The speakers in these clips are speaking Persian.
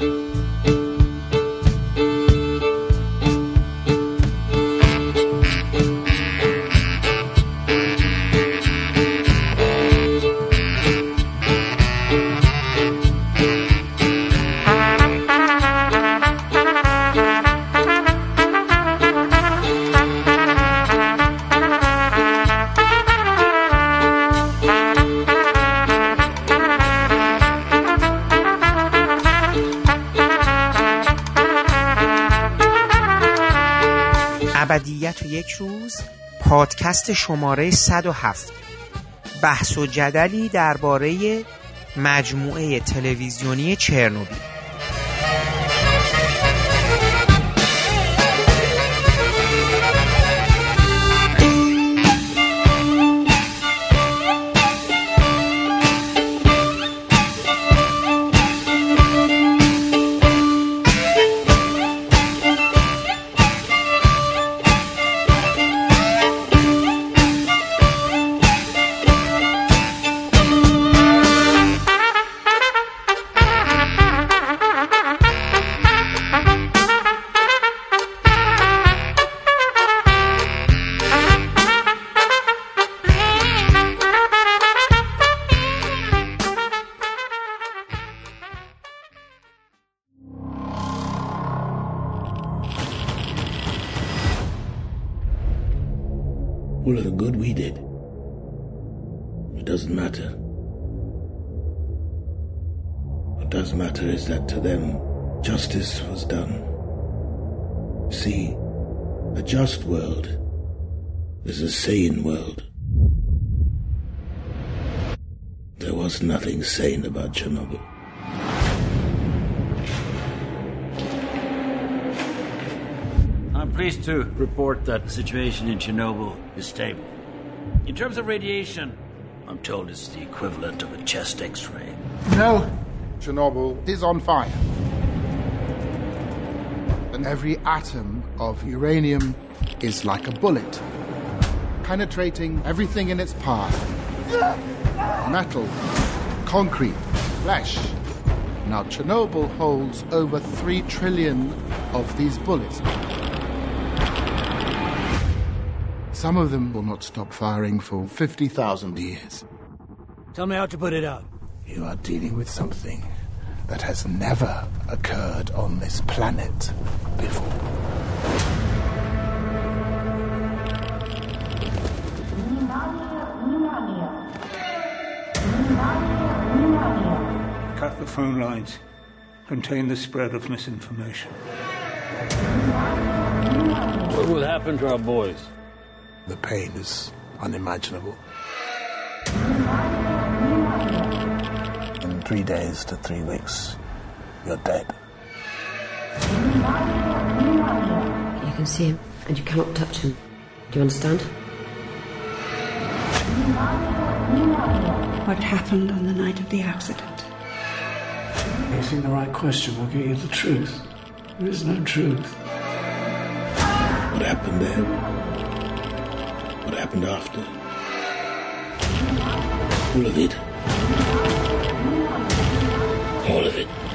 ابدیت و یک روز پادکست شماره 107 بحث و جدلی درباره مجموعه تلویزیونی چرنوبیل. To report that the situation in Chernobyl is stable. In terms of radiation, I'm told it's the equivalent of a chest x ray. No, Chernobyl is on fire. And every atom of uranium is like a bullet, penetrating everything in its path metal, concrete, flesh. Now, Chernobyl holds over three trillion of these bullets. Some of them will not stop firing for 50,000 years. Tell me how to put it out. You are dealing with something that has never occurred on this planet before. Cut the phone lines. Contain the spread of misinformation. What will happen to our boys? The pain is unimaginable. In three days to three weeks, you're dead. You can see him, and you cannot touch him. Do you understand? What happened on the night of the accident? Asking the right question will get you the truth. There is no truth. What happened then? What happened after? All of it. All of it.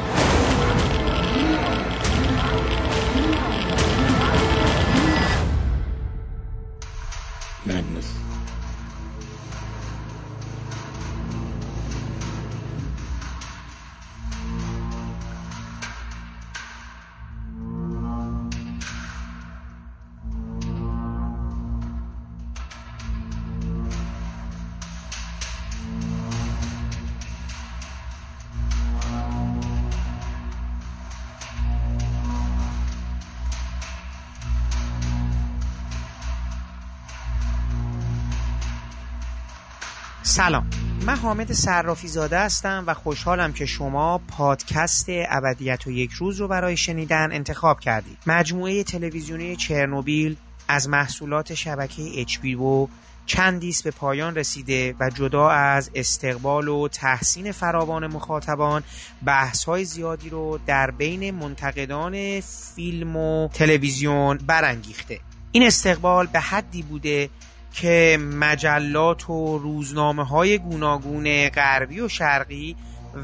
سلام. من حامد صرافی زاده هستم و خوشحالم که شما پادکست ابدیت و یک روز رو برای شنیدن انتخاب کردید. مجموعه تلویزیونی چرنوبیل از محصولات شبکه HBO چندیست به پایان رسیده و جدا از استقبال و تحسین فراوان مخاطبان بحث های زیادی رو در بین منتقدان فیلم و تلویزیون برانگیخته. این استقبال به حدی بوده که مجلات و روزنامه های گوناگون غربی و شرقی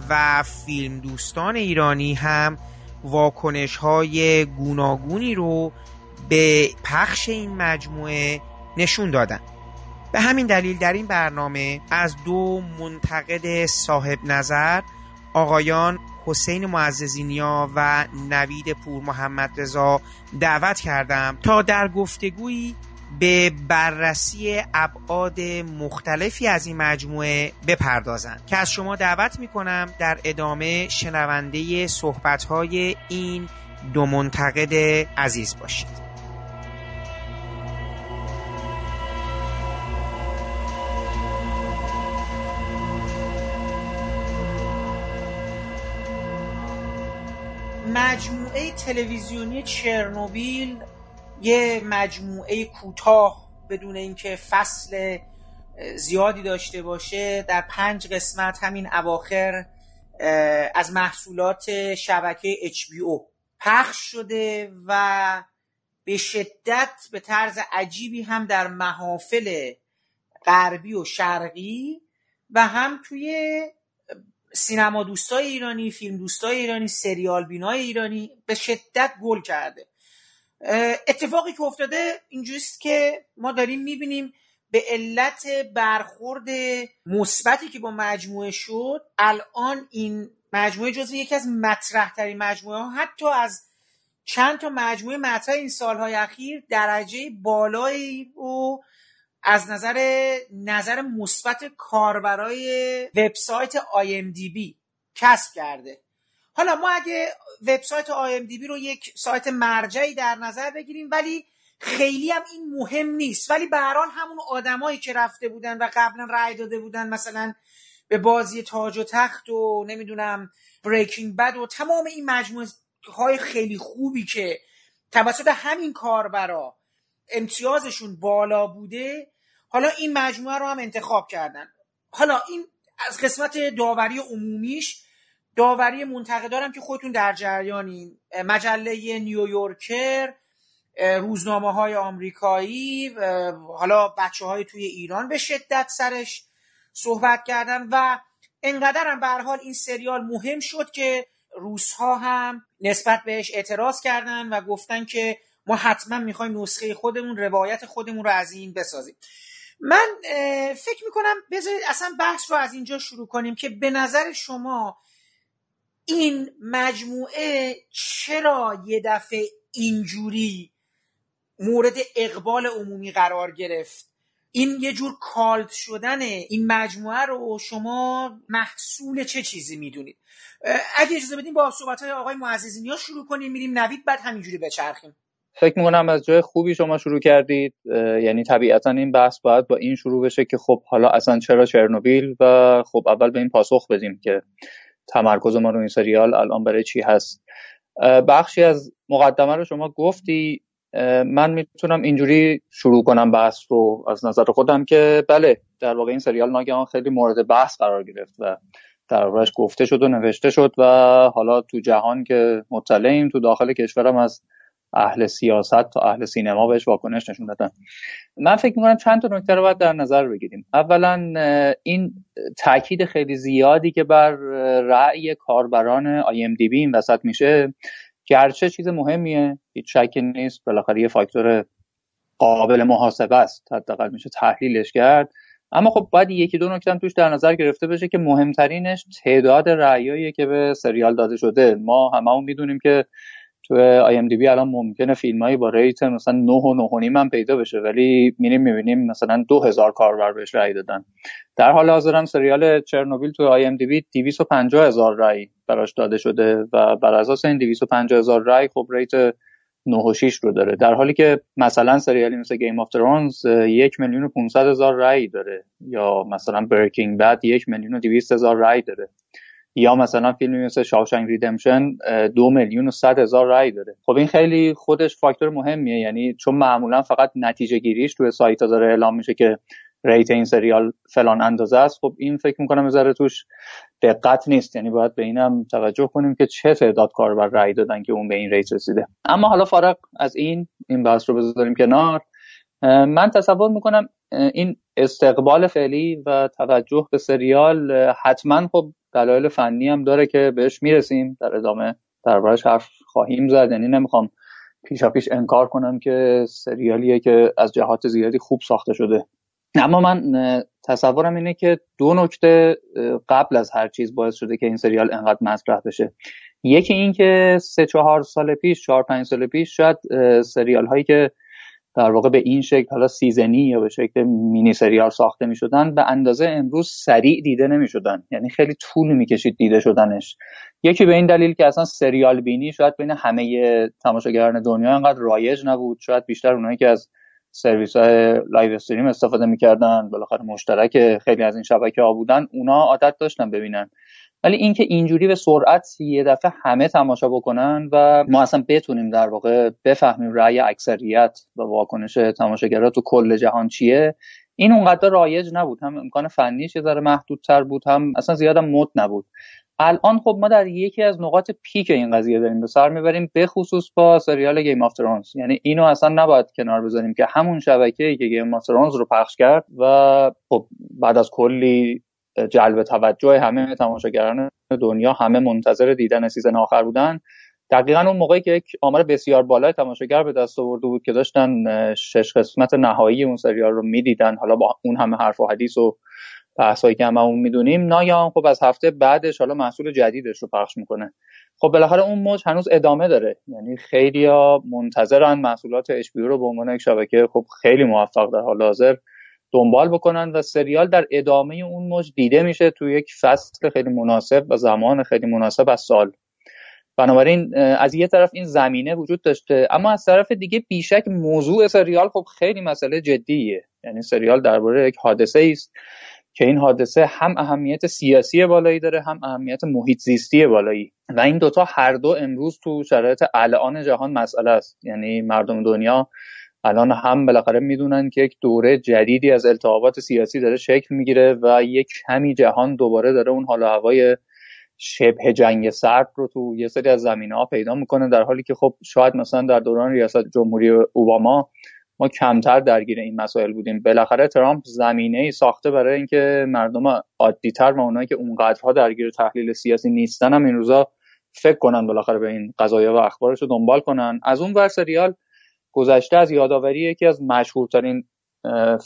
و فیلم دوستان ایرانی هم واکنش های گوناگونی رو به پخش این مجموعه نشون دادن. به همین دلیل در این برنامه از دو منتقد صاحب نظر آقایان حسین معززینیا و نوید پور محمد رضا دعوت کردم تا در گفتگویی به بررسی ابعاد مختلفی از این مجموعه بپردازند. که از شما دعوت می‌کنم در ادامه شنونده صحبتهای این دو منتقد عزیز باشید. مجموعه تلویزیونی چرنوبیل یه مجموعه کوتاه بدون اینکه فصل زیادی داشته باشه در پنج قسمت همین اواخر از محصولات شبکه HBO پخش شده و به شدت به طرز عجیبی هم در محافل غربی و شرقی و هم توی سینما دوستای ایرانی فیلم دوستای ایرانی سریال بینای ایرانی به شدت گل کرده. اتفاقی که افتاده اینجوریست که ما داریم می‌بینیم به علت برخورد مثبتی که با مجموعه شد الان این مجموعه جزو یکی از مطرح ترین مجموعه ها حتی از چند تا مجموعه مطرح این سالهای اخیر درجه بالایی رو از نظر نظر مثبت کاربرای وبسایت IMDb کسب کرده. حالا ما اگه وبسایت IMDb رو یک سایت مرجعی در نظر بگیریم ولی خیلی هم این مهم نیست. ولی به همون آدمایی که رفته بودن و قبلا رأی داده بودن مثلا به بازی تاج و تخت و نمی‌دونم بریکینگ بد و تمام این مجموعه های خیلی خوبی که توسط همین کاربرا امتیازشون بالا بوده حالا این مجموعه رو هم انتخاب کردن. حالا این از قسمت داوری عمومیش داوری منتقدارم که خودتون در جریانین. مجله نیویورکر روزنامه های آمریکایی حالا بچه های توی ایران به شدت سرش صحبت کردن و انقدر هم به حال این سریال مهم شد که روزها هم نسبت بهش اعتراض کردن و گفتن که ما حتما می‌خوایم نسخه خودمون روایت خودمون رو از این بسازیم. من فکر می‌کنم بذارید اصلا بحث رو از اینجا شروع کنیم که به نظر شما این مجموعه چرا یه دفعه اینجوری مورد اقبال عمومی قرار گرفت؟ این یه جور کالت شدن این مجموعه رو شما محصول چه چیزی می‌دونید؟ اگه اجازه بدیم با صحبت های آقای معززینی ها شروع کنیم میریم نوید بعد همینجوری بچرخیم. فکر می‌کنم از جای خوبی شما شروع کردید. یعنی طبیعتا این بحث باید با این شروع بشه که خب حالا اصلا چرا چرنوبیل و خب اول به این پاسخ بدیم که تمرکز ما رو این سریال الان برای چی هست؟ بخشی از مقدمه رو شما گفتی. من می‌تونم اینجوری شروع کنم بحث رو از نظر خودم که بله در واقع این سریال ناگهان خیلی مورد بحث قرار گرفت و در واقعش گفته شد و نوشته شد و حالا تو جهان که مطلعیم تو داخل کشورم از اهل سیاست تا اهل سینما بهش واکنش نشون دادن. من فکر می‌کنم چند تا نکته رو باید در نظر بگیریم. اولا این تاکید خیلی زیادی که بر رأی کاربران IMDb این وسط میشه گرچه چیز مهمیه هیچ شکی نیست بالاخره یه فاکتور قابل محاسبه است حداقل میشه تحلیلش کرد. اما خب باید یکی دو نکته توش در نظر گرفته بشه که مهمترینش تعداد رأیایی که به سریال داده شده. ما هممون می‌دونیم که تو IMDb الان ممکنه فیلمایی با rate مثلا 9 و 9 و نیم هم پیدا بشه ولی میریم می‌بینیم مثلا 2000 کاربر بهش رأی دادن. در حال حاضر هم سریال چرنوبیل تو IMDb 250 هزار رأی براش داده شده و بر اساس این 250 هزار رأی خب rate 9 و 6 رو داره. در حالی که مثلا سریالی مثل Game of Thrones یک میلیون و 500 هزار رأی داره یا مثلا Breaking Bad یک میلیون و 200 هزار رأی داره. یا مثلا فیلمی مثل Shawshank Redemption دو میلیون و صد هزار رای داره. خب این خیلی خودش فاکتور مهمیه یعنی چون معمولا فقط نتیجه گیریش توی سایت ها داره اعلام میشه که rate این سریال فلان اندازه است. خب این فکر می‌کنم ذره توش دقت نیست یعنی باید به اینم توجه کنیم که چه تعداد کاربر رای دادن که اون به این rate رسیده. اما حالا فارغ از این این بحث رو بذاریم کنار. من تصور می‌کنم این استقبال فعلی و توجه به سریال حتما خب دلایل فنی هم داره که بهش می‌رسیم. در ادامه دربارش حرف خواهیم زد. یعنی نمی‌خوام پیشا پیش انکار کنم که سریالیه که از جهات زیادی خوب ساخته شده. اما من تصورم اینه که دو نکته قبل از هر چیز باعث شده که این سریال انقدر مطرح بشه. یکی این که سه چهار سال پیش چهار پنج سال پیش شاید سریال هایی که در واقع به این شکل حالا سیزنی یا به شکل مینی سریال ساخته می شدن به اندازه امروز سریع دیده نمی شدن یعنی خیلی طول می کشید دیده شدنش. یکی به این دلیل که اصلا سریال بینی شاید بین همه تماشاگران دنیا انقدر رایج نبود شاید بیشتر اونایی که از سرویس های live stream استفاده می‌کردن بالاخره مشترک خیلی از این شبکه ها بودن اونا عادت داشتن ببینن. ولی اینکه اینجوری به سرعت یه دفعه همه تماشا بکنن و ما اصلا بتونیم در واقع بفهمیم رأی اکثریت و واکنش تماشاگرها تو کل جهان چیه این اونقدر رایج نبود. هم امکان فنیش یه ذره محدودتر بود هم اصلا زیادم مد نبود. الان خب ما در یکی از نقاط peak این قضیه داریم. به سر می‌بریم به خصوص با سریال Game of Thrones یعنی اینو اصلا نباید کنار بذاریم که همون شبکه که Game of رو پخش کرد و خب بعد از کلی جلب توجه همه تماشاگران دنیا همه منتظر دیدن season آخر بودن. دقیقا اون موقعی که یک آمار بسیار بالای تماشاگر به دست آورده بود که داشتن شش قسمت نهایی اون سریال رو می‌دیدن. حالا با اون همه حرف و حدیث و بحثایی که هممون می‌دونیم ناگهان خب از هفته بعدش حالا محصول جدیدش رو پخش می‌کنه. خب بالاخره اون موج هنوز ادامه داره. یعنی خیلی منتظرن محصولات اچ رو به عنوان یک شبکه خب خیلی موفق در حال حاضر. دنبال بکنن و سریال در ادامه اون موج دیده میشه تو یک فصل خیلی مناسب و زمان خیلی مناسب از سال. بنابراین از یه طرف این زمینه وجود داشته اما از طرف دیگه بیشک موضوع سریال خب خیلی مسئله جدیه. یعنی سریال درباره یک حادثه است که این حادثه هم اهمیت سیاسی بالایی داره هم اهمیت محیط زیستی بالایی. و این دوتا هر دو امروز تو شرایط الان جهان مسئله است. یعنی مردم دنیا الان هم بالاخره می‌دونن که یک دوره جدیدی از التهابات سیاسی داره شکل می‌گیره و یک کمی جهان دوباره داره اون حال هوای شبه جنگ سرد رو تو یه سری از زمینه ها پیدا می‌کنه در حالی که خب شاید مثلا در دوران ریاست جمهوری اوباما ما کمتر درگیر این مسائل بودیم. بالاخره ترامپ زمینه ای ساخته برای اینکه مردم عادیتر و اونایی که اونقدرها درگیر تحلیل سیاسی نیستن هم این روزا فکر کنن بالاخره به این قضايا و اخبارش رو دنبال کنن. از اون ور سریال گذشته از یادآوری یکی از مشهورترین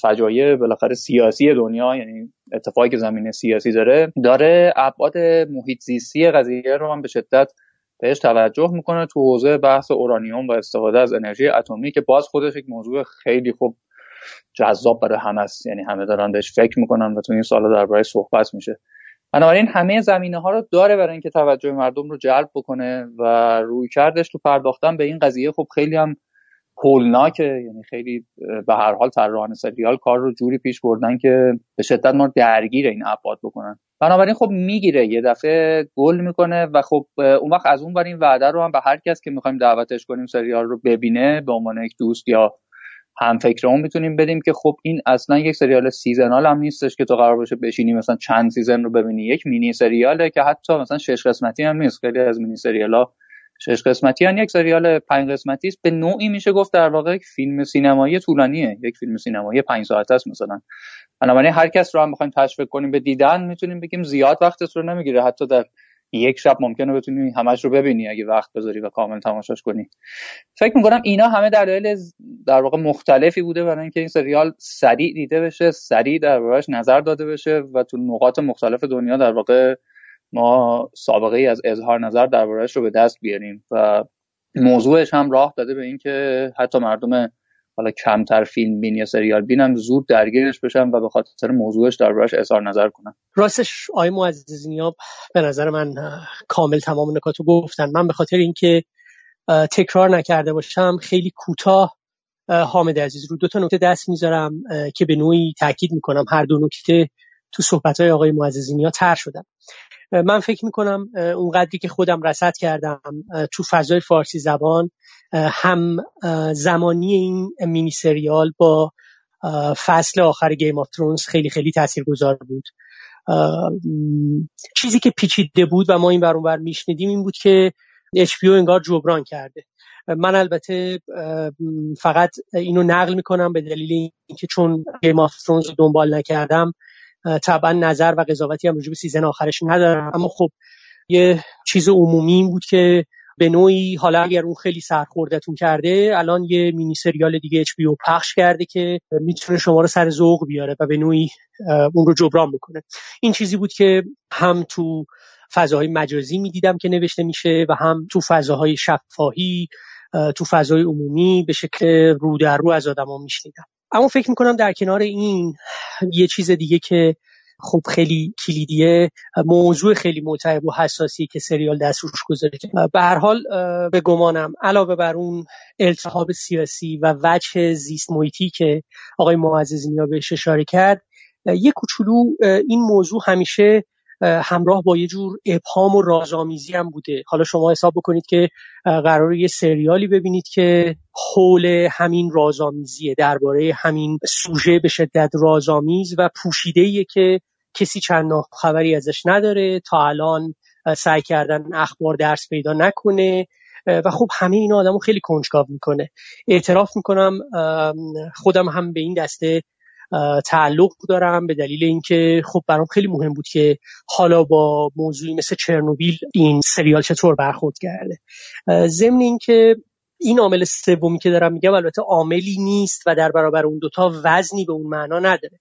فجایع بالاخره سیاسی دنیا یعنی اتفاقی که زمینه سیاسی داره داره ابعاد محیط زیستی قضیه رو هم به شدت بهش توجه می‌کنه تو حوزه بحث اورانیوم و استفاده از انرژی اتمی که باز خودش یک موضوع خیلی خوب جذاب برای همه است. یعنی همه دارن بهش فکر می‌کنن و تو این سالا درباره صحبت میشه. بنابراین همه زمینه ها رو داره برای اینکه توجه مردم رو جلب بکنه و روی کردش تو پرداختن به این قضیه. خب خیلی هم هولناکه یعنی خیلی به هر حال طراحان سریال کار رو جوری پیش بردن که به شدت ما درگیر این ابعاد بکنن. بنابراین خب می‌گیره یه دفعه گل می‌کنه و خب اون وقت از اون بر این وعده رو هم به هر کس که می‌خوایم دعوتش کنیم سریال رو ببینه به عنوان یک دوست یا هم فکر اون می‌تونیم بدیم که خب این اصلا یک سریال seasonal هم نیستش که تو قرار باشه بشینی مثلا چند season رو ببینی. یک مینی سریاله که حتی مثلا شش قسمتی هم نیست. خیلی از مینی سریال شش قسمتی. یک سریال پنج قسمتی است. به نوعی میشه گفت در واقع یک فیلم سینمایی طولانیه. یک فیلم سینمایی پنج ساعته است مثلا. بنابراین هر کس رو هم بخوایم تشویق کنیم به دیدن می‌تونیم بگیم زیاد وقتت رو نمی‌گیره حتی در یک شب ممکنه بتونی همش رو ببینی اگه وقت بذاری و کامل تماشاش کنی. فکر می‌کنم اینا همه دلایل در واقع مختلفی بوده برای اینکه این سریال سریع دیده بشه سریع دربارهش نظر داده بشه و تو نقاط مختلف دنیا در واقع ما سابقه ای از اظهار نظر دربارهش رو به دست بیاریم و موضوعش هم راه داده به اینکه حتی مردم حالا کمتر فیلم بین یا سریال بینن زود درگیرش بشن و به خاطر موضوعش دربارش اظهار نظر کنن. راستش آقای معززنیا به نظر من کامل تمام نکات رو گفتن. من به خاطر اینکه تکرار نکرده باشم خیلی کوتاه حامد عزیز رو دو تا نکته دست می‌ذارم که به نوعی تاکید می‌کنم. هر دو نکته تو صحبت های آقای معززی‌نیا ذکر شدن. من فکر می‌کنم اونقدری که خودم رصد کردم تو فضای فارسی زبان هم زمانی این مینی سریال با فصل آخر Game of Thrones خیلی خیلی تاثیرگذار بود. چیزی که پیچیده بود و ما اینور اونور میشنیدیم این بود که HBO انگار جبران کرده. من البته فقط اینو نقل می‌کنم به دلیل اینکه چون Game of Thrones رو دنبال نکردم طبعا نظر و قضاوتی هم راجع season آخرش ندارم. اما خب یه چیز عمومی بود که به نوعی حالا اگر اون خیلی سرخوردتون کرده الان یه مینی سریال دیگه HBO پخش کرده که می‌تونه شما رو سر ذوق بیاره و به نوعی اون رو جبران بکنه. این چیزی بود که هم تو فضاهای مجازی می‌دیدم که نوشته میشه و هم تو فضاهای شفاهی تو فضای عمومی به شکل رو در رو از آدما میشنیدم. اما فکر می‌کنم در کنار این یه چیز دیگه که خب خیلی کلیدیه موضوع خیلی متعب و حساسی که سریال دست روش گذاشته. به هر حال به گمانم علاوه بر اون التهاب سیاسی و وجه زیست محیطی که آقای معزز نیا بهش اشاره کرد یه کوچولو این موضوع همیشه همراه با یه جور ابهام و رازآمیزی هم بوده. حالا شما حساب بکنید که قرار یه سریالی ببینید که حول همین رازآمیزیه درباره همین سوژه به شدت رازآمیز و پوشیده که کسی چند خبری ازش نداره. تا الان سعی کردن اخبار درس پیدا نکنه و خب همه این آدمو خیلی کنجکاو می‌کنه. اعتراف می‌کنم خودم هم به این دسته تعلق دارم به دلیل اینکه خب برام خیلی مهم بود که حالا با موضوعی مثل چرنوبیل این سریال چطور برخورد کرده. ضمن اینکه این عامل سومی که دارم میگم البته عاملی نیست و در برابر اون دوتا وزنی به اون معنا نداره.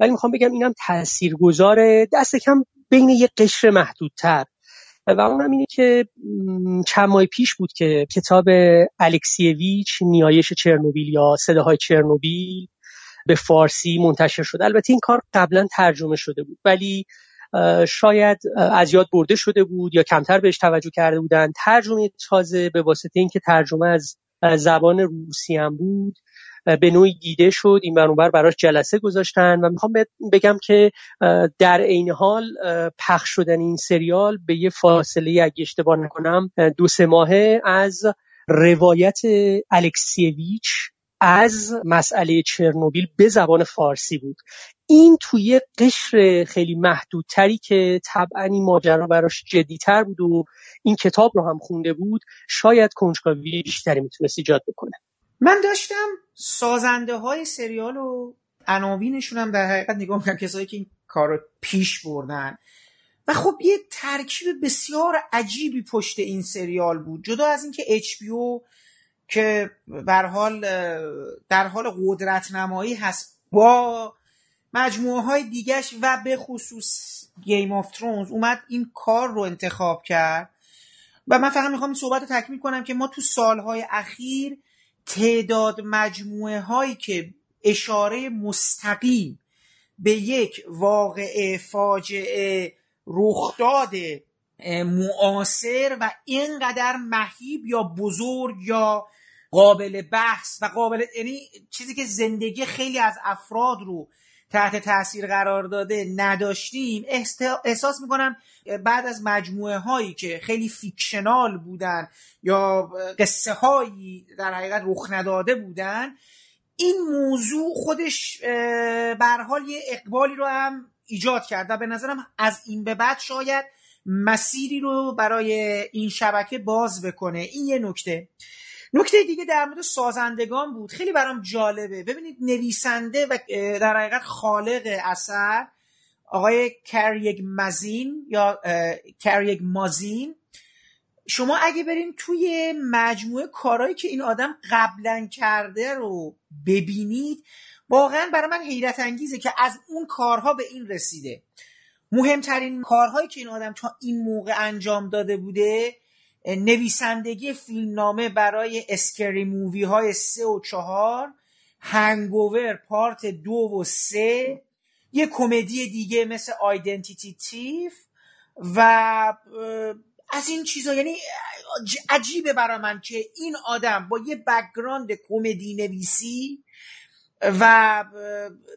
ولی می‌خوام بگم اینم تاثیرگذاره دست کم بین یه قشر محدودتر. و اونم اینه که چند ماه پیش بود که کتاب الکسیویچ نیایش چرنوبیل یا صداهای چرنوبیل به فارسی منتشر شد البته این کار قبلا ترجمه شده بود ولی شاید از یاد برده شده بود یا کمتر بهش توجه کرده بودن. ترجمه تازه به واسطه اینکه ترجمه از زبان روسی هم بود به نوعی دیده شد. این برانبر براش جلسه گذاشتن و می‌خوام بگم که در عین حال پخش شدن این سریال به یه فاصله اگه اشتباه نکنم دو سه ماهه از روایت الکسیویچ از مسئله چرنوبیل به زبان فارسی بود. این توی قشر خیلی محدودتری که طبعا این ماجرا براش جدیتر بود و این کتاب رو هم خونده بود شاید کنجکاوی بیشتری می‌تونست ایجاد بکنه. من داشتم سازنده های سریال و عناوینشون هم در حقیقت نگاه می‌کنم کسایی که این کار رو پیش بردن. و خب یه ترکیب بسیار عجیبی پشت این سریال بود. جدا از اینکه HBO که بر حال در حال قدرت نمایی هست با مجموعه های دیگش و به خصوص Game of Thrones اومد این کار رو انتخاب کرد و من فقط می‌خوام این صحبت رو تکمیل کنم که ما تو سالهای اخیر تعداد مجموعه هایی که اشاره مستقیم به یک واقعه فاجعه رخداد معاصر و اینقدر مهیب یا بزرگ یا قابل بحث و قابل یعنی چیزی که زندگی خیلی از افراد رو تحت تاثیر قرار داده نداشتیم احساس می‌کنم بعد از مجموعه هایی که خیلی فیکشنال بودن یا قصه هایی در حقیقت رخ نداده بودن این موضوع خودش بر حال یه اقبالی رو هم ایجاد کرد و به نظرم از این به بعد شاید مسیری رو برای این شبکه باز بکنه. این یه نکته. نکته دیگه در مورد سازندگان بود. خیلی برام جالبه. ببینید نویسنده و در حقیقت خالق اثر آقای کریگ مزین یا کریگ مازین. شما اگه برین توی مجموعه کارهایی که این آدم قبلا کرده رو ببینید واقعا برای من حیرت انگیزه که از اون کارها به این رسیده. مهمترین کارهایی که این آدم تا این موقع انجام داده بوده نویسندگی فیلمنامه برای Scary Movie های سه و چهار Hangover Part دو و سه یه کمدی دیگه مثل Identity Thief و از این چیزا. یعنی عجیبه برای من که این آدم با یه background کمدی نویسی و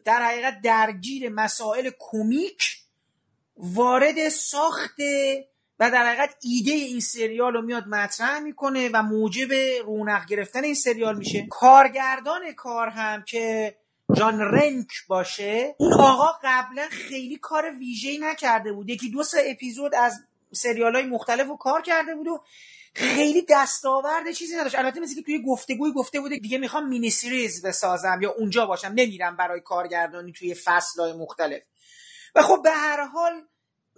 در حقیقت درگیر مسائل کمیک وارد ساخت و در حقیقت ایده این سریال رو میاد مطرح می‌کنه و موجب رونق گرفتن این سریال میشه. کارگردان کار هم که جان رنک باشه اون آقا قبلا خیلی کار ویژه‌ای نکرده بود. یکی دو سه اپیزود از سریال های مختلف رو کار کرده بود و خیلی دستاورد چیزی نداشت. البته مثل که توی گفتگوی گفته بوده دیگه می‌خوام مینی سریز بسازم یا اونجا باشم. نمیرم برای کارگردانی توی فصل های مختلف. و خب به هر حال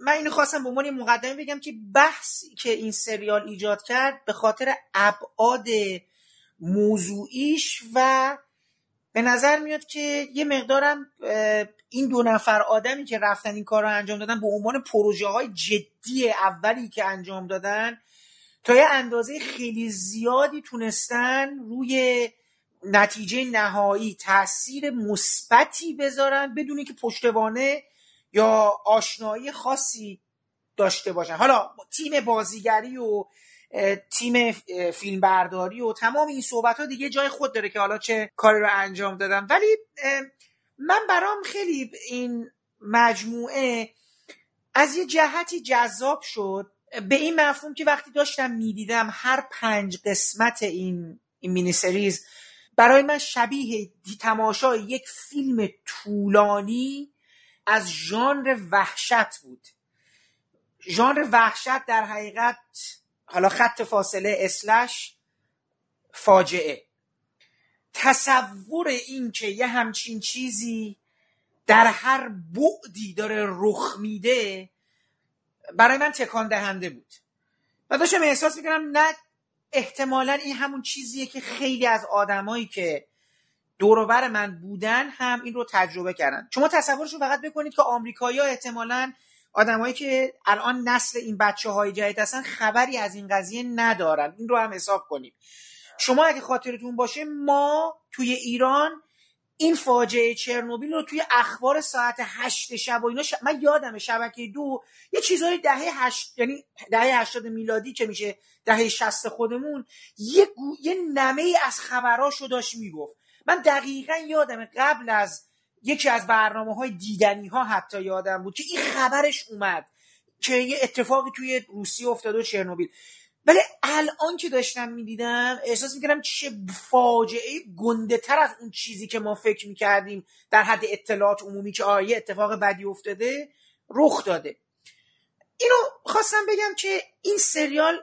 من اینو خواستم به عنوان مقدمه بگم که بحثی که این سریال ایجاد کرد به خاطر ابعاد موضوعیش و به نظر میاد که یه مقدارم این دو نفر آدمی که رفتن این کار رو انجام دادن به عنوان پروژه های جدی اولی که انجام دادن تا یه اندازه خیلی زیادی تونستن روی نتیجه نهایی تاثیر مثبتی بذارن بدونی که پشتوانه یا آشنایی خاصی داشته باشن. حالا تیم بازیگری و تیم فیلمبرداری و تمام این صحبت ها دیگه جای خود داره که حالا چه کاری رو انجام دادم ولی من برام خیلی این مجموعه از یه جهتی جذاب شد. به این مفهوم که وقتی داشتم می‌دیدم هر پنج قسمت این این مینی سریز برای من شبیه تماشای یک فیلم طولانی از ژانر وحشت بود. ژانر وحشت در حقیقت حالا خط فاصله اسلش فاجعه. تصور این که یه همچین چیزی در هر بعدی داره رخ میده برای من تکان دهنده بود. و داشتم احساس می‌کنم نه احتمالا این همون چیزیه که خیلی از آدمایی که دوروبر من بودن هم این رو تجربه کردن. شما تصورش رو فقط بکنید که آمریکایی‌ها احتمالا آدمایی که الان نسل این بچه های جدید هستن خبری از این قضیه ندارن. این رو هم حساب کنیم شما اگه خاطرتون باشه ما توی ایران این فاجعه چرنوبیل رو توی اخبار ساعت هشت شب و اینا من یادم شبکه دو یه چیزای دهه هشت یعنی دهه هشتاد میلادی که میشه دهه شست خودمون یه, گو... یه نمه از خبراشو داشت می‌گفت. من دقیقا یادم قبل از یکی از برنامه های دیدنی ها حتی یادم بود که این خبرش اومد که یه اتفاقی توی روسیه افتاده و چرنوبیل. ولی الان که داشتم می‌دیدم احساس می‌کردم چه فاجعه گنده تر از اون چیزی که ما فکر می‌کردیم در حد اطلاعات عمومی که آیه اتفاق بدی افتاده رخ داده. اینو خواستم بگم که این سریال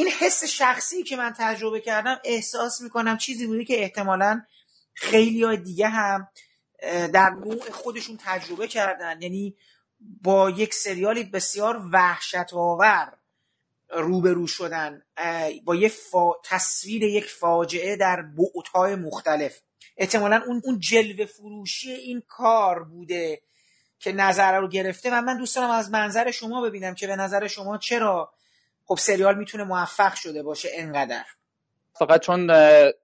این حس شخصی که من تجربه کردم احساس می‌کنم چیزی بوده که احتمالا خیلی های دیگه هم در نوع خودشون تجربه کردن. یعنی با یک سریالی بسیار وحشت آور روبرو شدن با یه فا... تصویر یک فاجعه در بعدهای مختلف. احتمالا اون اون جلوه فروشی این کار بوده که نظر رو گرفته و من دوست دارم از منظر شما ببینم که به نظر شما چرا خب سریال می‌تونه موفق شده باشه انقدر. فقط چون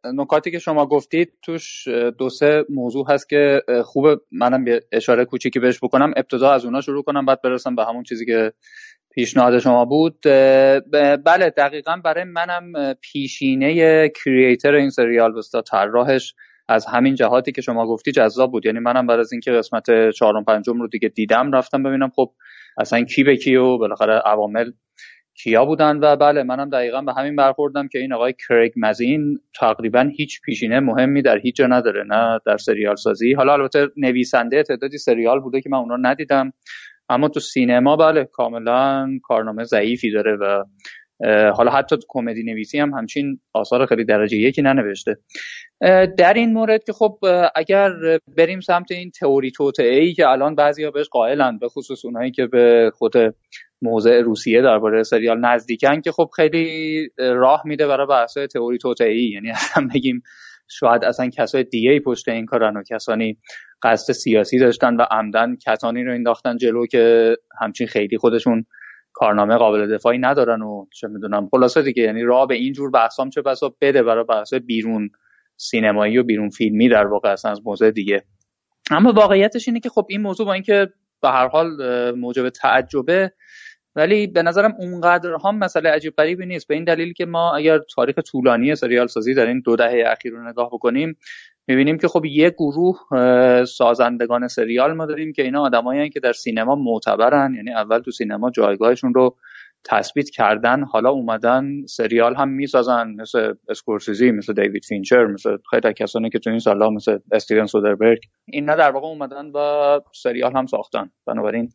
نکاتی که شما گفتید توش دو سه موضوع هست که خوبه. منم اشاره کوچیکی بهش بکنم. ابتدا از اونا شروع کنم بعد برسم به همون چیزی که پیشنهاد شما بود. بله دقیقا برای منم پیشینه کریئتر این سریال بستا طراحش از همین جهاتی که شما گفتی جذاب بود. یعنی منم بعد از اینکه قسمت چهارم پنجم رو دیگه دیدم رفتم ببینم خب اصلا کی به کی و بالاخره عوامل کیا بودن و بله منم دقیقا به همین برخوردم که این آقای کریگ مزین تقریبا هیچ پیشینه مهمی در هیچ جا نداره نه در سریال سازی. حالا البته نویسنده تعدادی سریال بوده که من اونا ندیدم اما تو سینما بله کاملا کارنامه ضعیفی داره و حالا حتی کمدی نویسی هم همچین آثار خیلی درجه یکی ننوشته. در این مورد که خب اگر بریم سمت این تئوری توطئه ای که الان بعضیا بهش قائلن به خصوص اونایی که به خود موضع روسیه درباره سریال نزدیکن که خب خیلی راه میده برای بحث تئوری ای یعنی اصلا بگیم شاید اصلا کسای دیگه ای پشت این کارن و کسانی قصد سیاسی داشتن و عمدن کسانی رو انداختن جلو که همچین خیلی خودشون کارنامه قابل دفاعی ندارن و چه می‌دونم. خلاصه دیگه یعنی راه به این جور بحثام چه بسا بده برای بحث بیرون سینمایی و بیرون فیلمی در واقع اصلا از موضوع دیگه. اما واقعیتش اینه که خب این موضوع با اینکه به هر حال موجب تعجبه ولی به نظرم اونقدر هم مسئله عجیب غریبی نیست. به این دلیل که ما اگر تاریخ طولانی سریال سازی در این دو دهه اخیر رو نگاه بکنیم می‌بینیم که خب یه گروه سازندگان سریال ما داریم که اینا آدمایی که در سینما معتبرن یعنی اول تو سینما جایگاهشون رو تثبیت کردن حالا اومدن سریال هم می‌سازن مثل اسکورسیزی مثل دیوید فینچر مثل خیلی کسانی که تو این سالا مثل استیون سودربرگ. اینا در واقع اومدن و سریال هم ساختن. بنابراین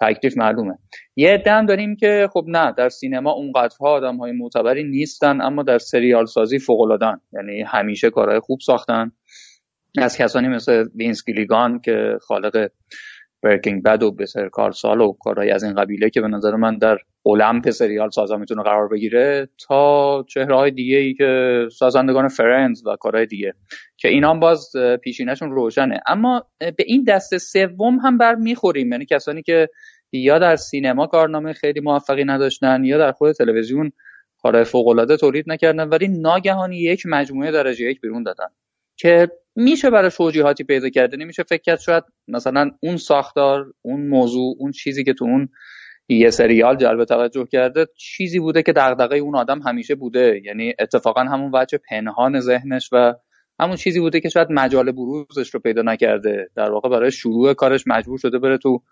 تکلیف معلومه. یه عده داریم که خب نه در سینما اونقدرها آدم های معتبری نیستن اما در سریال سازی فوق یعنی همیشه کارهای خوب ساختن. از کسانی مثل وینس گیلیگان که خالق Breaking Bad و Better Call Saul و کارهای از این قبیله که به نظر من در المپ سریال سازا می‌تونه قرار بگیره تا چهره های دیگه ای که سازندگان Friends و کارهای دیگه که اینا باز پیشینشون روشنه. اما به این دست سوم هم بر می‌خوریم یعنی کسانی که یا در سینما کارنامه خیلی موفقی نداشتن یا در خود تلویزیون کارهای فوق العاده تولید نکردن ولی ناگهانی یک مجموعه درجه یک بیرون دادن. که میشه برای توجیهاتی پیدا کرده نمیشه فکر کرد شاید مثلا اون ساختار اون موضوع اون چیزی که تو اون یه سریال جلب توجه کرده چیزی بوده که دغدغه اون آدم همیشه بوده. یعنی اتفاقا همون وجه پنهان ذهنش و همون چیزی بوده که شاید مجال بروزش رو پیدا نکرده. در واقع برای شروع کارش مجبور شده بره تو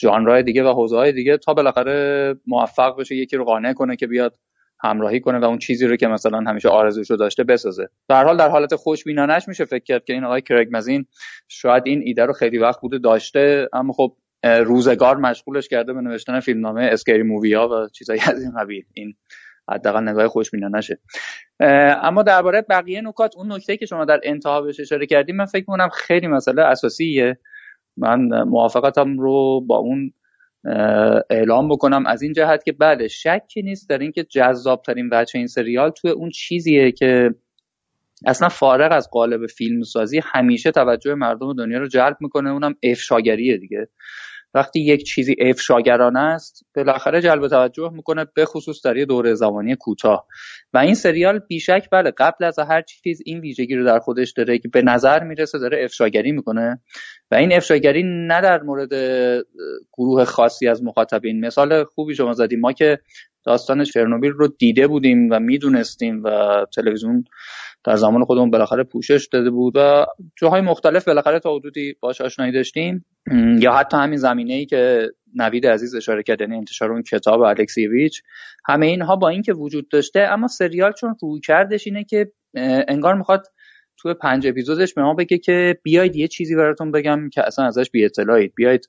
ژانرهای دیگه و حوزه دیگه تا بالاخره موفق بشه یکی رو قانع کنه که بیاد همراهی کنه و اون چیزی رو که مثلا همیشه آرزوشو داشته بسازه. در حال در حالت خوشبینانش میشه فکر کرد که این آقای کریگ مازین شاید این ایده رو خیلی وقت بوده داشته اما خب روزگار مشغولش کرده به نوشتن فیلمنامه Scary Movie ها و چیزایی از این قبیل. این حداقل نگاه خوشبینانشه اما درباره بقیه نکات اون نکته که شما در انتها بهش اشاره کردیم من فکر می‌کنم خیلی مسئله اساسیه. من موافقتم رو با اون اعلام بکنم. از این جهت که بله شکی نیست در اینکه جذابترین بچه این سریال توی اون چیزیه که اصلا فارغ از قالب فیلمسازی همیشه توجه مردم دنیا رو جلب می‌کنه. اونم افشاگریه دیگه. وقتی یک چیزی افشاگرانه است بالاخره جلب توجه می‌کنه به خصوص در یه دوره زمانی کوتاه. و این سریال بیشک بله قبل از هر چیز این ویژگی رو در خودش داره که به نظر می‌رسه داره افشاگری می‌کنه. و این افشاگری نه در مورد گروه خاصی از مخاطبین. مثال خوبی شما زدیم ما که داستان چرنوبیل رو دیده بودیم و می‌دونستیم و تلویزیون در زمان خودمون بالاخره پوشش داده بود و جاهای مختلف بالاخره تا حدودی باش آشنایی داشتیم. یا حتی همین زمینه ای که نوید عزیز اشاره کرد یعنی انتشار اون کتاب الکسیویچ. همه اینها با اینکه وجود داشته اما سریال چون روی کردش اینه که انگار می‌خواد توی پنج اپیزودش به ما بگه که بیاید یه چیزی براتون بگم که اصلا ازش بی اطلاعید بیاید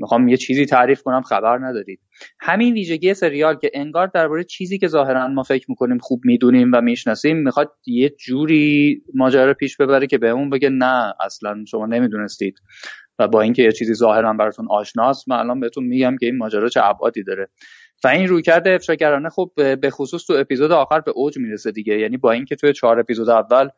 می‌خوام یه چیزی تعریف کنم خبر ندارید. همین ویژگی سریال که انگار درباره چیزی که ظاهرا ما فکر می‌کنیم خوب می‌دونیم و می‌شناسیم می‌خواد یه جوری ماجرا پیش ببره که بهمون بگه نه اصلا شما نمی‌دونستید. و با اینکه یه چیزی ظاهرا براتون آشناست من الان بهتون میگم که این ماجرا چه ابعادی داره. و این رویکرد افشاگرانه خب به خصوص تو اپیزود آخر به اوج می‌رسه دیگه. یعنی با اینکه توی چهار اپیزود اول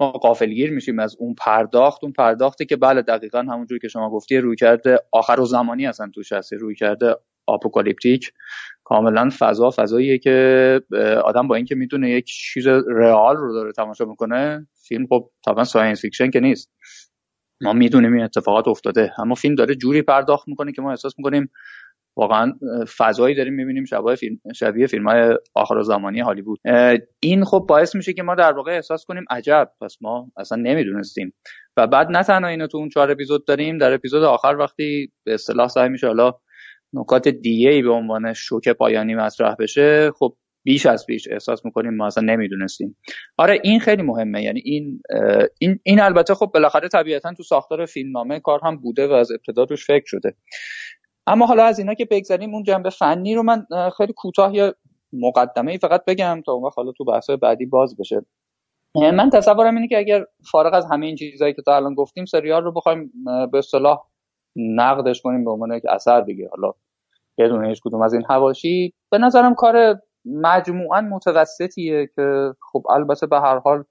ما غافلگیر میشیم از اون پرداخت اون پرداختی که بله دقیقا همونجوری که شما گفتی روی کرده آخر و زمانی اصلا توش هست رویکرد apocalyptic. کاملا فضا فضاییه که آدم با اینکه می‌دونه یک چیز real رو داره تماشا می‌کنه فیلم خب طبعا science fiction که نیست. ما می‌دونیم این اتفاقات افتاده. اما فیلم داره جوری پرداخت می‌کنه که ما احساس می‌کنیم واقعا فضایی داریم می‌بینیم شبیه فیلم شبیه فیلم های آخر زمانی هالیوود. این خب باعث میشه که ما در واقع احساس کنیم عجب. پس ما اصلا نمی‌دونستیم. و بعد نه تنها اینو تو اون چهار اپیزود داریم در اپیزود آخر وقتی به اصطلاح سعی میشه حالا نکات دیگه ای به عنوان شوک پایانی مطرح بشه خب بیش از بیش احساس می‌کنیم ما اصلا نمی‌دونستیم. آره این خیلی مهمه. یعنی این این این البته خب بالاخره طبیعتا تو ساختار فیلمنامه کار هم بوده و از ابتدا روش فکر شده. اما حالا از اینا که بگذاریم اون جنبه فنی رو من خیلی کوتاه یا مقدمه ای فقط بگم تا اون حالا تو بحث بعدی باز بشه. من تصورم اینه که اگر فارغ از همه این چیزهایی که تا الان گفتیم سریال رو بخوایم به اصطلاح نقدش کنیم به عنوان یک اثر دیگه. حالا بدون هیچ کدوم از این حواشی به نظرم کار مجموعا متوسطیه که خب البته به هر حال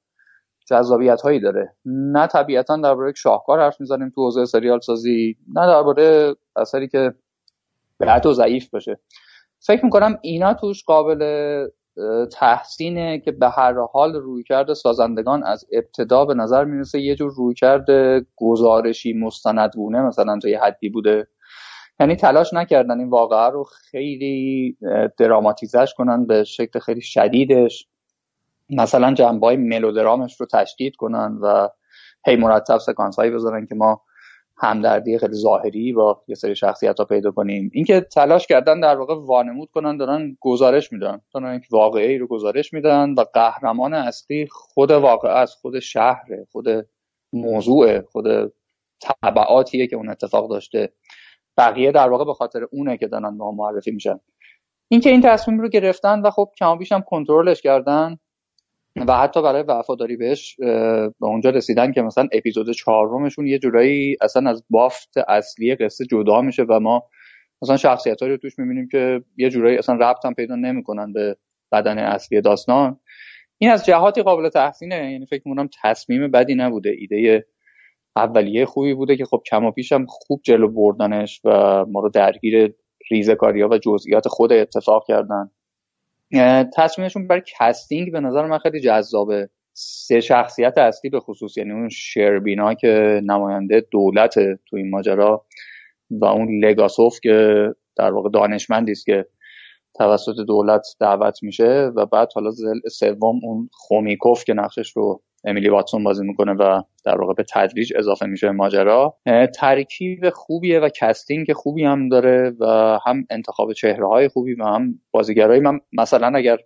جذابیت هایی داره. نه طبیعتا درباره یک شاهکار حرف می‌زنیم تو حوزه سریال سازی نه درباره اثری که بد و ضعیف باشه. فکر می‌کنم اینا توش قابل تحسینه که به هر حال رویکرد سازندگان از ابتدا به نظر می‌رسه یه جور رویکرد گزارشی مستندونه مثلا تا یه حدی بوده. یعنی تلاش نکردن این واقعه رو خیلی دراماتیزش کنن به شکل خیلی شدیدش. مثلا جنبه ملودرامش رو تشدید کنن و هی مرتب سکانس هایی بذارن که ما همدردی خیلی ظاهری با یه سری شخصیت ها پیدا کنیم. اینکه تلاش کردن در واقع وانمود کنن دارن گزارش میدن. دارن یک واقعی رو گزارش میدن و قهرمان اصلی خود واقعه از خود شهر خود موضوع خود طبعاتیه که اون اتفاق داشته. بقیه در واقع به خاطر اونه که دارن به معرفی میشن. اینکه این تصمیم رو گرفتن و خب کم بیشم کنترلش کردن و حتی برای وفاداری بهش به اونجا رسیدن که مثلا اپیزود چهارمشون یه جورایی اصلا از بافت اصلی قصه جدا میشه و ما مثلا شخصیت رو توش می‌بینیم که یه جورایی اصلا ربط هم پیدا نمی‌کنن به بدن اصلی داستان. این از جهاتی قابل تحسینه یعنی فکر می‌کنم تصمیم بدی نبوده. ایده اولیه خوبی بوده که خب کم و پیشم خوب جلو بردنش و ما رو درگیر ریزکاری ها و جزئیات خود اتفاق کردن. تصمیمشون برای کستینگ به نظر من خیلی جذابه. سه شخصیت اصلی به خصوص یعنی اون شربینا که نماینده دولت تو این ماجرا و اون لگاسوف که در واقع دانشمندی است که توسط دولت دعوت میشه و بعد حالا سوم اون خومیوک که نقشش رو امیلی واتسون بازی می‌کنه و در واقع به تدریج اضافه میشه ماجرا. ترکیب خوبیه و casting خوبی هم داره و هم انتخاب چهره های خوبی و هم بازیگرایی. من مثلا اگر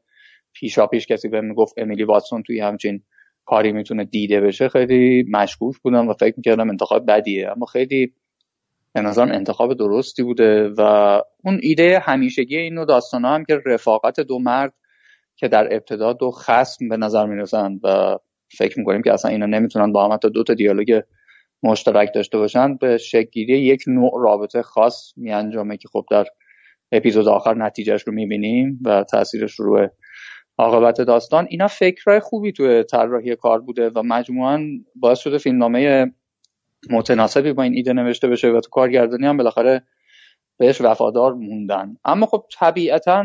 پیشاپیش کسی بهم می‌گفت امیلی واتسون توی همچین کاری می‌تونه دیده بشه خیلی مشکوک بودم و فکر می‌کردم انتخاب بدیه. اما خیلی به نظرم انتخاب درستی بوده و اون ایده همیشگی این نوع داستان هم که رفاقت دو مرد که در ابتدا دو خسم به نظر می‌رسن و فکر می‌کنیم که اصلا اینا نمی‌تونن با هم حتی دو تا دیالوگ مشترک داشته باشن. به شکلگیری یک نوع رابطه خاص میانجامه که خب در اپیزود آخر نتیجهش رو می‌بینیم و تاثیرش رو عاقبت داستان. اینا فکرهای خوبی توی طراحی کار بوده و مجموعا باعث شده فیلمنامه متناسبی با این ایده نوشته بشه و تو کارگردانی هم بالاخره بهش وفادار موندن. اما خب طبیعتا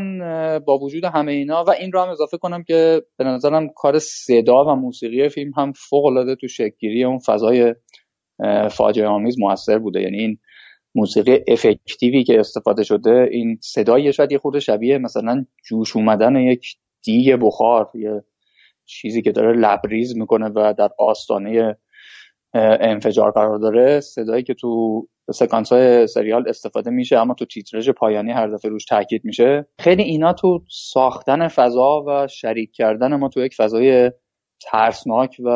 با وجود همه اینا و این رو هم اضافه کنم که به نظرم کار صدا و موسیقی فیلم هم فوق العاده تو شکلگیری اون فضای فاجعه آمیز موثر بوده. یعنی این موسیقی افکتیوی که استفاده شده این صدای شاید یه خورده شبیه مثلا جوش اومدن یک دیگ بخار یه چیزی که داره لبریز می‌کنه و در آستانه انفجار قرار داره. صدایی که تو سکانس های سریال استفاده میشه اما تو تیترژ پایانی هر دفعه روش تاکید میشه. خیلی اینا تو ساختن فضا و شریک کردن ما تو یک فضای ترسناک و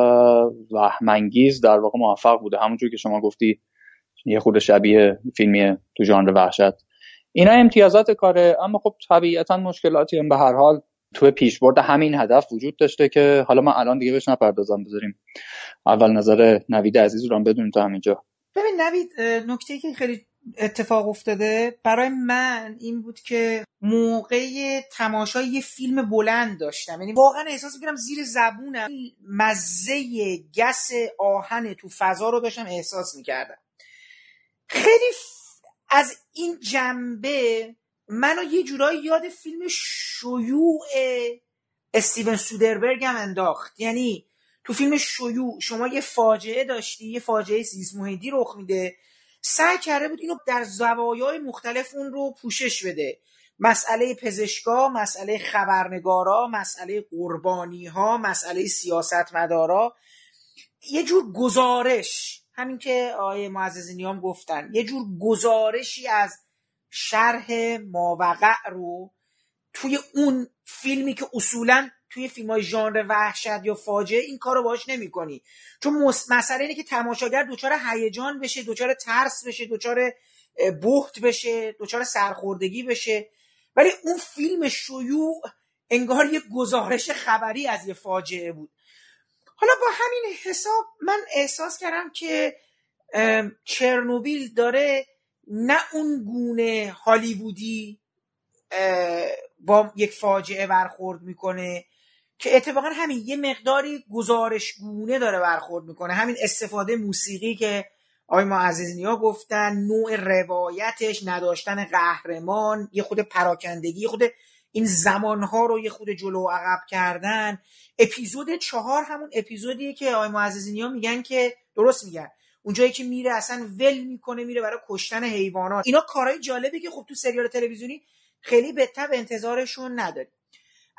وهمانگیز در واقع موفق بوده. همونجور که شما گفتی یه خود شبیه فیلمی تو ژانر وحشت. اینا امتیازات کاره اما خب طبیعتا مشکلاتی هم به هر حال تو پیشبرد همین هدف وجود داشته که حالا ما الان دیگه بهش نپردازم بذاریم اول نظر نوید عزیز رو هم بدونیم تا همینجا. ببین نوید نکته که خیلی اتفاق افتاده برای من این بود که موقع تماشای یه فیلم بلند داشتم. یعنی واقعا احساس می‌کنم زیر زبونم. مزه گس آهن تو فضا رو داشتم احساس می‌کردم. خیلی از این جنبه منو یه جورایی یاد فیلم شیوع استیون سودربرگ هم انداخت. یعنی تو فیلم شیوع شما یه فاجعه داشتی یه فاجعه سیز محیدی رخ میده. سعی کرده بود اینو در زوایای مختلف اون رو پوشش بده. مسئله پزشکا مسئله خبرنگارا مسئله قربانی ها مسئله سیاستمدارا. یه جور گزارش همین که آقای معززینی هم گفتن یه جور گزارشی از شرح ماوقع رو توی اون فیلمی که اصولا توی فیلم های ژانر وحشت یا فاجعه این کارو باش نمی‌کنی. چون مسئله اینه که تماشاگر دچار هیجان بشه دچار ترس بشه دچار بهت بشه دچار سرخوردگی بشه. ولی اون فیلم شیوع انگار یه گزارش خبری از یه فاجعه بود. حالا با همین حساب من احساس کردم که چرنوبیل داره نه اون گونه هالیوودی با یک فاجعه برخورد می‌کنه که اتفاقا همین یه مقداری گزارشگونه داره برخورد می‌کنه. همین استفاده موسیقی که آقای معززنی ها گفتن نوع روایتش نداشتن قهرمان یه خود پراکندگی خود این زمانها رو یه خود جلو و عقب کردن. اپیزود چهار همون اپیزودیه که آقای ها میگن که درست میگن. اونجایی که میره اصلا ول می‌کنه میره برای کشتن حیوانات. اینا کارهای جالبی که خب تو سریال تلویزیونی خیلی به انتظارشون نداریم.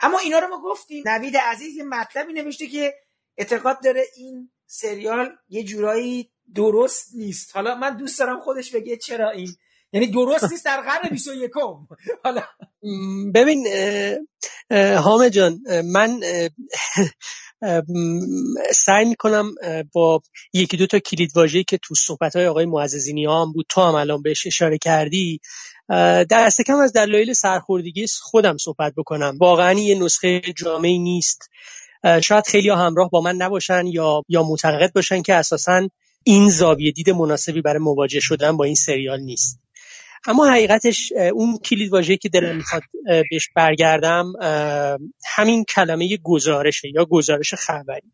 اما اینا رو ما گفتیم. نوید عزیز یه مطلبی نوشته که اعتقاد داره این سریال یه جورایی درست نیست. حالا من دوست دارم خودش بگه چرا این. یعنی درست نیست در قرن 21 حالا. ببین حامد جان من سعی می‌کنم با یکی دو تا کلید واژه‌ای که تو صحبت های آقای معززینی هم بود تو هم الان بهش اشاره کردی در کم از دلایل سرخوردگی خودم صحبت بکنم. واقعا یه نسخه جامعی نیست. شاید خیلی همراه با من نباشن یا یا معتقد باشن که اساسا این زاویه دید مناسبی برای مواجه شدن با این سریال نیست. اما حقیقتش اون کلید واژه‌ای که دلم می‌خواد بهش برگردم همین کلمه گزارشه یا گزارش خبری.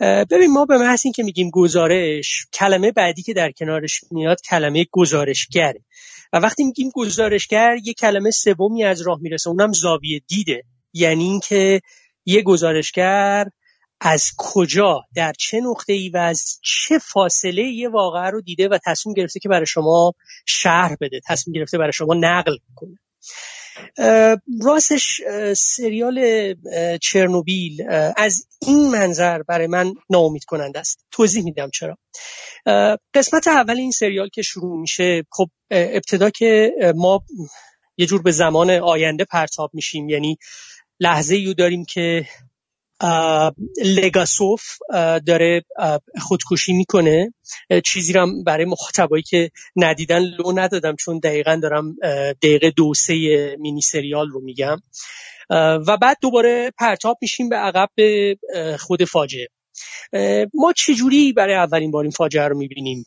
ببین ما به محض که میگیم گزارش کلمه بعدی که در کنارش میاد کلمه گزارشگره. و وقتی میگیم گزارشگر یه کلمه سومی از راه می‌رسه اونم زاویه دیده. یعنی اینکه یه گزارشگر از کجا در چه نقطه ای و از چه فاصله یه واقعه رو دیده و تصمیم گرفته که برای شما شهر بده تصمیم گرفته برای شما نقل کنه. راستش سریال چرنوبیل از این منظر برای من ناامید کننده است. توضیح میدم چرا. قسمت اول این سریال که شروع میشه خب ابتدا که ما یه جور به زمان آینده پرتاب میشیم. یعنی لحظه داریم که لگاسوف داره خودکشی می‌کنه. چیزی رو برای مخاطبایی که ندیدن لو ندادم چون دقیقا دارم دقیقه دو سه مینی سریال رو میگم. و بعد دوباره پرتاب میشیم به عقب خود فاجعه. ما چجوری برای اولین بار این فاجعه رو می‌بینیم؟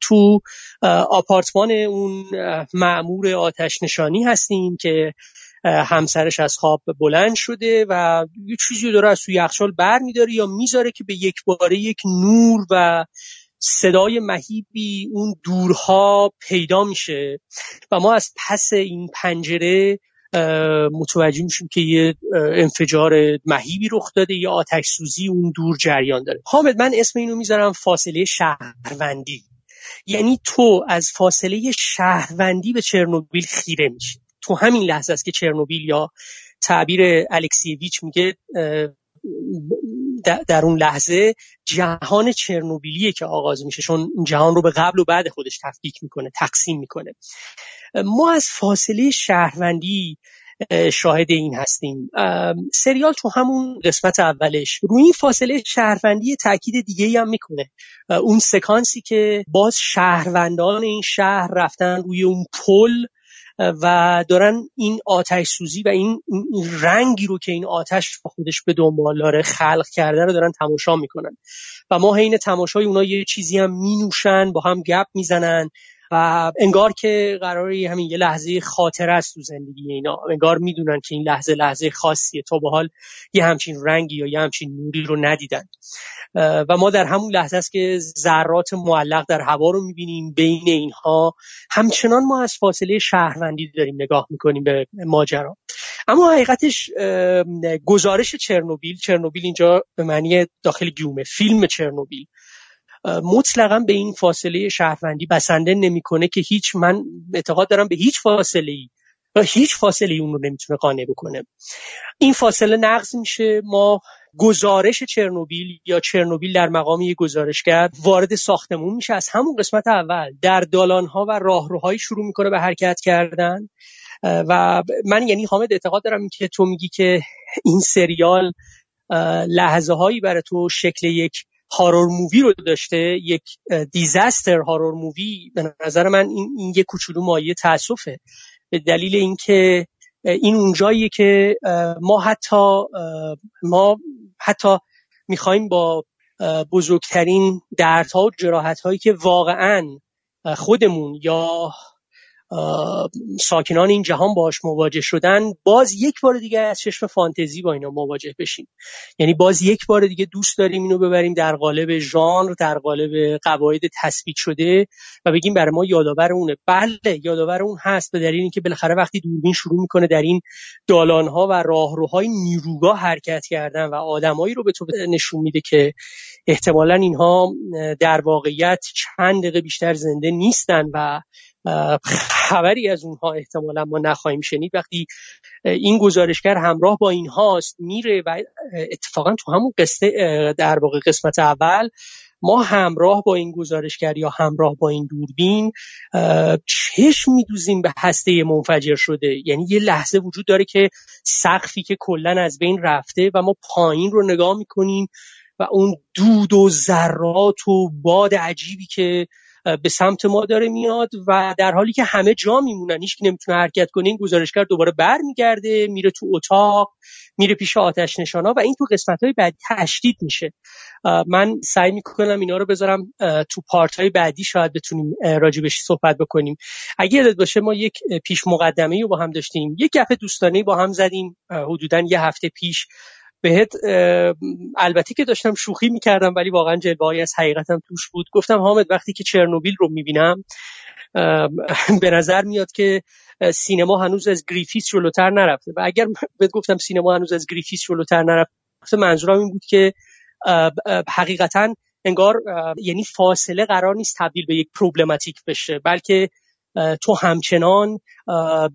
تو آپارتمان اون معمور آتش نشانی هستیم که همسرش از خواب بلند شده و یه چیزی داره از توی یخچال بر میداره یا می‌ذاره که به یک باره یک نور و صدای مهیبی اون دورها پیدا میشه. و ما از پس این پنجره متوجه میشیم که یه انفجار مهیبی رخ داده یا آتش سوزی اون دور جریان داره. حامد من اسم اینو می‌ذارم فاصله شهروندی. یعنی تو از فاصله شهروندی به چرنوبیل خیره میشی. تو همین لحظه است که چرنوبیل یا تعبیر الکسیویچ میگه در اون لحظه جهان چرنوبیلیه که آغاز میشه چون جهان رو به قبل و بعد خودش تفکیک می‌کنه تقسیم می‌کنه. ما از فاصله شهروندی شاهد این هستیم. سریال تو همون قسمت اولش روی این فاصله شهروندی تاکید دیگه هم می‌کنه. اون سکانسی که باز شهروندان این شهر رفتن روی اون پل و دارن این آتش سوزی و این, رنگی رو که این آتش با خودش به دنبال داره خلق کرده رو دارن تماشا می‌کنن. و ما حین تماشای اونا یه چیزی هم مینوشن با هم گپ می‌زنن. انگار که قراری همین یه لحظه خاطره است تو زندگی اینا. انگار می‌دونن که این لحظه لحظه خاصیه تا به حال یه همچین رنگی یا یه همچین نوری رو ندیدن. و ما در همون لحظه است که ذرات معلق در هوا رو می‌بینیم. بین اینها همچنان ما از فاصله شهروندی داریم نگاه می‌کنیم به ماجرا. اما حقیقتش گزارش چرنوبیل چرنوبیل اینجا به معنی داخل گیومه فیلم چرنوبیل. مطلقا به این فاصله شهروندی بسنده نمی‌کنه که هیچ من اعتقاد دارم به هیچ فاصله ای و هیچ فاصله ای اون رو نمی‌تونه قانع بکنه. این فاصله نقض میشه. ما گزارش چرنوبیل یا چرنوبیل در مقام یک گزارشگر وارد ساختمون میشه. از همون قسمت اول در دالانها و راهروهایی شروع می‌کنه به حرکت کردن. و من یعنی حامد اعتقاد دارم که تو میگی که این سریال لحظه هایی برای تو شکل یک horror movie رو داشته یک disaster horror movie. به نظر من این, این یک کوچولو مایه تاسفه به دلیل اینکه این اونجاییه که ما حتی ما حتی می‌خوایم با بزرگترین دردها و جراحت هایی که واقعا خودمون یا ساکنان این جهان باش مواجه شدن باز یک بار دیگه از چشم فانتزی با اینا مواجه بشیم. یعنی باز یک بار دیگه دوست داریم اینو ببریم در قالب ژانر در قالب قواعد تثبیت شده و بگیم برای ما یادآور اونه. بله یادآور اون هست به دلیل اینکه بالاخره وقتی دوربین شروع می‌کنه در این دالانها و راهروهای نیروگاه حرکت کردن و آدمایی رو به تو نشون میده که احتمالا اینها در واقعیت چند دقیقه بیشتر زنده نیستن و خبری از اونها احتمالا ما نخواهیم شنید. وقتی این گزارشگر همراه با اینهاست میره و اتفاقا تو همون قصه در واقع قسمت اول ما همراه با این گزارشگر یا همراه با این دوربین چشم میدوزیم به هسته منفجر شده. یعنی یه لحظه وجود داره که سقفی که کلا از بین رفته و ما پایین رو نگاه می‌کنیم و اون دود و ذرات و باد عجیبی که به سمت ما داره میاد و در حالی که همه جا میمونن هیچ نمی‌تونه حرکت کنه این گزارشگر دوباره برمیگرده میره تو اتاق میره پیش آتش نشانا و این تو قسمت های بعدی تشدید میشه. من سعی می‌کنم اینا رو بذارم تو پارت های بعدی شاید بتونیم راجبش صحبت بکنیم. اگه یادت باشه ما یک پیش مقدمه رو با هم داشتیم. یک گپ دوستانه با هم زدیم حدودا یه هفته پیش. بهت البته که داشتم شوخی می‌کردم ولی واقعا جلوه از حقیقتم توش بود. گفتم حامد وقتی که چرنوبیل رو می‌بینم به نظر میاد که سینما هنوز از گریفیس جلوتر نرفته. و اگر بهت گفتم سینما هنوز از گریفیس جلوتر نرفته منظورم این بود که حقیقتا انگار یعنی فاصله قرار نیست تبدیل به یک پروبلماتیک بشه بلکه تو همچنان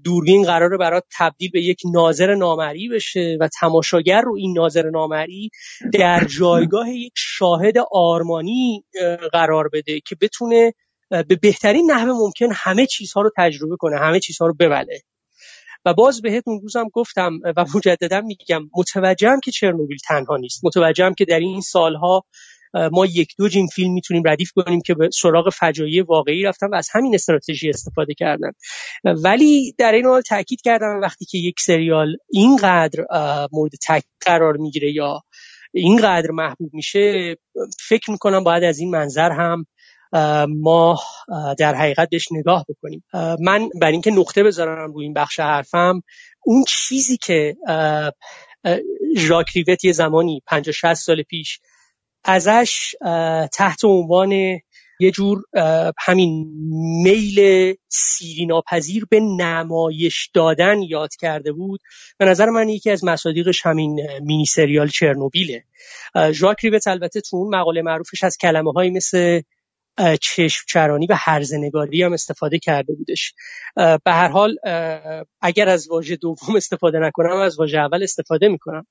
دوربین قراره برات تبدیل به یک ناظر نامرئی بشه و تماشاگر رو این ناظر نامرئی در جایگاه یک شاهد آرمانی قرار بده که بتونه به بهترین نحو ممکن همه چیزها رو تجربه کنه همه چیزها رو ببله. و باز بهت اون روزم گفتم و مجددا میگم متوجهم که چرنوبیل تنها نیست. متوجهم که در این سالها ما یک دو جیم فیلم می‌تونیم ردیف کنیم که به سراغ فجایع واقعی رفتن و از همین استراتژی استفاده کردن. ولی در این حال تاکید کردم وقتی که یک سریال اینقدر مورد تاکید قرار می‌گیره یا اینقدر محبوب میشه فکر می‌کنم باید از این منظر هم ما در حقیقت بهش نگاه بکنیم. من بر اینکه نقطه بذارم روی این بخش حرفم اون چیزی که ژاک ریوت یه زمانی 50 60 سال پیش ازش تحت عنوان یه جور همین میل سیری ناپذیر به نمایش دادن یاد کرده بود. به نظر من یکی از مصادیقش همین مینی سریال چرنوبیله. ژاک ریوت البته تو اون مقاله معروفش از کلمه های مثل چشم چرانی و هرزنگاری هم استفاده کرده بودش. به هر حال اگر از واژه دوم استفاده نکنم از واژه اول استفاده می‌کنم.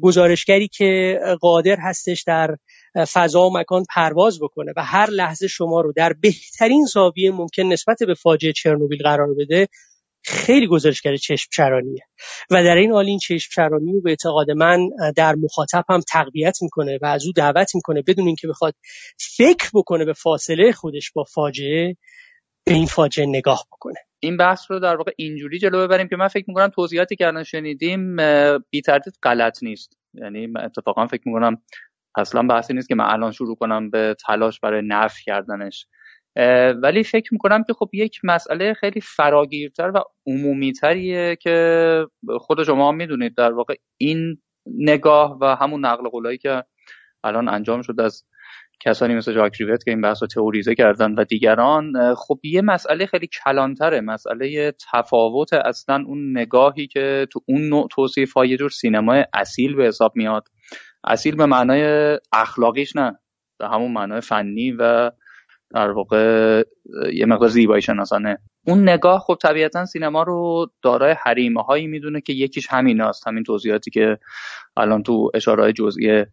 گزارشگری که قادر هستش در فضا و مکان پرواز بکنه و هر لحظه شما رو در بهترین زاویه ممکن نسبت به فاجعه چرنوبیل قرار بده خیلی گزارشگر چشم چرانیه و در این حال این چشم چرانی به اعتقاد من در مخاطب هم تقویت می‌کنه و از او دعوت می‌کنه بدون اینکه بخواد فکر بکنه به فاصله خودش با فاجعه به این فاجعه نگاه بکنه. این بحث رو در واقع اینجوری جلو ببریم که من فکر می‌کنم توضیحاتی که الان شنیدیم بی تردید غلط نیست. یعنی اتفاقا فکر می‌کنم اصلا بحثی نیست که من الان شروع کنم به تلاش برای نفی کردنش. ولی فکر می‌کنم که خب یک مسئله خیلی فراگیرتر و عمومیتریه که خود شما می‌دونید در واقع این نگاه و همون نقل قولایی که الان انجام شد از کسانی مثل جاک که این بحث رو تئوریزه کردن و دیگران خب یه مسئله خیلی کلانتره مسئله تفاوت اصلا اون نگاهی که تو اون نوع توصیف های جور سینمای اصیل به حساب میاد. اصیل به معنای اخلاقیش نه به همون معنای فنی و در واقع یه مقدار زیبایی شناسانه. اون نگاه خب طبیعتا سینما رو دارای حریمه هایی می‌دونه که یکیش همین است همین توضیحاتی که الان تو اشاره جزئی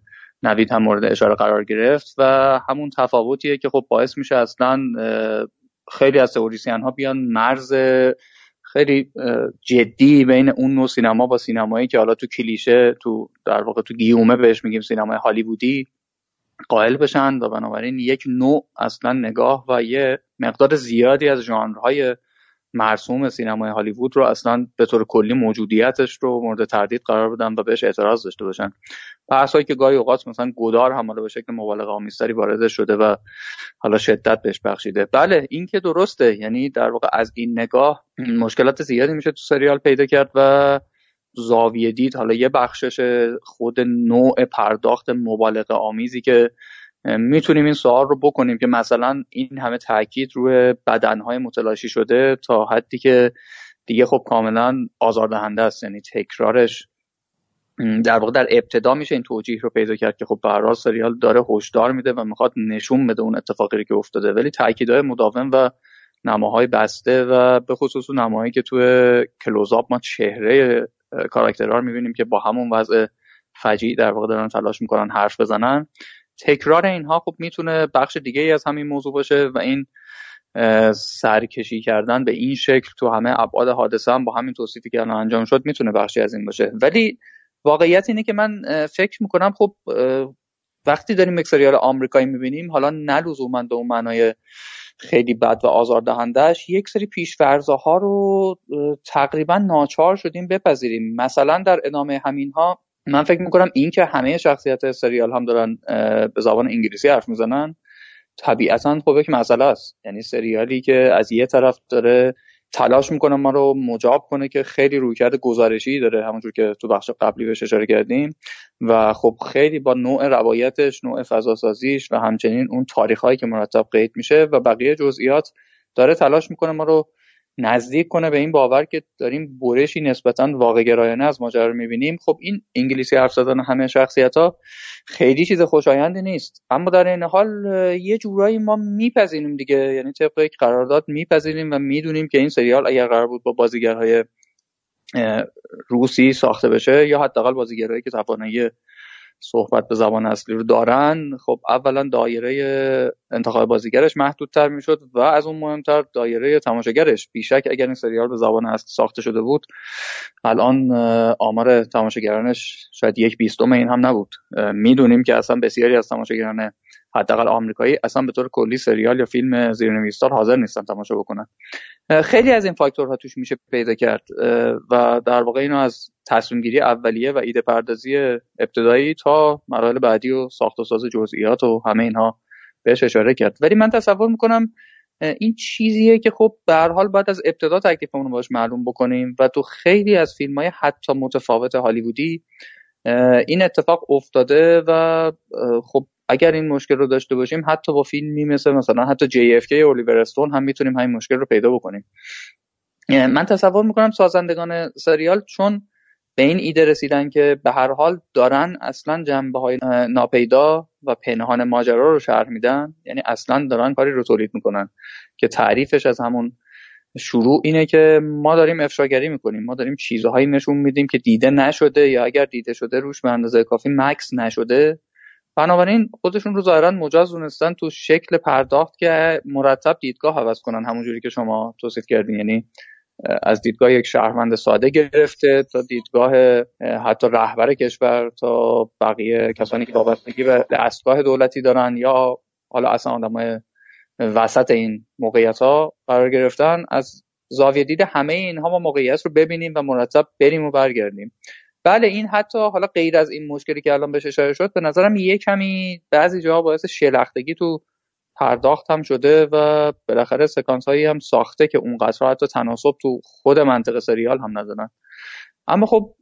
نوید هم مورد اشاره قرار گرفت و همون تفاوتیه که خب باعث میشه اصلا خیلی از تئوریسین ها بیان مرز خیلی جدی بین اون نوع سینما با سینمایی که حالا تو کلیشه تو در واقع تو گیومه بهش میگیم سینمای هالیوودی. قائل بشن و بنابراین یک نوع اصلا نگاه و یه مقدار زیادی از ژانرهای مرسوم سینمای هالیوود رو اصلا به طور کلی موجودیتش رو مورد تردید قرار بدن و بهش اعتراض داشته باشن. بحثایی که گاهی اوقات مثلا گدار هم به شکل مبالغه آمیزتری وارد شده و حالا شدت بهش بخشیده. بله این که درسته یعنی در واقع از این نگاه مشکلات زیادی میشه تو سریال پیدا کرد و زاویه دید حالا یه بخشش خود نوع پرداخت مبالغه آمیزی که می‌تونیم این سوال رو بکنیم که مثلا این همه تاکید روی بدنهای متلاشی شده تا حدی که دیگه خب کاملا آزاردهنده است یعنی تکرارش. در واقع در ابتدا میشه این توجیه رو پیدا کرد که خب به سریال داره هشدار میده و می‌خواد نشون بده اون اتفاقی که افتاده. ولی تاکیدهای مداوم و نماهای بسته و به خصوص نماهایی که توی کلوزآپ ما چهره کاراکترها رو می‌بینیم که با همون وضع فجیع در واقع دارن تلاش می‌کنن حرف بزنن. تکرار اینها خب می‌تونه بخش دیگه ای از همین موضوع باشه و این سرکشی کردن به این شکل تو همه ابعاد حادثه هم با همین توصیفی که الان انجام شد می‌تونه بخشی از این باشه. ولی واقعیت اینه که من فکر می‌کنم خب وقتی داریم یک سریال آمریکایی می‌بینیم حالا نه لزوما به اون معنای خیلی بد و آزاردهندهش یک سری پیشفرزه ها رو تقریبا ناچار شدیم بپذیریم. مثلا در ادامه همین ها من فکر می‌کنم این که همه شخصیت سریال هم دارن به زبان انگلیسی حرف می‌زنن طبیعتا خب یک مسئله است. یعنی سریالی که از یه طرف داره تلاش می‌کنه ما رو مجاب کنه که خیلی رویکرد گزارشی داره همونجور که تو بخش قبلی بهش اشاره کردیم. و خب خیلی با نوع روایتش نوع فضاسازیش و همچنین اون تاریخ هایی که مرتب قید میشه و بقیه جزئیات داره تلاش می‌کنه ما رو نزدیک کنه به این باور که داریم برشی نسبتا واقع گرایانه از ماجرا رو می‌بینیم. خب این انگلیسی حرف زدن همه شخصیت ها خیلی چیز خوشایندی نیست. اما در این حال یه جورایی ما میپذیریم دیگه. یعنی طبق یک قرارداد میپذیریم و می‌دونیم که این سریال اگر قرار بود با بازیگرهای روسی ساخته بشه یا حداقل بازیگرایی که توانایی صحبت به زبان اصلی رو دارن خب اولا دایره انتخاب بازیگرش محدودتر می‌شد و از اون مهمتر دایره تماشاگرش. بیشک اگر این سریال به زبان اصلی ساخته شده بود الان آمار تماشاگرانش شاید یک بیستم این هم نبود. می‌دونیم که اصلا بسیاری از تماشاگران حداقل آمریکایی اصلا به طور کلی سریال یا فیلم زیرنویسدار حاضر نیستن تماشا بکنن. خیلی از این فاکتورها توش میشه پیدا کرد و در واقع اینو از تصمیم گیری اولیه و ایده پردازی ابتدایی تا مراحل بعدی و ساخت و ساز جزئیات و همه اینها بهش اشاره کرد. ولی من تصور می‌کنم این چیزیه که خب به هر حال باید از ابتدا تکلیفمون رو باش معلوم بکنیم و تو خیلی از فیلم های حتی متفاوت هالیوودی این اتفاق افتاده و خب اگر این مشکل رو داشته باشیم حتی با فیلمی مثل مثلا حتی JFK اولیور استون هم می‌تونیم همین مشکل رو پیدا بکنیم. من تصور می‌کنم سازندگان سریال چون به این ایده رسیدن که به هر حال دارن اصلا جنبه های ناپیدا و پنهان ماجرا رو شرح میدن. یعنی اصلا دارن کاری رو تولید می‌کنن که تعریفش از همون شروع اینه که ما داریم افشاگری می‌کنیم. ما داریم چیزهایی نشون میدیم که دیده نشده یا اگر دیده شده روش به اندازه کافی مکس نشده. بنابراین خودشون رو ظاهرا مجاز دونستن تو شکل پرداخت که مرتب دیدگاه عوض کنن همونجوری که شما توصیف کردین. یعنی از دیدگاه یک شهروند ساده گرفته تا دیدگاه حتی رهبر کشور تا بقیه کسانی که وابستگی به دستگاه دولتی دارن یا حالا اصلا آدمای وسط این موقعیت ها قرار گرفتن. از زاویه دید همه اینها ما موقعیت رو ببینیم و مرتب بریم و برگردیم. بله این حتی حالا غیر از این مشکلی که الان بهش اشاره شد به نظرم یه کمی بعضی جاها باعث شلختگی تو پرداخت هم شده و بالاخره سکانس هایی هم ساخته که اونقدر حتی تناسب تو خود منطقه سریال هم ندارن اما خب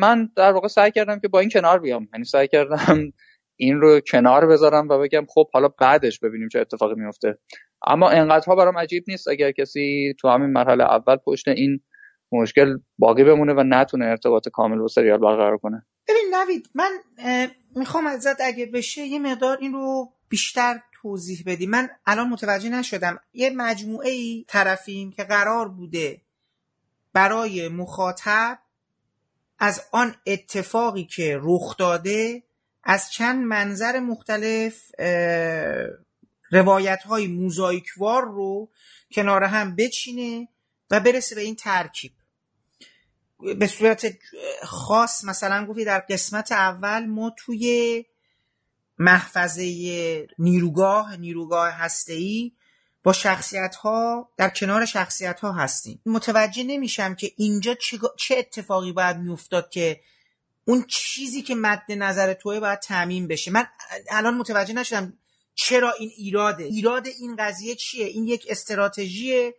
من در واقع سعی کردم که با این کنار بیام. یعنی سعی کردم این رو کنار بذارم و بگم خب حالا بعدش ببینیم چه اتفاقی میفته اما انقدرها برام عجیب نیست. اگر کسی تو همین مرحله اول پشت این مشکل باقی بمونه و نتونه ارتباط کامل با سریال برقرار کنه. ببین نوید من می‌خوام ازت اگه بشه یه مقدار این رو بیشتر توضیح بدی. من الان متوجه نشدم. یه مجموعه ای طرفیم که قرار بوده برای مخاطب از آن اتفاقی که رخ داده از چند منظر مختلف روایت های موزاییکوار رو کنار هم بچینه و برسه به این ترکیب. به صورت خاص مثلا گفتی در قسمت اول ما توی محفظه نیروگاه نیروگاه هسته‌ای با شخصیت ها در کنار شخصیت ها هستیم. متوجه نمیشم که اینجا چه اتفاقی باید میافتاد که اون چیزی که مد نظر توه باید تعمین بشه. من الان متوجه نشدم چرا این ایراده. ایراد این قضیه چیه؟ این یک استراتژی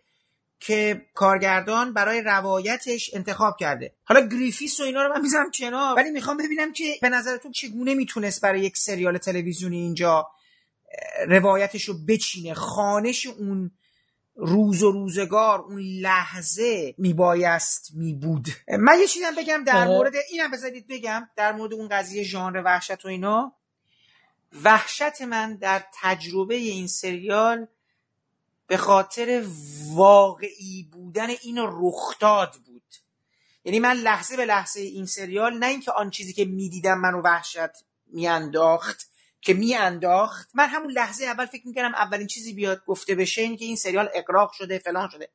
که کارگردان برای روایتش انتخاب کرده. حالا گریفیس و اینا رو من می‌ذارم کنار ولی می‌خوام ببینم که به نظرتون چگونه می‌تونست برای یک سریال تلویزیونی اینجا روایتش رو بچینه؟ خانش اون روز و روزگار اون لحظه میبایست میبود. من یه چیزم بگم در مورد اینم بذارید بگم در مورد اون قضیه ژانر وحشت و اینا. وحشت من در تجربه این سریال به خاطر واقعی بودن این رخداد بود. یعنی من لحظه به لحظه این سریال نه اینکه آن چیزی که می‌دیدم منو وحشت میانداخت که میانداخت من همون لحظه اول فکر می‌کردم اولین چیزی بیاد گفته بشه این که این سریال اقراق شده فلان شده.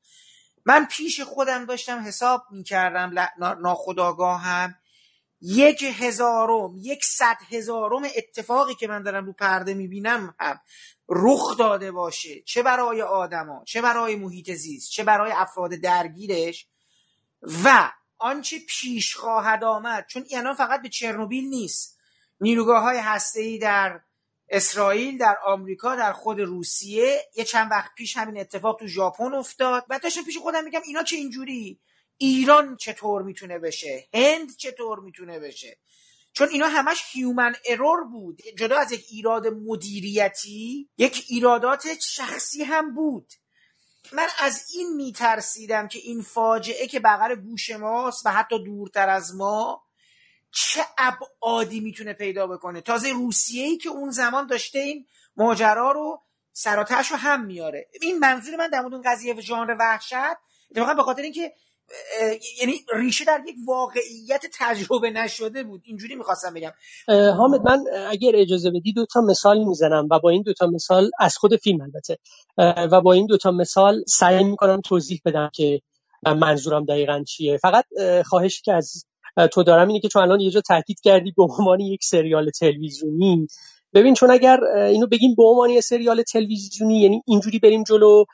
من پیش خودم داشتم حساب می‌کردم ناخداگاهم یک هزارم یک صد هزارم اتفاقی که من دارم رو پرده می‌بینم هم. رخ داده باشه. چه برای آدما چه برای محیط زیست چه برای افراد درگیرش. و آنچه پیش خواهد آمد چون الان فقط به چرنوبیل نیست. نیروگاه های هسته در اسرائیل در آمریکا در خود روسیه یه چند وقت پیش همین اتفاق تو ژاپن افتاد. و داشتم پیش خودم میگم اینا چه اینجوری؟ ایران چطور می‌تونه بشه؟ هند چطور می‌تونه بشه؟ چون اینا همش هیومن ارور بود. جدا از یک ایراد مدیریتی یک ایرادات شخصی هم بود. من از این میترسیدم که این فاجعه که بغل گوش ماست و حتی دورتر از ما چه ابعادی می‌تونه پیدا بکنه. تازه روسیه ای که اون زمان داشته این ماجرا رو سراتش رو هم میاره این منظور من در مورد اون قضیه ژانر وحشت اتفاقا به خاطر اینکه یعنی ریشه در یک واقعیت تجربه نشده بود. اینجوری می‌خواستم بگم. حامد من اگر اجازه بدی دو تا مثال می‌زنم و با این دو تا مثال از خود فیلم البته. و با این دو تا مثال سعی می‌کنم توضیح بدم که منظورم دقیقا چیه. فقط خواهشی که از تو دارم اینه که چون الان یه جا تاکید کردی به عنوان یک سریال تلویزیونی ببین چون اگر اینو بگیم به عنوان یه سریال تلویزیونی یعنی اینجوری بریم جلو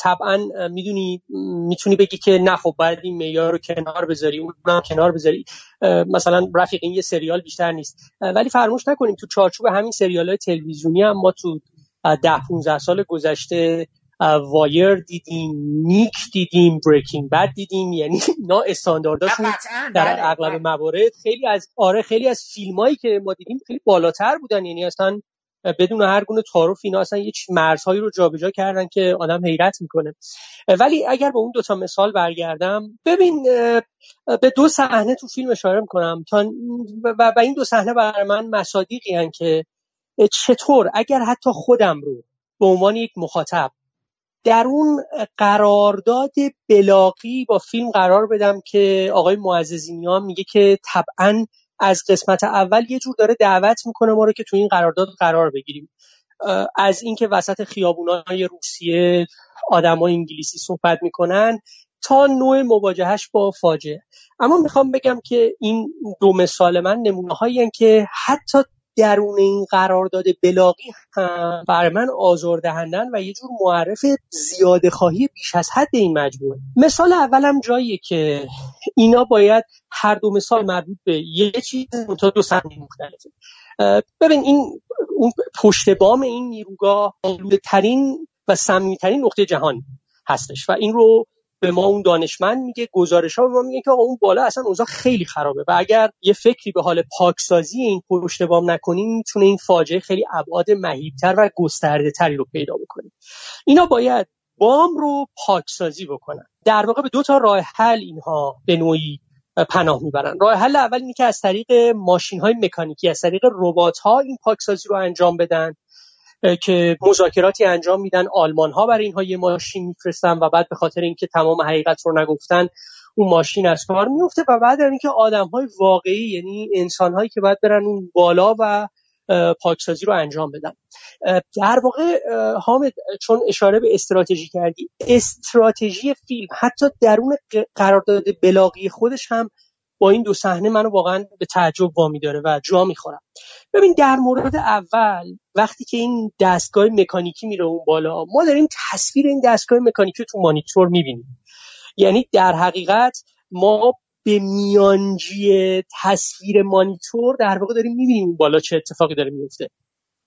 طبعا می‌دونی می‌تونی بگی که نه خب باید این معیار رو کنار بذاری اون کنار بذاری. مثلا رفیق این یه سریال بیشتر نیست. ولی فراموش نکنیم تو چارچوب همین سریال های تلویزیونی هم ما تو ده 15 سال گذشته وایر دیدیم نیک دیدیم بریکینگ بد دیدیم. یعنی اینا استاندارداشون در بله، اغلب بله. موارد خیلی از آره خیلی از فیلمایی که ما دیدیم خیلی بالاتر بودن. یعنی اصلا بدون هر گونه تعارف اینا اصلا یه مرزهایی رو جابجا کردن که آدم حیرت می‌کنه. ولی اگر به اون دوتا مثال برگردم ببین به دو صحنه تو فیلم اشاره می‌کنم. تا و این دو صحنه برای من مصادیقی که چطور اگر حتی خودم رو به عنوان یک مخاطب در اون قرارداد بلاغی با فیلم قرار بدم که آقای معززینیان میگه که طبعا از قسمت اول یه جور داره دعوت می‌کنه ما رو که تو این قرارداد قرار بگیریم. از اینکه وسط خیابونای روسیه آدمای انگلیسی صحبت می‌کنن تا نوع مواجهش با فاجعه. اما می‌خوام بگم که این دو مثال من نمونه هایی که حتی درون این قرارداد بلاغی هم بر من آزاردهندن و یه جور معرف زیاده خواهی بیش از حد این مجموعه. مثال اولم جاییه که اینا باید هر دو مثال مربوط به یه چیز تا دو صحنه مختلفه. ببین این اون پشت بام این نیروگاه آلوده ترین و سمیترین نقطه جهان هستش و این رو به ما اون دانشمند میگه گزارش ها به ما میگه که آقا اون بالا اصلا اوضاع خیلی خرابه. و اگر یه فکری به حال پاکسازی این پشت بام نکنیم می‌تونه این فاجعه خیلی ابعاد مهیبتر و گسترده تری رو پیدا بکنه. اینا باید بام رو پاکسازی بکنن. در واقع به دو تا راه حل اینها به نوعی پناه می‌برن. راه حل اول اینه که از طریق ماشین های مکانیکی از طریق ربات ها این پاکسازی رو انجام بدن. که مذاکراتی انجام میدن. آلمان ها برای اینها یه ماشین میفرستن و بعد به خاطر اینکه تمام حقیقت رو نگفتن اون ماشین از کار میفته و بعد اینکه آدم های واقعی یعنی انسان هایی که باید برن اون بالا و پاکسازی رو انجام بدن. در واقع حامد چون اشاره به استراتژی کردی استراتژی فیلم حتی درون قرارداد بلاغی خودش هم با این دو صحنه منو واقعا به تعجب وامی داره و جا می‌خورم. ببین در مورد اول وقتی که این دستگاه مکانیکی میره اون بالا ما داریم تصویر این دستگاه مکانیکی تو مانیتور می‌بینیم. یعنی در حقیقت ما به میانجی تصویر مانیتور در واقع داریم می‌بینیم بالا چه اتفاقی داره میفته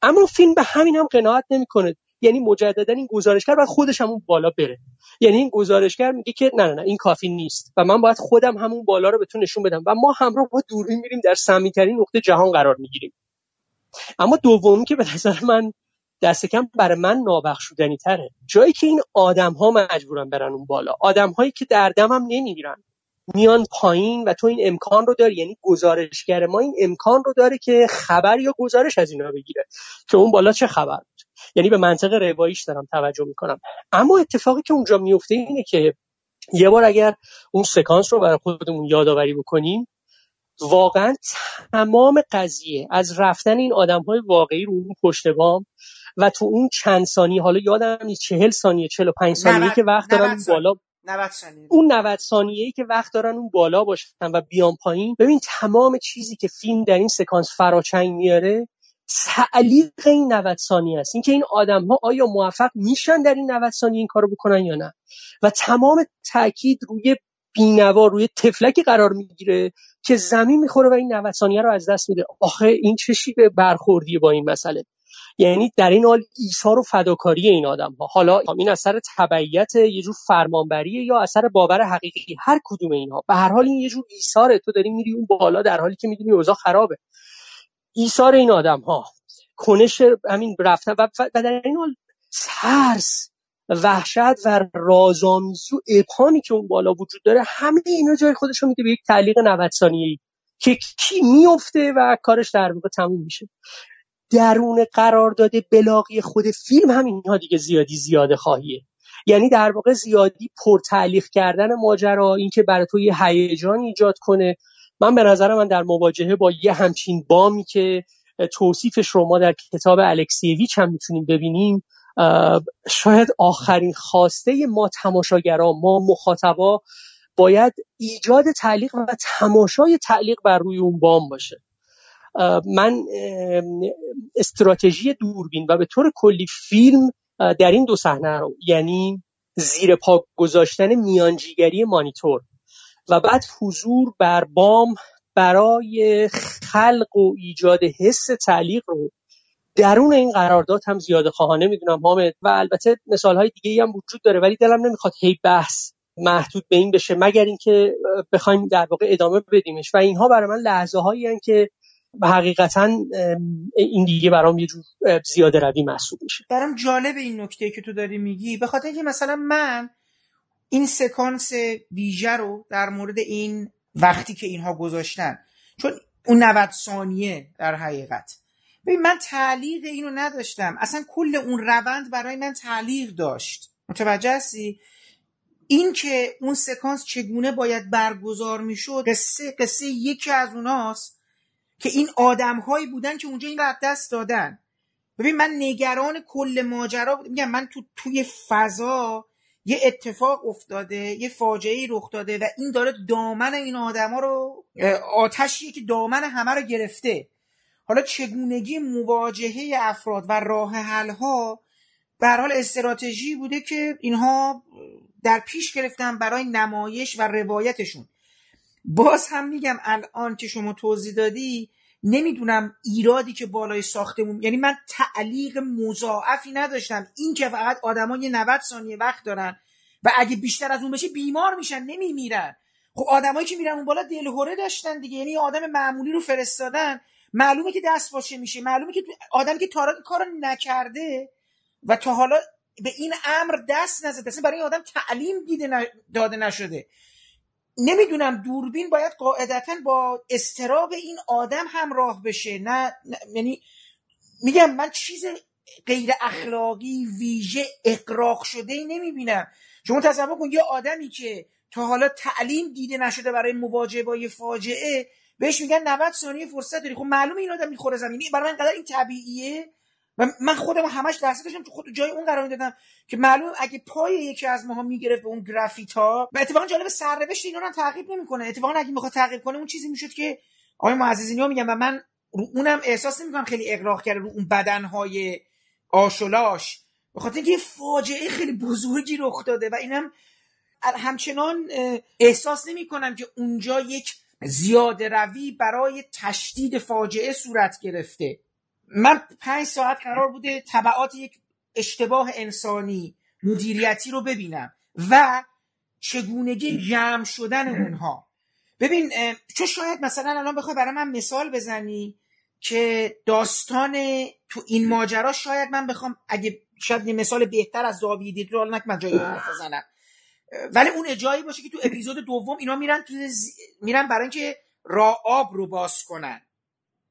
اما فیلم به همین هم قناعت نمی‌کنه. یعنی مجددا این گزارشگر باید خودش همون بالا بره. یعنی این گزارشگر میگه که نه نه نه این کافی نیست و من باید خودم همون بالا رو بهتون نشون بدم و ما همراه با دوربین میریم در سمیترین نقطه جهان قرار می‌گیریم. اما دومی که به نظر من دست کم برای من نابخشودنی تره. جایی که این آدم ها مجبورن برن اون بالا. آدم هایی که در دم هم نمی‌گیرن. میان پایین و تو این امکان رو داری. یعنی گزارشگر ما این امکان رو داره که خبر یا گزارش از اینا بگیره. که اون بالا چه خبر بود؟ یعنی به منطق رواییش دارم توجه می‌کنم. اما اتفاقی که اونجا میفته اینه که یه بار اگر اون سکانس رو برای خودمون یادآوری بکنیم واقعا تمام قضیه از رفتن این آدم های واقعی رو اون پشت بام و تو اون چند ثانیه حالا یادم نیست چهل ثانیه چهل و پنج ثانیه که وقت دارن بالا 90 ثانیه. اون 90 ثانیه‌ای که وقت دارن اون بالا باشن و بیان پایین. ببین تمام چیزی که فیلم در این سکانس فراچنگ میاره تعلیق این 90 ثانیه است. اینکه این آدم ها آیا موفق میشن در این 90 ثانیه این کارو بکنن یا نه؟ و تمام تاکید روی بینوا روی تفلکی قرار می‌گیره که زمین می‌خوره و این 90 ثانیه رو از دست میده. آخه این چه شیوه برخوردیه با این مسئله؟ یعنی در این حال ایثار و فداکاری این آدم ها حالا این اثر تبعیت یه جور فرمانبریه یا اثر باور حقیقی هر کدوم اینها. به هر حال این یه جور ایثاره تو داری میری اون بالا در حالی که می‌دونی اوضاع خرابه. ایثار این آدم ها کنش همین رفتن و, در این حال ترس وحشت و رازآمیزی و ابهامی که اون بالا وجود داره همه اینا جای خودش رو میده به یک تعلیق 90 ثانیه‌ای که کی میفته و کارش در واقع تموم میشه. درون قرارداد بلاغی خود فیلم هم اینها دیگه زیادی زیاده خواهیه. یعنی در واقع زیادی پرتعلیق کردن ماجرا اینکه برای تو یه هیجان ایجاد کنه من به نظر من در مواجهه با یه همچین بامی که توصیفش رو ما در کتاب الکسیویچ هم می‌تونیم ببینیم شاید آخرین خواسته ما تماشاگران ما مخاطبا باید ایجاد تعلیق و تماشای تعلیق بر روی اون بام باشه. من استراتژی دوربین و به طور کلی فیلم در این دو صحنه رو یعنی زیر پا گذاشتن میانجیگری مانیتور و بعد حضور بر بام برای خلق و ایجاد حس تعلیق رو درون این قرارداد هم زیاده خواهانه می‌دونم حامد. و البته مثال های دیگه هم وجود داره ولی دلم نمی‌خواد هی بحث محدود به این بشه مگر اینکه بخوایم در واقع ادامه بدیمش. و اینها برای من لحظه هایی که حقیقتا این دیگه برام یه جور زیاده روی محسوب میشه. برام جالب این نکته که تو داری میگی. به خاطر اینکه مثلا من این سکانس ویژه رو در مورد این وقتی که اینها گذاشتن چون اون 90 ثانیه در حقیقت. ببین من تعلیق اینو نداشتم. اصلا کل اون روند برای من تعلیق داشت. متوجه هستی؟ این که اون سکانس چگونه باید برگزار می‌شد قصه قصه یکی از اوناست که این آدمهایی بودن که اونجا این رو دست دادن. ببین من نگران کل ماجرا میگم من تو توی فضا یه اتفاق افتاده یه فاجعه رخ داده و این داره دامن این آدما رو آتشیه که دامن همه رو گرفته. حالا چگونگی مواجهه افراد و راه حل ها به حال استراتژی بوده که اینها در پیش گرفتن برای نمایش و روایتشون. باز هم میگم الان که شما توضیح دادی نمی‌دونم ایرادی که بالای ساختمون یعنی من تعلیق مضاعفی نداشتم. این که فقط آدما یه 90 ثانیه وقت دارن و اگه بیشتر از اون بشه بیمار میشن نمیمیرن. خب آدمایی که میرن اون بالا دلهوره داشتن دیگه. یعنی آدم معمولی رو فرستادن. معلومه که دست باشه میشه. معلومه که آدمی که تارا کارو نکرده و تا حالا به این امر دست نزده اصلا برای آدم تعلیم دیده داده نشده. نمی‌دونم دوربین باید قاعدتا با استراب این آدم همراه بشه. نه, یعنی میگم من چیز غیر اخلاقی ویژه اقراق شده ای نمی‌بینم. شما تصور کن یه آدمی که تا حالا تعلیم دیده نشده برای مواجهه با یه فاجعه بهش میگن 90 ثانیه فرصت داری. خب معلومه این آدم می‌خوره زمینی. برای من قدر این طبیعیه و من خودم همش درس داشتم تو خود جای اون قرار می‌دادم که معلوم اگه پای یکی از ماها می‌گرفت به اون گرافیتا و اتفاقا جالب سرنوشت اینا رو تعقیب نمی‌کنه. اتفاقا اگه می‌خواد تعقیب کنه اون چیزی می‌شد که آقای معززینی ها میگن و من رو اونم احساس نمی‌کنم خیلی اقراق کرده رو اون بدنهای آشلاش به خاطر اینکه فاجعه خیلی بزرگی رخ داده و اینم همچنان احساس نمی کنم که اونجا یک زیاده روی برای تشدید فاجعه صورت گرفته. من پنج ساعت قرار بوده طبعات یک اشتباه انسانی مدیریتی رو ببینم و چگونگی جمع شدن اونها. ببین چون شاید مثلا الان بخوای برای من مثال بزنی که داستان تو این ماجرا شاید من بخوام اگه شاید یه مثال بهتر از زاویه دید رو من جایی بزنم. ولی اون جایی باشه که تو اپیزود دوم اینا میرن تو میرن برای اینکه راه آب رو باز کنن.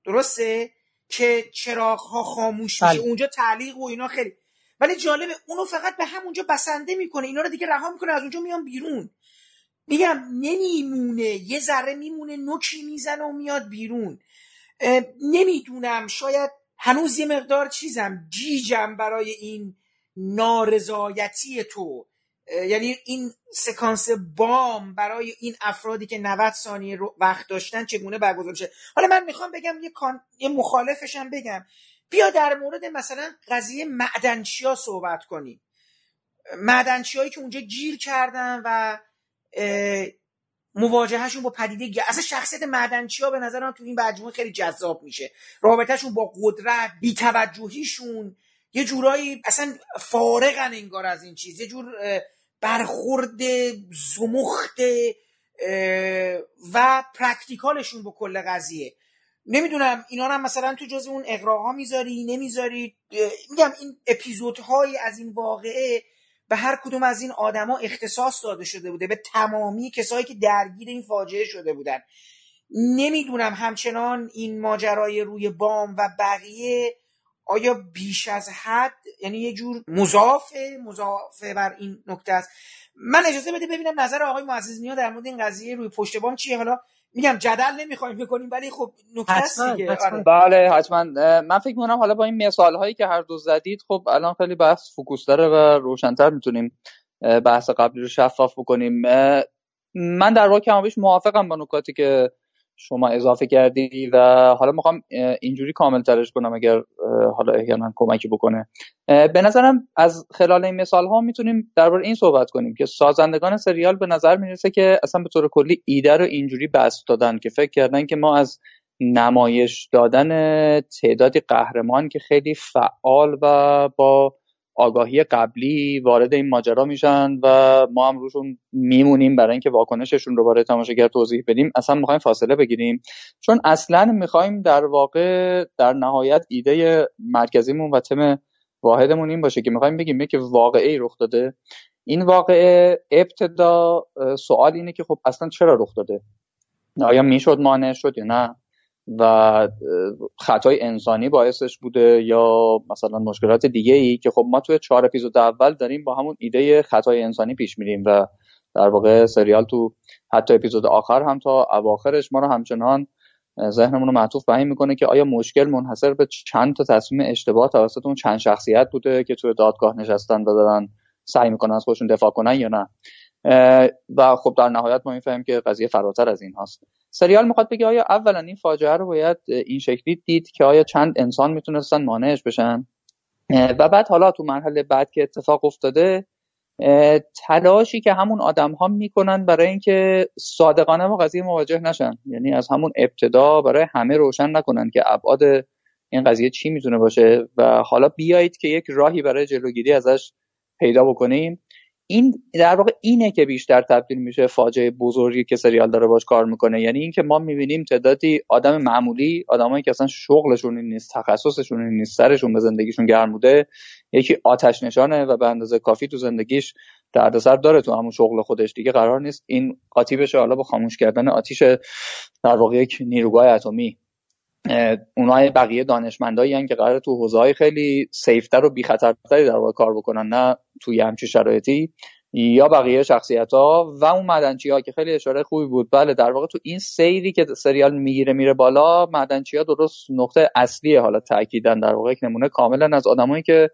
درسته؟ که چراغ ها خاموش میشه بله. اونجا تعلیق و اینا خیلی. ولی جالبه اونو فقط به همونجا بسنده می‌کنه اینا رو دیگه رها می‌کنه از اونجا میان بیرون. میگم نمیمونه یه ذره میمونه نوکی می‌زنه و میاد بیرون. نمی‌دونم شاید هنوز یه مقدار چیزم جیجم برای این نارضایتی تو. یعنی این سکانس بام برای این افرادی که 90 ثانیه وقت داشتن چگونه برگزار میشه؟ حالا من می‌خوام بگم یه, کان... یه مخالفشم بگم. بیا در مورد مثلا قضیه معدنچیا صحبت کنیم. معدنچی که اونجا گیر کردن و مواجههشون با پدیده گ... اصلا شخصیت معدنچی ها به نظر من تو این مجموعه خیلی جذاب میشه. رابطهشون با قدرت بیتوجهیشون یه جورایی اصلا فارغن انگار از این چیز. یه جور برخورد زمخت و پرکتیکالشون با کل قضیه. نمی‌دونم اینا هم مثلا تو جز اون اقراها می‌ذاری نمی‌ذاری؟ میگم این اپیزودهایی از این واقعه به هر کدوم از این آدما اختصاص داده شده بوده به تمامی کسایی که درگیر این فاجعه شده بودن. نمی‌دونم همچنان این ماجرای روی بام و بقیه آیا بیش از حد یعنی یه جور مضافه مضافه بر این نکته است؟ من اجازه بده ببینم نظر آقای معزز نیا در مورد این قضیه روی پشت بام چیه. حالا میگم جدل نمی‌خوایم بکنیم ولی خب نکته است دیگه. آره. بله حتما. من فکر می‌کنم حالا با این مثال هایی که هر دو زدید خب الان خیلی بحث فوکوس داره و روشنتر می‌تونیم بحث قبلی رو شفاف بکنیم. من در واقع کمابیش موافقم با نکاتی که شما اضافه کردی و حالا می‌خوام اینجوری کامل ترش کنم اگر حالا احیانا کمکی بکنه. به نظرم از خلال این مثال ها می‌تونیم درباره این صحبت کنیم که سازندگان سریال به نظر می‌رسه که اصلا به طور کلی ایده رو اینجوری بست دادن که فکر کردن که ما از نمایش دادن تعدادی قهرمان که خیلی فعال و با آگاهی قبلی وارد این ماجرا میشن و ما هم روشون میمونیم برای اینکه واکنششون رو برای تماشاگر توضیح بدیم. اصلا می‌خوایم فاصله بگیریم. چون اصلا می‌خوایم در واقع در نهایت ایده مرکزیمون و تم واحدمون این باشه که می‌خوایم بگیم که واقعی رخ داده. این واقعه ابتدا سوال اینه که خب اصلا چرا رخ داده؟ آیا می‌شد مانع؟ شد یا نه؟ و خطای انسانی باعثش بوده یا مثلا مشکلات دیگه ای که خب ما توی چهار اپیزود اول داریم با همون ایده خطای انسانی پیش میریم و در واقع سریال تو حتی اپیزود آخر هم تا اواخرش ما رو همچنان ذهنمون رو معطوف به این می‌کنه که آیا مشکل منحصر به چند تا تصمیم اشتباه توسط اون چند شخصیت بوده که توی دادگاه نشستن و دارن سعی می‌کنن از خودشون دفاع کنن یا نه؟ و خب در نهایت ما می‌فهمیم که قضیه فراتر از این هاست. سریال می‌خواد بگه آیا اولا این فاجعه رو باید این شکلی دید که آیا چند انسان می‌تونستن مانعش بشن؟ و بعد حالا تو مرحله بعد که اتفاق افتاده تلاشی که همون آدم ها می‌کنن برای اینکه صادقانه با قضیه مواجه نشن. یعنی از همون ابتدا برای همه روشن نکنن که ابعاد این قضیه چی می‌تونه باشه. و حالا بیایید که یک راهی برای جلوگیری ازش پیدا بکنیم. این در واقع اینه که بیشتر تبدیل میشه فاجعه بزرگی که سریال داره باش کار می‌کنه. یعنی اینکه ما می‌بینیم تعدادی آدم معمولی آدمایی که اصلا شغلشون این نیست تخصصشون این نیست سرشون به زندگیشون گرم بوده یکی آتش نشانه و به اندازه کافی تو زندگیش دردسر داره تو همون شغل خودش. دیگه قرار نیست این قاطی بشه حالا با خاموش کردن آتیش در واقع یک نیروگاه اتمی. اونای بقیه دانشمندایی که قرار تو حوزه خیلی سیفتر و بی خطرتری در واقع کار بکنن نه توی همچین شرایطی. یا بقیه شخصیت ها و اون مدنچی ها که خیلی اشاره خوبی بود. بله در واقع تو این سیری که سریال می‌گیره میره بالا مدنچی ها درست نقطه اصلیه. حالا تاکیدن در واقع یک نمونه کاملا از آدمایی که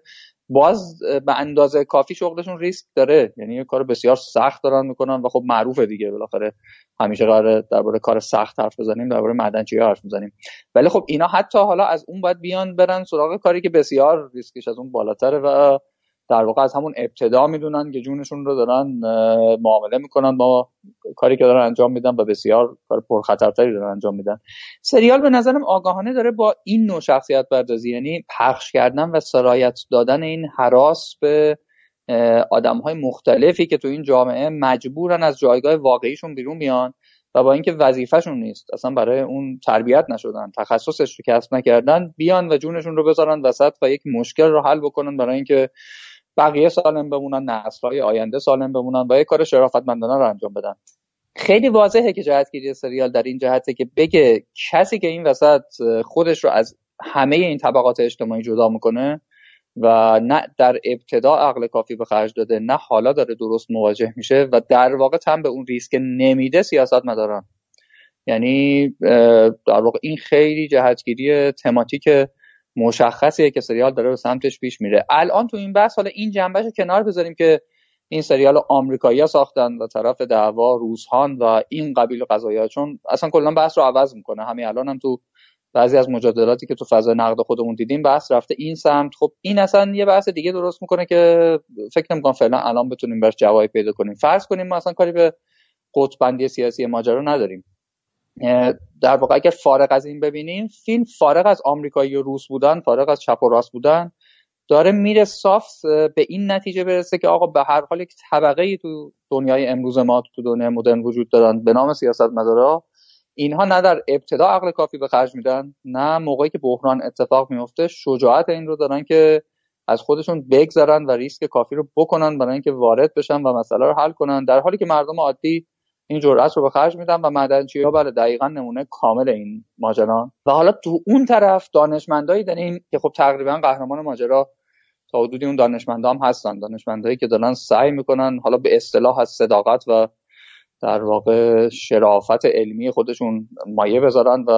باز به اندازه کافی شغلشون ریسک داره. یعنی یه کار بسیار سخت دارن می‌کنن و خب معروفه دیگه. بالاخره همیشه قراره درباره کار سخت حرف بزنیم درباره معدنچی حرف می‌زنیم. ولی خب اینا حتی حالا از اون باید بیان برن سراغ کاری که بسیار ریسکش از اون بالاتره و در واقع از همون ابتدا می‌دونن که جونشون رو دارن معامله می‌کنن با کاری که دارن انجام میدن و بسیار کار پرخطرتری دارن انجام میدن. سریال به نظرم آگاهانه داره با این نوع شخصیت پردازی یعنی پخش کردن و سرایت دادن این حراس به آدم های مختلفی که تو این جامعه مجبورن از جایگاه واقعیشون بیرون بیان و با اینکه وظیفهشون نیست اصلا برای اون تربیت نشدن تخصصش رو کسب نکردن بیان و جونشون رو بذارن وسط و یک مشکل رو حل بکنن برای اینکه بقیه سالم بمونن نسلهای آینده سالم بمونن و یک کار شرافتمندانه رو انجام بدن. خیلی واضحه که جهتگیری سریال در این جهته که بگه کسی که این وسط خودش رو از همه این طبقات اجتماعی جدا می‌کنه و نه در ابتدا عقل کافی به خرج داده نه حالا داره درست مواجه میشه و در واقع تم به اون ریسک نمیده سیاست مدارن یعنی در واقع این خیلی جهتگیری تماتیک مشخصیه که سریال داره به سمتش پیش میره. الان تو این بحث حالا این جنبش کنار بذاریم که این سریال آمریکایی‌ها ساختن و طرف دعوا روزهان و این قبیل قضایا چون اصلا کلا بحث رو عوض می‌کنه. همین الان هم تو بعضی از مجادلاتی که تو فضای نقد خودمون دیدیم بحث رفته این سمت. خب این اصلا یه بحث دیگه درست می‌کنه که فکر نمی‌کنم فعلا الان بتونیم براش جوابی پیدا کنیم. فرض کنیم ما اصلا کاری به قطبندی سیاسی ماجرا نداریم. در واقع اگر فارغ از این ببینیم فیلم فارغ از آمریکایی و روس بودن فارغ از چپ و راست بودن داره میره صاف به این نتیجه برسه که آقا به هر حال یک طبقه ای تو دنیای امروز ما تو دنیای مدرن وجود دارن به نام سیاست مدارا اینها نه در ابتدا عقل کافی به خرج میدن نه موقعی که بحران اتفاق میفته شجاعت این رو دارن که از خودشون بگذرن و ریسک کافی رو بکنن برای اینکه وارد بشن و مسئله رو حل کنن. در حالی که مردم عادی این جرأت رو به خرج میدن و معدنچی ها بله دقیقا نمونه کامل این ماجرا و حالا تو اون طرف دانشمندایی داریم که خب تقریبا قهرمان ماجرا تا حدودی اون دانشمندا هم هستن. دانشمندایی که دارن سعی می‌کنن حالا به اصطلاح از صداقت و در واقع شرافت علمی خودشون مایه بذارن و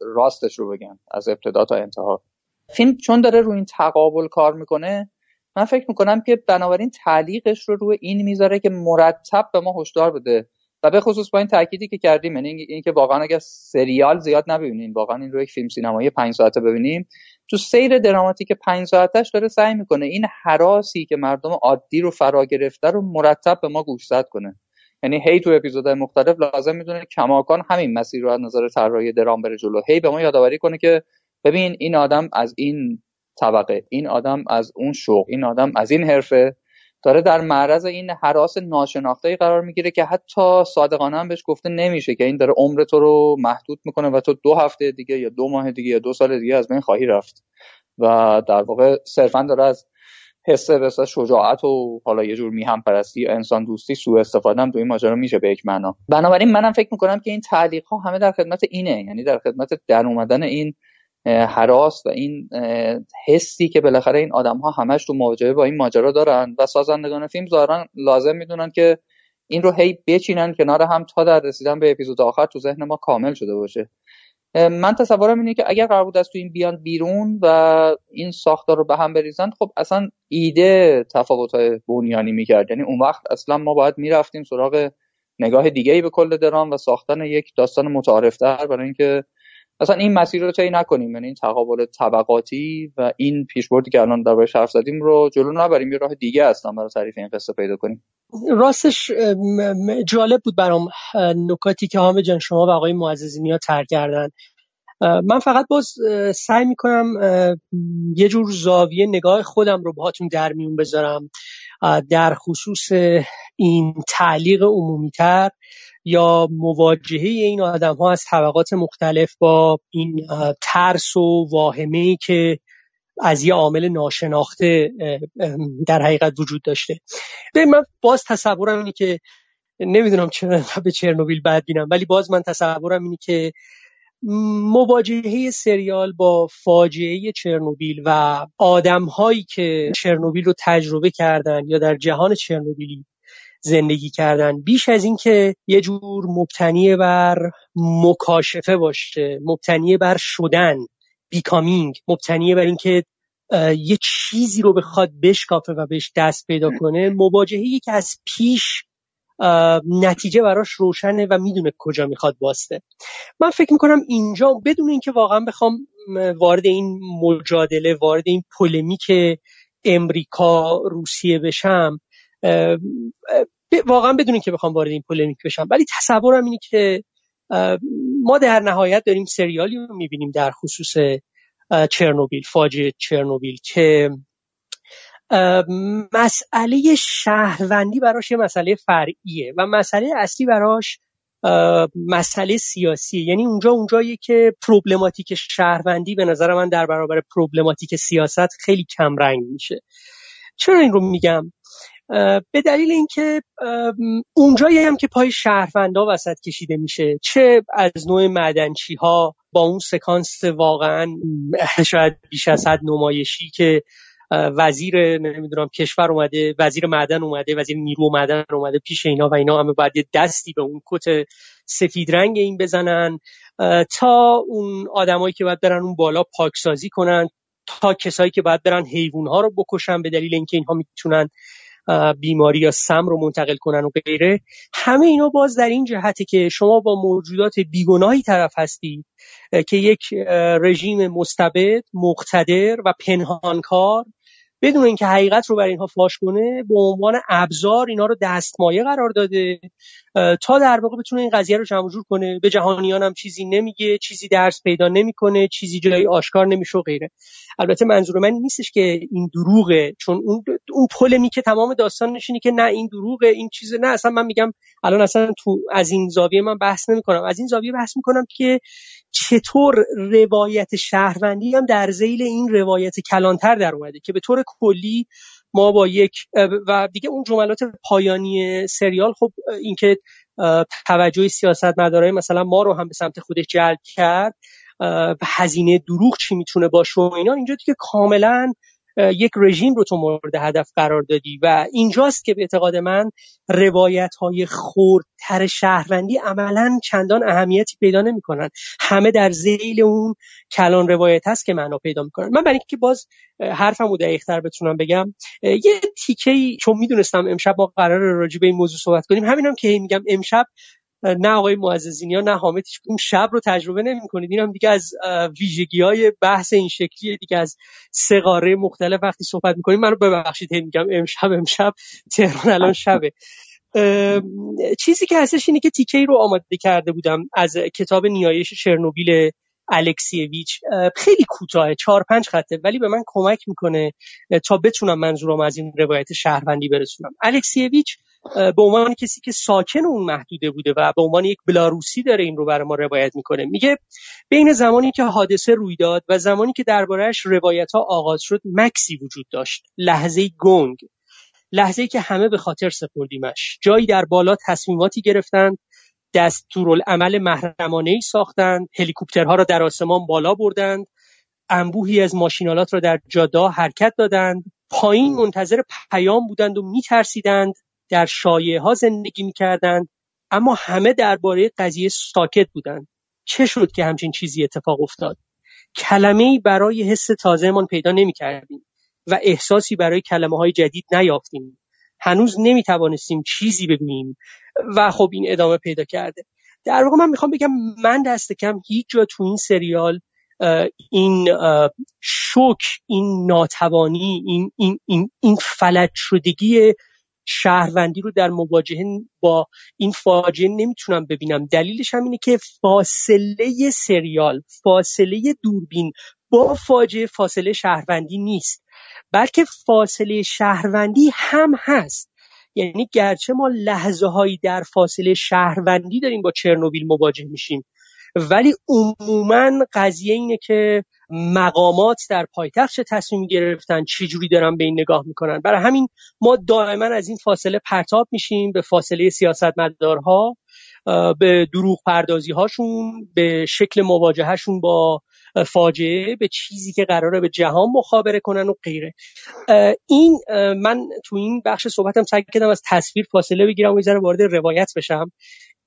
راستش رو بگن از ابتدا تا انتها. فیلم چون داره روی این تقابل کار می‌کنه من فکر می‌کنم که بنابراین تعلیقش رو روی این می‌ذاره که مرتب به ما هشدار بده. و به خصوص با این تأکیدی که کردیم یعنی اینکه واقعا اگر سریال زیاد نبینیم واقعا این رو یک فیلم سینمایی پنج ساعته ببینیم تو سیر دراماتیک پنج ساعتش داره سعی می‌کنه این حراسی که مردم عادی رو فرا گرفته رو مرتب به ما گوشزد کنه. یعنی هی تو اپیزودهای مختلف لازم می‌دونه کماکان همین مسیر رو از نظر طراحی درام بره جلو. هی به ما یادآوری کنه که ببین این آدم از این طبقه این آدم از اون شوق این آدم از این حرفه. داره در معرض این حراس ناشناخته قرار می‌گیره که حتی صادقانه هم بهش گفته نمیشه که این داره عمر تو رو محدود می‌کنه و تو دو هفته دیگه یا دو ماه دیگه یا دو سال دیگه از بین خواهی رفت. و در واقع صرفا داره از حس بسا شجاعت و حالا یه جور میهم پرستی انسان دوستی سوء استفاده هم تو این ماجرا میشه به یک معنا. بنابراین منم فکر می‌کنم که این تعلیق ها همه در خدمت اینه یعنی در خدمت در اومدن این حراس و این حسی که بالاخره این آدم ها همش تو مواجهه با این ماجرا دارن و سازندگان فیلم ظاهرا لازم می‌دونن که این رو هی بچینن کنار هم تا در رسیدن به اپیزود آخر تو ذهن ما کامل شده باشه. من تصورم اینه که اگر قرار بود از تو این بیان بیرون و این ساختار رو به هم بریزن خب اصلا ایده تفاوت های بنیانی می‌کرد. یعنی اون وقت اصلا ما باید می‌رفتیم سراغ نگاه دیگه ای به کل درام و ساختن یک داستان متعارفتر برای اینکه اصلا این مسیر رو طی نکنیم. یعنی این تقابل طبقاتی و این پیشبردی که الان دربارش حرف زدیم رو جلو نبریم یه راه دیگه هستن برای تعریف این قصه پیدا کنیم. راستش جالب بود برام نکاتی که حامد جان شما و آقای معززینی تر کردن. من فقط باز سعی می‌کنم یه جور زاویه نگاه خودم رو باهاتون در میون بذارم. در خصوص این تعلیق عمومیتر یا مواجهه این آدم ها از طبقات مختلف با این ترس و واهمه که از یه عامل ناشناخته در حقیقت وجود داشته. به من باز تصورم اینه که نمی‌دونم چرا به چرنوبیل بد بینم ولی باز من تصورم اینه که مواجهه سریال با فاجعه چرنوبیل و آدم هایی که چرنوبیل رو تجربه کردن یا در جهان چرنوبیلی زندگی کردن. بیش از اینکه یه جور مبتنی بر مکاشفه باشه مبتنی بر شدن بیکامینگ مبتنی بر اینکه یه چیزی رو بخواد بشکافه و بهش دست پیدا کنه مواجهه که از پیش نتیجه براش روشنه و می‌دونه کجا می‌خواد باسته. من فکر می‌کنم اینجا بدون اینکه واقعا بخوام وارد این مجادله وارد این پولمیک امریکا روسیه بشم واقعا بدون اینکه بخوام وارد این پولمیک بشم. ولی تصورم اینه که ما در نهایت داریم سریالی رو می‌بینیم در خصوص چرنوبیل فاجعه چرنوبیل که مسئله شهروندی براش یه مسئله فرعیه و مسئله اصلی براش مسئله سیاسی یعنی اونجا اونجایی که پروبلماتیک شهروندی به نظر من در برابر پروبلماتیک سیاست خیلی کم رنگ میشه. چرا این رو میگم؟ به دلیل اینکه اونجایی هم که پای شهروندا وسط کشیده میشه چه از نوع معدنچی ها با اون سکانس واقعا شاید بیش از حد نمایشی که وزیر نمی‌دونم کشور اومده وزیر معدن اومده وزیر نیرو معدن اومده پیش اینا و اینا همه باید دستی به اون کت سفید رنگ این بزنن تا اون آدمایی که باید برن اون بالا پاکسازی کنن تا کسایی که باید برن حیوان ها رو بکشن به دلیل اینکه اینها می‌تونن بیماری یا سم رو منتقل کنن و غیره همه اینا باز در این جهته که شما با موجودات بیگناهی طرف هستید که یک رژیم مستبد مقتدر و پنهانکار بدون اینکه حقیقت رو بر اینها فاش کنه به عنوان ابزار اینا رو دستمایه قرار داده. تا در واقع بتونه این قضیه رو جمع جور کنه. به جهانیان هم چیزی نمیگه چیزی درس پیدا نمی‌کنه چیزی جایی آشکار نمیشه و غیره. البته منظور من نیستش که این دروغه چون اون اون پلمی که تمام داستان نشینی که نه این دروغه این چیز نه اصلا من میگم الان اصلا تو از این زاویه من بحث نمی‌کنم. از این زاویه بحث می‌کنم که چطور روایت شهروندی هم در زیل این روایت کلانتر در اومده که به طور کلی ما با یک و دیگه اون جملات پایانی سریال خب اینکه توجه سیاست مدارای مثلا ما رو هم به سمت خودش جلب کرد هزینه دروغ چی می‌تونه باشه و اینا اینجا دیگه کاملا یک رژیم رو تو مورد هدف قرار دادی و اینجاست که به اعتقاد من روایت های خوردتر شهروندی عملا چندان اهمیتی پیدا نمی‌کنن. همه در زیل اون کلان روایت هست که معنا پیدا می‌کنن من برای اینکه باز حرفم رو دقیقتر بتونم بگم یه تیکه چون می‌دونستم امشب ما قرار راجع به این موضوع صحبت کنیم همینم که میگم امشب نه آقای معززینی ها نه حامد اون شب رو تجربه نمی کنید این هم دیگه از ویژگی های بحث این شکلی دیگه. از سقاره مختلف وقتی صحبت می‌کنیم من رو ببخشید میگم امشب امشب تهران الان شبه. چیزی که هستش اینه که تیکه رو آماده کرده بودم از کتاب نیایش چرنوبیل الکسیویچ. خیلی کوتاه چهار پنج خطه ولی به من کمک می‌کنه تا بتونم منظورم از این روایت شهروندی برسونم. الکسیویچ به عنوان کسی که ساکن اون محدوده بوده و به عنوان یک بلاروسی داره این رو برای ما روایت می‌کنه. میگه بین زمانی که حادثه روی داد و زمانی که دربارهش روایت ها آغاز شد مکسی وجود داشت. لحظه گنگ. لحظه که همه به خاطر سپردیمش. جایی در بالا تصمیماتی گرفتند دستورالعمل محرمانه ای ساختند هلیکوپترها را در آسمان بالا بردند انبوهی از ماشینالات را در جادا حرکت دادند پایین منتظر پیام بودند و میترسیدند. در شایعه ها زندگی می‌کردند اما همه درباره قضیه ساکت بودند. چه شد که همچین چیزی اتفاق افتاد؟ کلمه برای حس تازهمان پیدا نمی‌کردیم و احساسی برای کلمه های جدید نیافتیم. هنوز نمی‌توانستیم چیزی بگوییم و خب این ادامه پیدا کرده. در واقع من می‌خوام بگم من دست کم هیچ جا تو این سریال این شوک این ناتوانی این این این این فلج شدگی شهروندی رو در مواجهه با این فاجعه نمی‌تونم ببینم. دلیلش هم اینه که فاصله سریال فاصله دوربین با فاجعه فاصله شهروندی نیست. بلکه فاصله شهروندی هم هست. یعنی گرچه ما لحظه هایی در فاصله شهروندی داریم با چرنوبیل مواجه میشیم ولی عموما قضیه اینه که مقامات در پایتخت چه تصمیمی گرفتن چه جوری دارن به این نگاه می‌کنن. برای همین ما دائما از این فاصله پرتاب میشیم به فاصله سیاستمدارها به دروغ پردازی هاشون به شکل مواجههشون با فاجعه به چیزی که قراره به جهان مخابره کنن و غیره. این من تو این بخش صحبتم سعی کردم از تصویر فاصله بگیرم و وارد روایت بشم.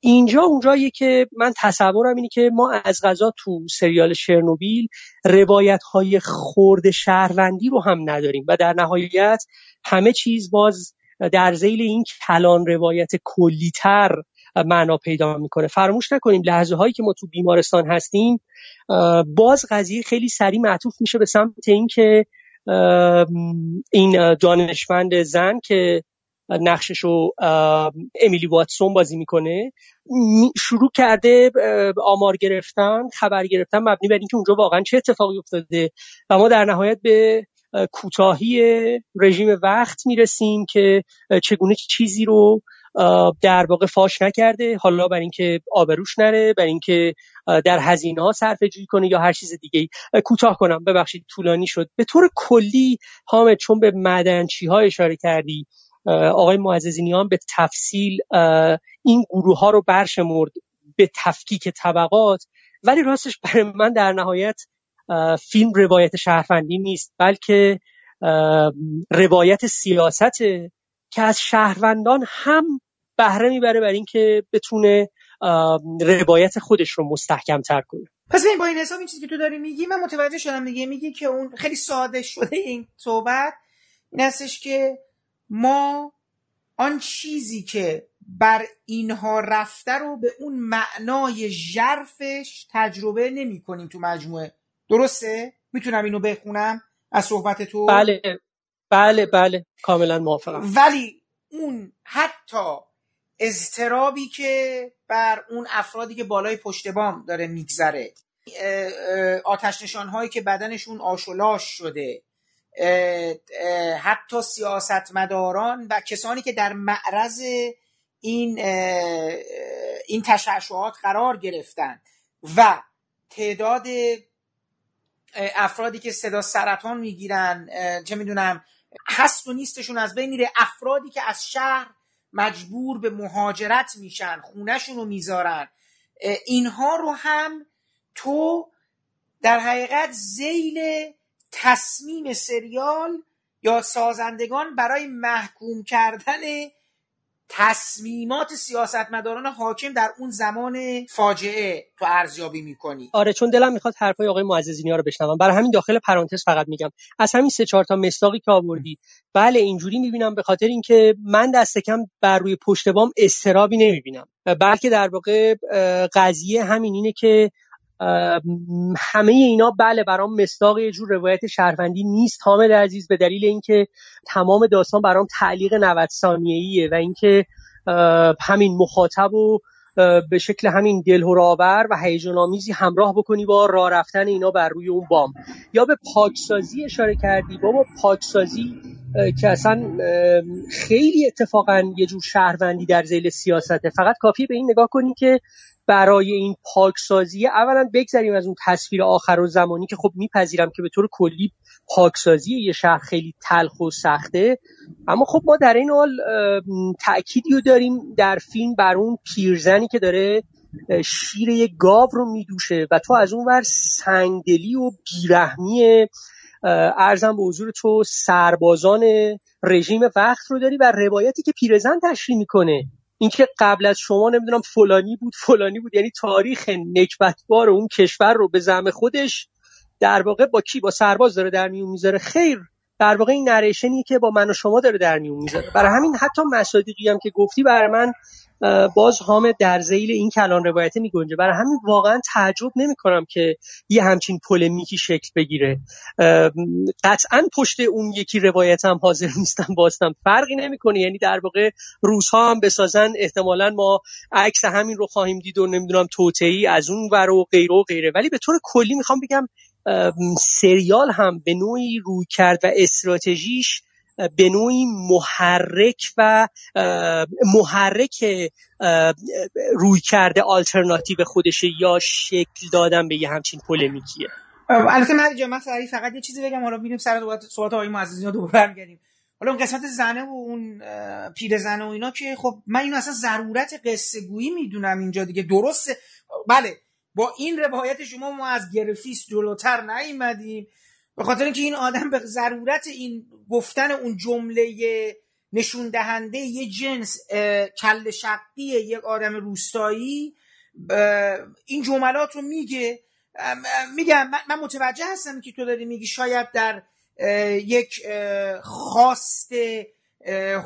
اینجا اونجاییه که من تصورم اینه که ما از غذا تو سریال شرنوبیل روایت های خورد شهروندی رو هم نداریم و در نهایت همه چیز باز در زیل این کلان روایت کلیتر معنا پیدا می‌کنه. فراموش نکنیم لحظه هایی که ما تو بیمارستان هستیم باز قضیه خیلی سریع معطوف میشه به سمت اینکه این دانشمند زن که نقشش رو امیلی واتسون بازی می‌کنه. شروع کرده آمار گرفتن خبر گرفتن مبنی بر اینکه اونجا واقعا چه اتفاقی افتاده. و ما در نهایت به کوتاهی رژیم وقت می‌رسیم که چگونه چیزی رو در واقع فاش نکرده. حالا بر اینکه آبروش نره بر اینکه در هزینه ها صرفه جویی کنه یا هر چیز دیگه کوتاه کنم. ببخشید طولانی شد. به طور کلی حامد چون به معدنچی ها اشاره کردی آقای معززینیان به تفصیل این گروه ها رو برشمرد به تفکیک طبقات ولی راستش برای من در نهایت فیلم روایت شهروندی نیست بلکه روایت سیاست که از شهروندان هم بهره می‌بره بر اینکه بتونه روایت خودش رو مستحکم تر کنه. پس این با این حساب این چیزی که تو داری میگی من متوجه شدم دیگه. میگی که اون خیلی ساده شده این صحبت. این که ما آن چیزی که بر اینها رفته رو به اون معنای ژرفش تجربه نمی کنیم تو مجموعه درسته؟ می‌تونم اینو بخونم از صحبت تو؟ بله بله بله کاملا موافقم ولی اون حتی اضطرابی که بر اون افرادی که بالای پشت بام داره میگذره آتش نشان هایی که بدنشون آشولاش شده حتی سیاستمداران و کسانی که در معرض این این تشعشعات قرار گرفتن و تعداد افرادی که صدا سرطان می‌گیرن چه می‌دونم هست و نیستشون از بین میره افرادی که از شهر مجبور به مهاجرت میشن خونهشون رو می‌ذارن اینها رو هم تو در حقیقت زیل تصمیم سریال یا سازندگان برای محکوم کردن تصمیمات سیاستمداران حاکم در اون زمان فاجعه تو ارزیابی می‌کنی. آره چون دلم می‌خواد حرفای آقای معززینی ها رو بشنوم. برای همین داخل پرانتز فقط میگم. از همین سه چهار تا مستاقی که آوردی بله اینجوری می‌بینم به خاطر اینکه من دست کم بر روی پشت بام استرابی نمی‌بینم. بلکه در واقع قضیه همین اینه که همه اینا بله برام مستاق یه جور روایت شهروندی نیست. حامد عزیز به دلیل اینکه تمام داستان برام تعلیق 90 ثانیه‌ایه و اینکه همین مخاطب و به شکل همین دلهراور و هیجان آمیزی همراه بکنی با راه رفتن اینا بر روی اون بام. یا به پاکسازی اشاره کردی. بابا پاکسازی که اصلا خیلی اتفاقا یه جور شهروندی در زیل سیاسته فقط کافی به این نگاه کنی که برای این پاکسازی. اولا بگذریم از اون تصویر آخر و زمانی که خب میپذیرم که به طور کلی پاکسازی یه شهر خیلی تلخ و سخته. اما خب ما در این حال تأکیدی رو داریم در فیلم بر اون پیرزنی که داره شیر یه گاو رو میدوشه و تو از اون ور سنگدلی و بیرحمی ارزم به حضور تو سربازان رژیم وقت رو داری و روایتی که پیرزن تشریح می‌کنه. اینکه قبل از شما نمی‌دونم فلانی بود فلانی بود یعنی تاریخ نکبتبار اون کشور رو به زعم خودش در واقع با کی؟ با سرباز داره در میون می‌ذاره. خیر در واقع این نریشنی که با من و شما داره در میون می‌ذاره. برای همین حتی مصادیقی هم که گفتی برای من باز هام در زیل این کلان روایته می گنجه برای همین واقعا تعجب نمی کنم که یه همچین پولمیکی شکل بگیره. قطعا پشت اون یکی روایت هم حاضر نیستم باستم فرقی نمی‌کنه. یعنی در واقع روزها هم بسازن. احتمالا ما عکس همین رو خواهیم دید و نمی‌دونم توتعی از اون ور و غیره و غیره. ولی به طور کلی می‌خوام بگم سریال هم به نوعی روی کرد و استراتژیش به نوعی محرک و محرک روی کرده آلترناتیو خودشه یا شکل دادن به یه همچین پولمیکیه. البته من من فقط یه چیزی بگم حالا میریم سر صحبت آقای معززی دوباره برگردیم حالا اون قسمت زنه و اون پیر زنه و اینا که خب من اینو اصلا ضرورت قصه گویی می‌دونم اینجا دیگه. درسته. بله با این روایت شما ما از گرفیس جلوتر نیومدیم. به خاطر اینکه این آدم به ضرورت این گفتن اون جمله نشون دهنده یه جنس کل شقی یک آدم روستایی این جملات رو میگه میگم من متوجه هستم که تو داری میگی شاید در یک خواست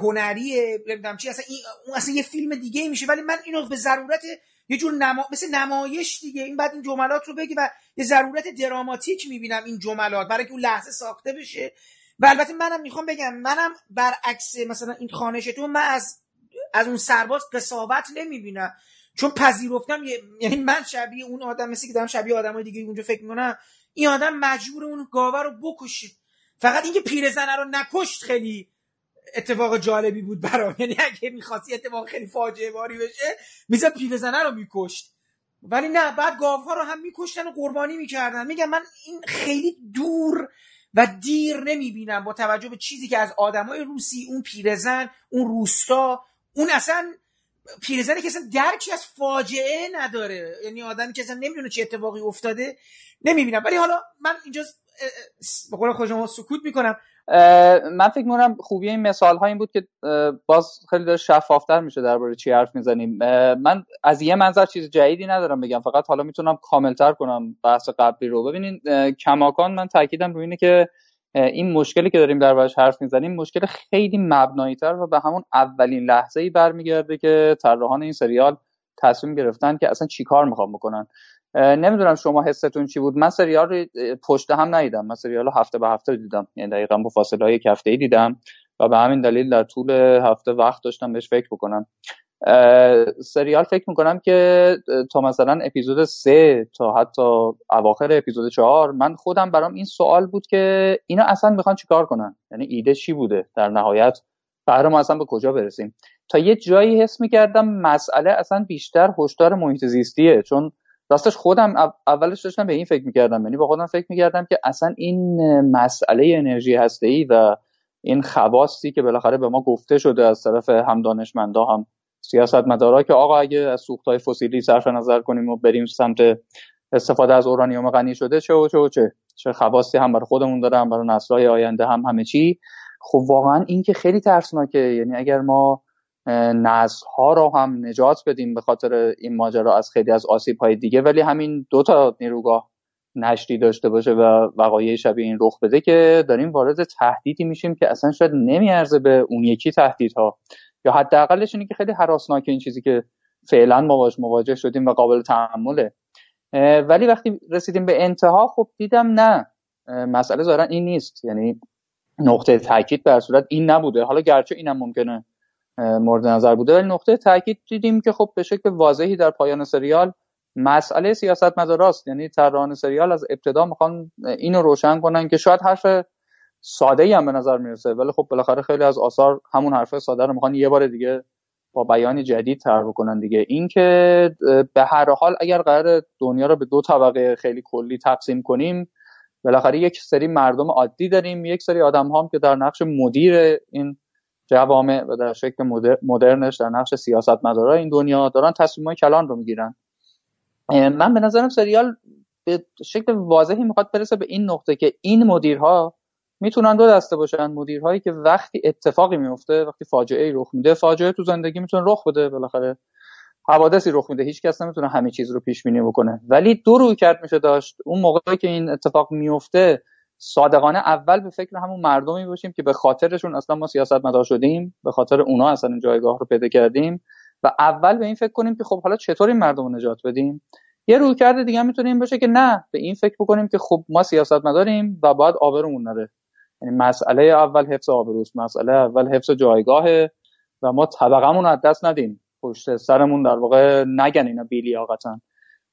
هنری نمی‌دونم چی اصلا اون اصلا یه فیلم دیگه میشه ولی من اینو به ضرورت یه جور نما... مثل نمایش دیگه. این بعد این جملات رو بگی و یه ضرورت دراماتیک می‌بینم این جملات برای که اون لحظه ساخته بشه. و البته منم می‌خوام بگم منم برعکس مثلا این خانش تو من از از اون سرباز قصاوت نمی‌بینم. چون پذیرفتم یعنی من شبیه اون آدم مثل که دارم شبیه آدمای دیگه اونجا فکر می‌کنم این آدم مجبور اون گاوه رو بکشه. فقط اینکه پیرزنه رو نکشت خیلی اتفاق جالبی بود برام. یعنی اگه می‌خواستی اتفاق خیلی فاجعه باری بشه می‌زد پیرزنه رو میکشت. ولی نه بعد گاوها رو هم میکشتن و قربانی می‌کردن. میگم من این خیلی دور و دیر نمی‌بینم با توجه به چیزی که از آدمای روسی اون پیرزن اون روستا اون اصلا پیرزنی که اصلا درکی از فاجعه نداره. یعنی آدمی که اصلا نمی‌دونه چه اتفاقی افتاده نمی‌بینم. ولی حالا من اینجا به قول خود شما سکوت می‌کنم. من فکر می‌کنم خوبی این مثال این بود که باز خیلی داره شفافتر میشه درباره چی حرف می‌زنیم. من از یه منظر چیز جدیدی ندارم بگم فقط حالا می‌تونم کاملتر کنم بحث قبلی رو. ببینین کماکان من تاکیدم روی اینه که این مشکلی که داریم دربارش حرف می‌زنیم مشکل خیلی مبنایی تر و به همون اولین لحظه ای برمیگرده که طراحان این سریال تصمیم گرفتن که اصلا چیکار می‌خوام بکنن. نمی‌دونم شما حستون چی بود. من سریال رو پشت هم ندیدم. من سریال رو هفته به هفته دیدم. یعنی دقیقا با فاصله های یک هفته ای دیدم و به همین دلیل در طول هفته وقت داشتم بهش فکر بکنم سریال فکر می‌کنم که تا مثلا اپیزود سه تا حتی اواخر اپیزود چهار من خودم برام این سوال بود که اینا اصلا می‌خوان چیکار کنن؟ یعنی ایده چی بوده در نهایت؟ قرار ما اصلا به کجا برسیم؟ تا یه جایی حس می‌کردم مسئله اصلا بیشتر هشدار محیط زیستیه. چون راستش خودم اولش داشتم به این فکر می‌کردم. یعنی با خودم فکر می‌کردم که اصلا این مسئله انرژی هسته ای و این خواستی که بالاخره به ما گفته شده از طرف هم دانشمندا هم سیاستمدارا که آقا اگه از سوختهای فسیلی صرف نظر کنیم و بریم سمت استفاده از اورانیوم غنی شده چه و چه و چه. چه خواستی هم برای خودمون داره هم برای نسل‌های آینده هم همه چی. خب واقعا این که خیلی ترسناکه. یعنی اگر ما نسل ها رو هم نجات بدیم به خاطر این ماجرا از خیلی از آسیب های دیگه. ولی همین دو تا نیروگاه نشتی داشته باشه و وقایع شبیه این رخ بده که داریم وارد تهدیدی میشیم که اصلا شاید نمیارزه به اون یکی تهدیدها. یا حداقلش اینه که خیلی حراسناکه این چیزی که فعلا ما باش مواجه شدیم و قابل تحمله. ولی وقتی رسیدیم به انتها خب دیدم نه. مسئله ظاهرا این نیست. یعنی نقطه تاکید به صورت این نبوده. حالا گرچه اینم ممکنه مورد نظر بوده. ولی نقطه تاکید دیدیم که خب به شکل واضحی در پایان سریال مسئله سیاست مداراست یعنی طراحان سریال از ابتدا می‌خوان اینو روشن کنن که شاید حرف ساده ای هم به نظر می‌رسه. ولی خب بالاخره خیلی از آثار همون حرف ساده رو می‌خوان یه بار دیگه با بیانی جدید تر بکنن دیگه. این که به هر حال اگر قرار دنیا رو به دو طبقه خیلی کلی تقسیم کنیم بالاخره یک سری مردم عادی داریم یک سری آدم هم که در نقش مدیر این جوامع و در شکل مدرنش در نقش سیاست مدارای این دنیا دارن تصمیم کلان رو می‌گیرن. من به نظرم سریال به شکل واضحی می‌خواد برسه به این نقطه که این مدیرها می‌تونن دو دسته باشن. مدیرهایی که وقتی اتفاقی میفته وقتی فاجعه ای رخ میده فاجعه تو زندگی می‌تونه رخ بده. بالاخره حوادثی رخ میده. هیچ کس نمی‌تونه همه چیز رو پیش بینی بکنه. ولی دو روی کرد میشه داشت. اون موقعی که این اتفاق میفته صادقانه اول به فکر همون مردمی باشیم که به خاطرشون اصلا ما سیاست مدار شدیم به خاطر اونا اصلا این جایگاه رو پیدا کردیم و اول به این فکر کنیم که خب حالا چطور این مردم رو نجات بدیم؟ یه روی کرده دیگه می‌تونه این باشه که نه به این فکر بکنیم که خب ما سیاست مداریم و باید آبرمون نره. یعنی مسئله اول حفظ آبروست مسئله اول حفظ جایگاهه و ما طبقمون از دست ندیم. پشت سرمون در واقع نگن اینا بیلیاقتن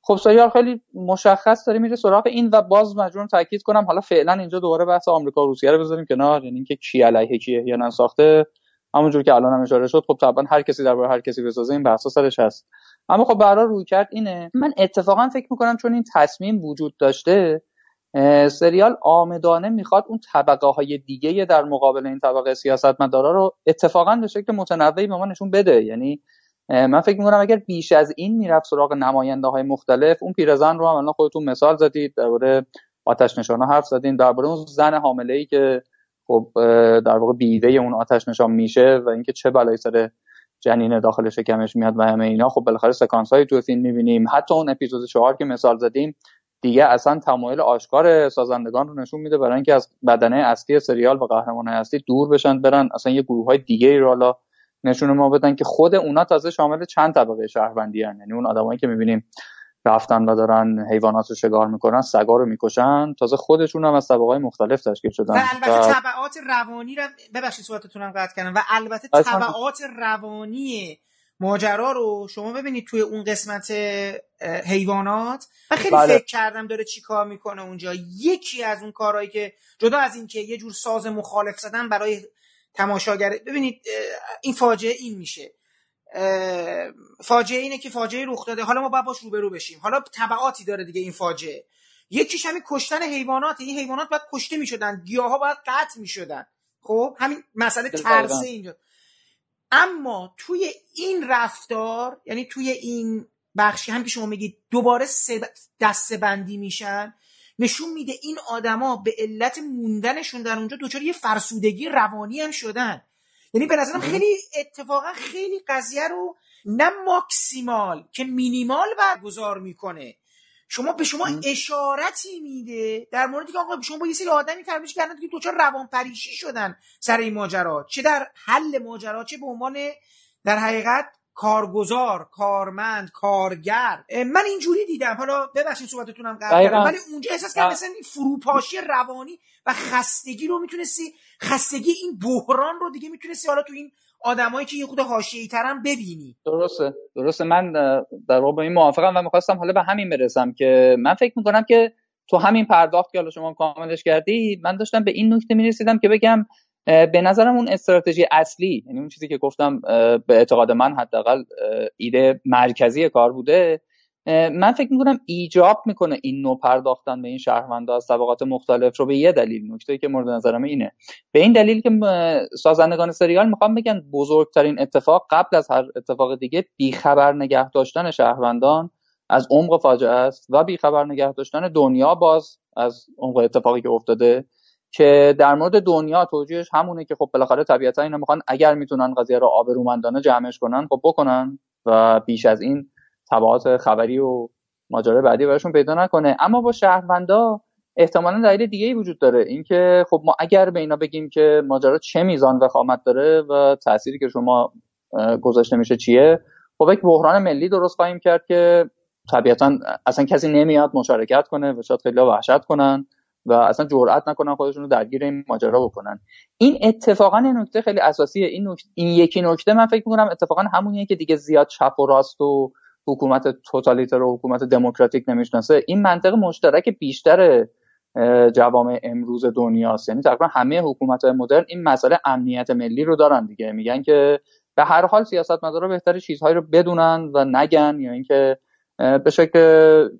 خب سریال خیلی مشخص داره میره سراغ این و باز مجبورم تاکید کنم حالا فعلا اینجا دوباره بحث آمریکا و روسیه رو بذاریم کنار. یعنی اینکه کی علیه کیه یا نساخته همونجور که الان هم اشاره شد خب طبعا هر کسی درباره هر کسی بسازه این بحثا سرش هست. اما خب برای روی کرد اینه. من اتفاقا فکر می‌کنم چون این تصمیم وجود داشته سریال آمدانه می‌خواد اون طبقه های دیگه در مقابل این طبقه سیاستمدارا رو اتفاقا به شکل متنوعی به ما نشون بده. یعنی من فکر می‌کنم اگر بیش از این می‌رفت سراغ نماینده های مختلف اون پیرزن رو هم الان خودتون مثال زدید درباره آتش نشان حرف زدین درباره اون زن حامله ای که خب در واقع بیوه اون آتش نشان میشه و اینکه چه بلایی سر جنین داخل شکمش میاد و همه اینا خب بالاخره سکانس های تو فیلم می‌بینیم. حتی اون اپیزود چهار که مثال زدیم دیگه اصلا تمایل آشکار سازندگان رو نشون میده برای اینکه از بدنه اصلی سریال و قهرمان اصلی دور بشن برن اصلا یه گروه های دیگه ای رو نشون ما بدن که خود اونا تازه شامل چند طبقه شهروندی هن. یعنی اون آدمایی که می‌بینیم رفتن و دارن حیوانات رو شکار می‌کنن سگا رو می‌کشن تازه خودشون هم از طبقه مختلف تشکیل شدن و البته طبعات روانی رو ببخشید صحبتتونم قطع کردم و البته طبعات روانی ماجرا رو شما ببینید توی اون قسمت حیوانات من خیلی بله. فکر کردم داره چی کار می‌کنه اونجا یکی از اون کارهایی که جدا از اینکه یه جور ساز مخالف زدن برای تماشاگر ببینید این فاجعه این میشه. فاجعه اینه که فاجعه رخ داده. حالا ما باید باش روبرو بشیم. حالا تبعاتی داره دیگه این فاجعه. یکیش همین کشتن حیوانات. این حیوانات باید کشته می‌شدن. گیاها باید قطع می‌شدن. خب همین مسئله ترسه اینجا. اما توی این رفتار یعنی توی این بخشی هم که شما میگید دوباره دسته بندی میشن نشون میده این آدما به علت موندنشون در اونجا دچار یه فرسودگی روانی هم شدن. یعنی به نظرم خیلی اتفاقا خیلی قضیه رو نه ماکسیمال که مینیمال برگزار می‌کنه. شما به شما اشارتی میده در موردی که آقا شما با یه سری آدمی تربیش کردن که دوچار روان پریشی شدن سر این ماجرا. چه در حل ماجرا چه به عنوان در حقیقت کارگزار کارمند کارگر. من اینجوری دیدم. حالا ببخشید صحبتتونم قطع کردم. ولی اونجا احساس کردم مثلا این فروپاشی روانی و خستگی رو می‌تونستی خستگی این بحران رو دیگه می‌تونستی حالا تو این آدمایی که یه خود حاشیه‌ای ترن ببینی. درسته. درسته. من در واقع با این موافقم و می‌خواستم حالا به همین برسم که من فکر می‌کنم که تو همین پرداخت که حالا شما کاملش کردی من داشتم به این نکته می‌رسیدم که بگم به نظرم اون استراتژی اصلی یعنی اون چیزی که گفتم به اعتقاد من حداقل ایده مرکزی کار بوده. من فکر می‌کنم ایجاب می‌کنه این نوع پرداختن به این شهروندا از طبقات مختلف رو به یه دلیل. نکته که مورد نظرم اینه. به این دلیل که سازندگان سریال می‌خوام بگن بزرگترین اتفاق قبل از هر اتفاق دیگه بیخبر نگه داشتن شهروندان از عمق فاجعه است و بیخبر نگه داشتن دنیا باز از عمق اتفاقی که افتاده. که در مورد دنیا توجیهش همونه که خب بالاخره طبیعتا اینا می‌خوان اگر می‌تونن قضیه رو آبرومندانه جمعش کنن خب بکنن و بیش از این تبعات خبری و ماجرای بعدی براشون پیدا نکنه. اما با شهروندا احتمالا دلیل دیگه ای وجود داره. اینکه خب ما اگر به اینا بگیم که ماجرا چه میزان وخامت داره و تأثیری که شما گذاشته میشه چیه خب یک بحران ملی درست خواهیم کرد که طبیعتا اصلا کسی نمیاد مشارکت کنه و شاید خیلی وحشت کنن. و اصلا جرئت نکنن خودشون رو درگیر این ماجرا بکنن. این اتفاقا نکته خیلی اساسیه این نکته این یکی نکته من فکر می‌کنم اتفاقا همونیه که دیگه زیاد چپ و راست و حکومت توتالیتر و حکومت دموکراتیک نمی‌شناسه. این منطق مشترک بیشتر جوامع امروز دنیاست. یعنی تقریبا همه حکومت های مدرن این مسئله امنیت ملی رو دارن دیگه. میگن که به هر حال سیاستمدارا بهتر چیزهایی رو بدونن و نگن یا اینکه به شکل